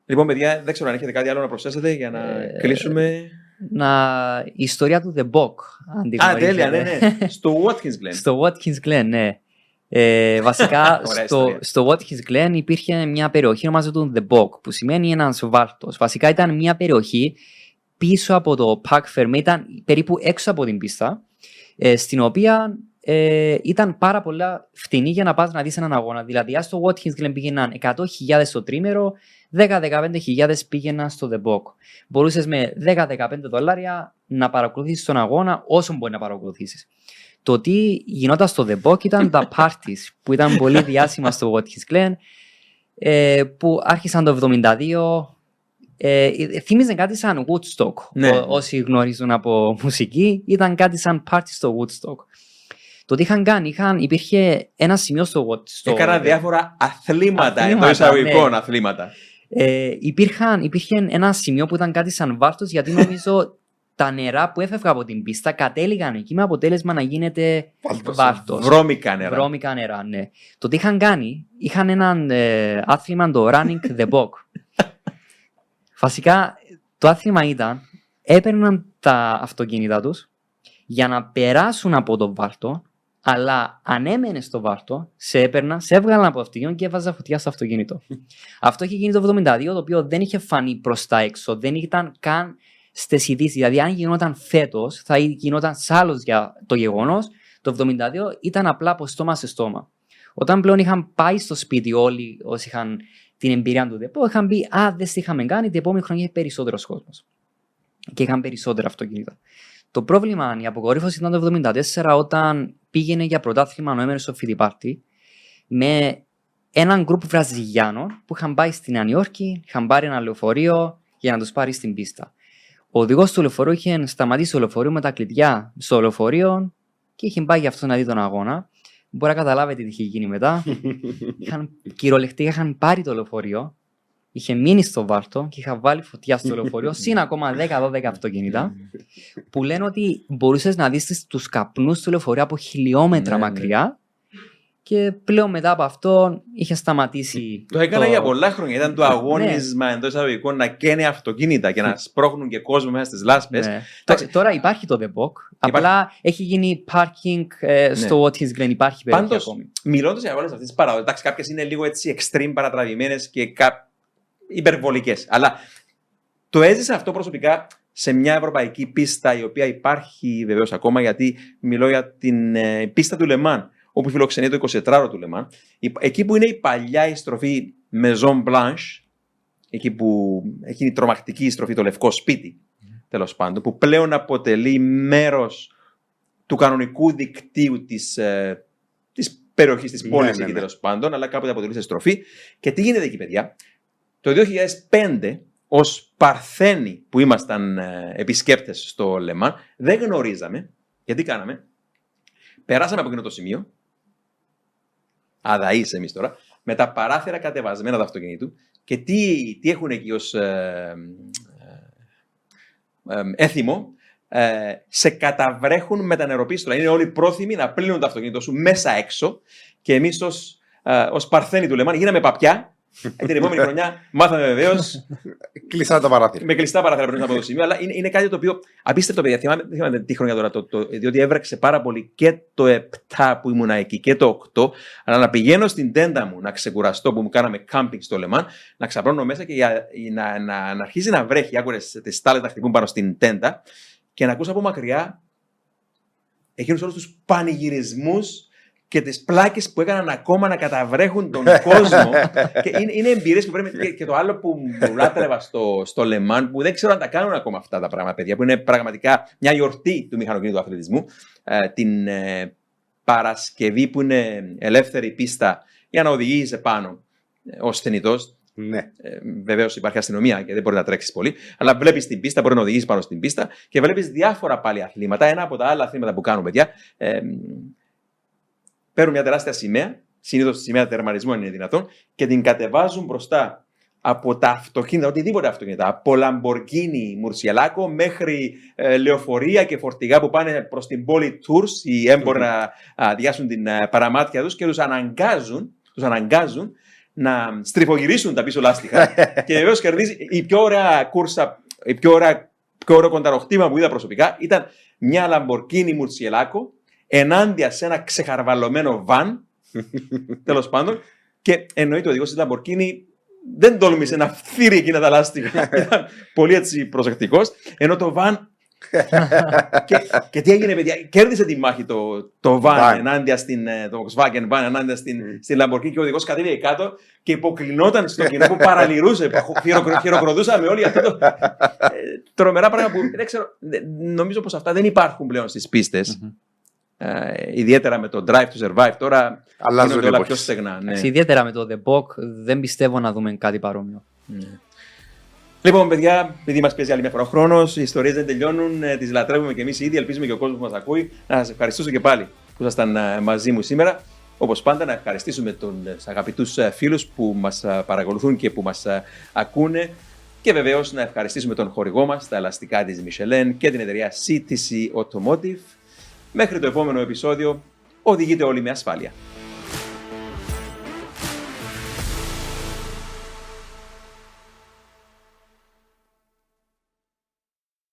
Λοιπόν, παιδιά, δεν ξέρω αν έχετε κάτι άλλο να προσθέσετε για να Ε, κλείσουμε. Να, η ιστορία του The Bock. Αν την Α, γνωρίζετε. τέλεια, ναι, ναι. Στο Watkins Glen. Στο Watkins Glen, ναι. Ε, βασικά Ωραία στο, ιστορία. στο Watkins Glen υπήρχε μια περιοχή ονομάζεται The Bog που σημαίνει ένας βάλτος. Βασικά ήταν μια περιοχή πίσω από το Park Ferme, ήταν περίπου έξω από την πίστα ε, στην οποία ε, ήταν πάρα πολλά φτηνή για να πας να δεις έναν αγώνα. Δηλαδή, αν στο Watkins Glen πήγαιναν 100.000 το τρίμερο, 10-15.000 πήγαιναν στο The Bog. Μπορούσες με 10-15 δολάρια να παρακολουθήσεις τον αγώνα όσο μπορεί να παρακολουθήσεις. Το τι γινόταν στο The Bog ήταν τα parties που ήταν πολύ διάσημα στο Watkins Glen ε, που άρχισαν το 72 ε, θύμιζε κάτι σαν Woodstock. Ναι. Ό- όσοι γνωρίζουν από μουσική, ήταν κάτι σαν party στο Woodstock. Το τι είχαν κάνει, είχαν, υπήρχε ένα σημείο στο Woodstock. Έκανα διάφορα αθλήματα, Αθλήματα, εντό εισαγωγικών ναι. αθλήματα. Ε, υπήρχαν, υπήρχε ένα σημείο που ήταν κάτι σαν βάρτος γιατί νομίζω τα νερά που έφευγαν από την πίστα κατέληγαν εκεί με αποτέλεσμα να γίνεται Βάλτος. βάρτος. Βρώμικα νερά. Βρώμικα νερά, ναι. Το τι είχαν κάνει, είχαν έναν ε, άθλημα το Running the Bog. Βασικά, το άθλημα ήταν, έπαιρναν τα αυτοκίνητα τους για να περάσουν από τον βάλτο, αλλά αν έμενες στο βάλτο, σε έπαιρνα, σε έβγαλαν από το αυτοκίνητο και έβαζα φωτιά στο αυτοκίνητο. Αυτό είχε γίνει το 1972, το οποίο δεν είχε φανεί προς τα έξω, δεν ήταν καν στις ειδήσεις. Δηλαδή, αν γινόταν φέτος, θα γινόταν άλλος για το γεγονός. Το 1972 ήταν απλά από στόμα σε στόμα. Όταν πλέον είχαν πάει στο σπίτι όλοι όσοι είχαν την εμπειρία του ΔΕΠΟ, είχαν πει Α, δεν τι είχαμε κάνει, την επόμενη χρονιά είχε περισσότερος κόσμος. Και είχαν περισσότερα αυτοκίνητα. Το πρόβλημα, η αποκορύφωση ήταν το 1974 όταν πήγαινε για πρωτάθλημα Νοέμβριο στο Φιλιπάρτι με έναν γκρουπ Βραζιλιάνων που είχαν πάει στην Νέα Υόρκη, είχαν πάρει ένα λεωφορείο για να τους πάρει στην πίστα. Ο οδηγός του λεωφορείου είχε σταματήσει το λεωφορείο με τα κλειδιά στο λεωφορείο και είχε πάει για αυτό να δει τον αγώνα. Μπορεί να καταλάβετε τι είχε γίνει μετά. είχαν, κυριολεκτικά είχαν πάρει το λεωφορείο, είχε μείνει στο βάρτο και είχα βάλει φωτιά στο λεωφορείο, συν ακόμα 10-12 αυτοκίνητα, που λένε ότι μπορούσες να δεις τους καπνούς του λεωφορείου από χιλιόμετρα Ναι, ναι. μακριά. Και πλέον μετά από αυτό είχε σταματήσει. Το έκανα για πολλά χρόνια. Ήταν το αγώνισμα Ναι. εντός εισαγωγικών να καίνε αυτοκίνητα και να σπρώχνουν και κόσμο μέσα στις λάσπες. Ναι. Εντάξει, τώρα υπάρχει το The Book. Απλά έχει γίνει parking ε, στο Watkins Glen. Υπάρχει περιοχή Πάντως, ακόμη. μιλώντας για όλε αυτέ τι παραδόσει, εντάξει, κάποιες είναι λίγο έτσι extreme παρατραβημένες και κα... υπερβολικές. Αλλά το έζησα αυτό προσωπικά σε μια ευρωπαϊκή πίστα η οποία υπάρχει βεβαίως ακόμα γιατί μιλώ για την ε, πίστα του Λεμάν όπου φιλοξενεί το 24ωρο του Λεμάν. Εκεί που είναι η παλιά η στροφή Maison Blanche, εκεί που έχει η τρομακτική η στροφή το λευκό σπίτι, τέλος πάντων, που πλέον αποτελεί μέρος του κανονικού δικτύου της, ε, της περιοχής της Ναι, πόλης ναι, εκεί ναι. τέλος πάντων, αλλά κάποτε αποτελούσε στροφή. Και τι γίνεται εκεί, παιδιά; Το 2005, ως Παρθένοι που ήμασταν ε, επισκέπτες στο Λεμάν, δεν γνωρίζαμε, γιατί κάναμε, περάσαμε από εκείνο το σημείο, αδαείς εμείς τώρα, με τα παράθυρα κατεβασμένα του αυτοκινήτου και τι, τι έχουν εκεί ως ε, ε, ε, έθιμο, ε, σε καταβρέχουν με τα νεροπίστολα. Είναι όλοι πρόθυμοι να πλύνουν το αυτοκίνητο σου μέσα έξω και εμείς ως ως παρθένοι του Λεμάν γίναμε παπιά. Ε, την επόμενη χρονιά μάθαμε βεβαίως Κλείσανε τα παράθυρα. με κλειστά παράθυρα πριν από το σημείο, αλλά είναι, είναι κάτι το οποίο απίστευτο, παιδιά. Θυμάμαι, δεν θυμάμαι τι χρονιά τώρα, το, το, διότι έβρεξε πάρα πολύ και το 7 που ήμουν εκεί και το 8. Αλλά να πηγαίνω στην τέντα μου να ξεκουραστώ που μου κάναμε κάμπινγκ στο Λεμάν, να ξαπλώνω μέσα και για, να, να, να αρχίζει να βρέχει. Άκουρες τις στάλες να χτυπούν πάνω στην τέντα και να ακούς από μακριά εκείνους όλους τους πανηγυρισμούς και τις πλάκες που έκαναν ακόμα να καταβρέχουν τον κόσμο. και είναι, είναι εμπειρίες που πρέπει. Και, και το άλλο που μου λάτρευα στο, στο Λεμάν, που δεν ξέρω αν τα κάνουν ακόμα αυτά τα πράγματα, παιδιά, που είναι πραγματικά μια γιορτή του μηχανοκίνητου αθλητισμού. Ε, την ε, Παρασκευή που είναι ελεύθερη πίστα για να οδηγήσει πάνω ως θενητό. Ναι. Ε, Βεβαίως υπάρχει αστυνομία και δεν μπορεί να τρέξεις πολύ, αλλά βλέπεις την πίστα, μπορεί να οδηγήσει πάνω στην πίστα και βλέπεις διάφορα πάλι αθλήματα. Ένα από τα άλλα αθλήματα που κάνουν, παιδιά, ε, παίρνουν μια τεράστια σημαία, συνήθως τη σημαία τερματισμού αν είναι δυνατόν, και την κατεβάζουν μπροστά από τα αυτοκίνητα, οτιδήποτε αυτοκίνητα, από Λαμπορκίνη Μουρσιαλάκο μέχρι ε, λεωφορεία και φορτηγά που πάνε προς την πόλη Tours, οι έμποροι να αδειάσουν την ε, παραμάτια τους και τους αναγκάζουν, τους αναγκάζουν να στριφογυρίσουν τα πίσω λάστιχα. Και βεβαίως κερδίζει η πιο ωραία κούρσα, η πιο, ωραία, πιο ωραίο κονταροχτήμα που είδα προσωπικά ήταν μια Λαμπορκίνη Μουρσιελάκο ενάντια σε ένα ξεχαρβαλωμένο βαν, τέλος πάντων, και εννοείται ο οδηγός τη Λαμπορκίνη δεν τόλμησε να φύρει εκείνα τα λάστιχα. Ήταν πολύ έτσι προσεκτικός. Ενώ το βαν. και, και τι έγινε, παιδιά, κέρδισε τη μάχη το, το van Van. ενάντια στην. ε, Το Volkswagen van ενάντια στην, στην Lamborghini και ο οδηγός κατέβηκε κάτω και υποκλεινόταν στο κοινό που παραλυρούσε. που χειροκρο- Χειροκροτούσαμε όλοι αυτό το. ε, τρομερά πράγματα που δεν ξέρω. δεν- Νομίζω πως αυτά δεν υπάρχουν πλέον στις πιστε Ε, ιδιαίτερα με το Drive to Survive τώρα Αλλάζουν γίνονται όλα εποχές. πιο στεγνά. Ναι. Εντάξει, Ιδιαίτερα με το The Book δεν πιστεύω να δούμε κάτι παρόμοιο. Λοιπόν, παιδιά, επειδή μας πιέζει άλλη μια φορά ο χρόνος, οι ιστορίες δεν τελειώνουν, τις λατρεύουμε και εμείς ήδη. Ελπίζουμε και ο κόσμος που μας ακούει. Να σας ευχαριστήσω και πάλι που ήσασταν ε, μαζί μου σήμερα. Όπως πάντα, να ευχαριστήσουμε τους αγαπητούς φίλους που μας παρακολουθούν και που μας ακούνε. Και βεβαίως να ευχαριστήσουμε τον χορηγό μας, τα ελαστικά της Michelin και την εταιρεία CTC Automotive. Μέχρι το επόμενο επεισόδιο, οδηγείτε όλοι με ασφάλεια.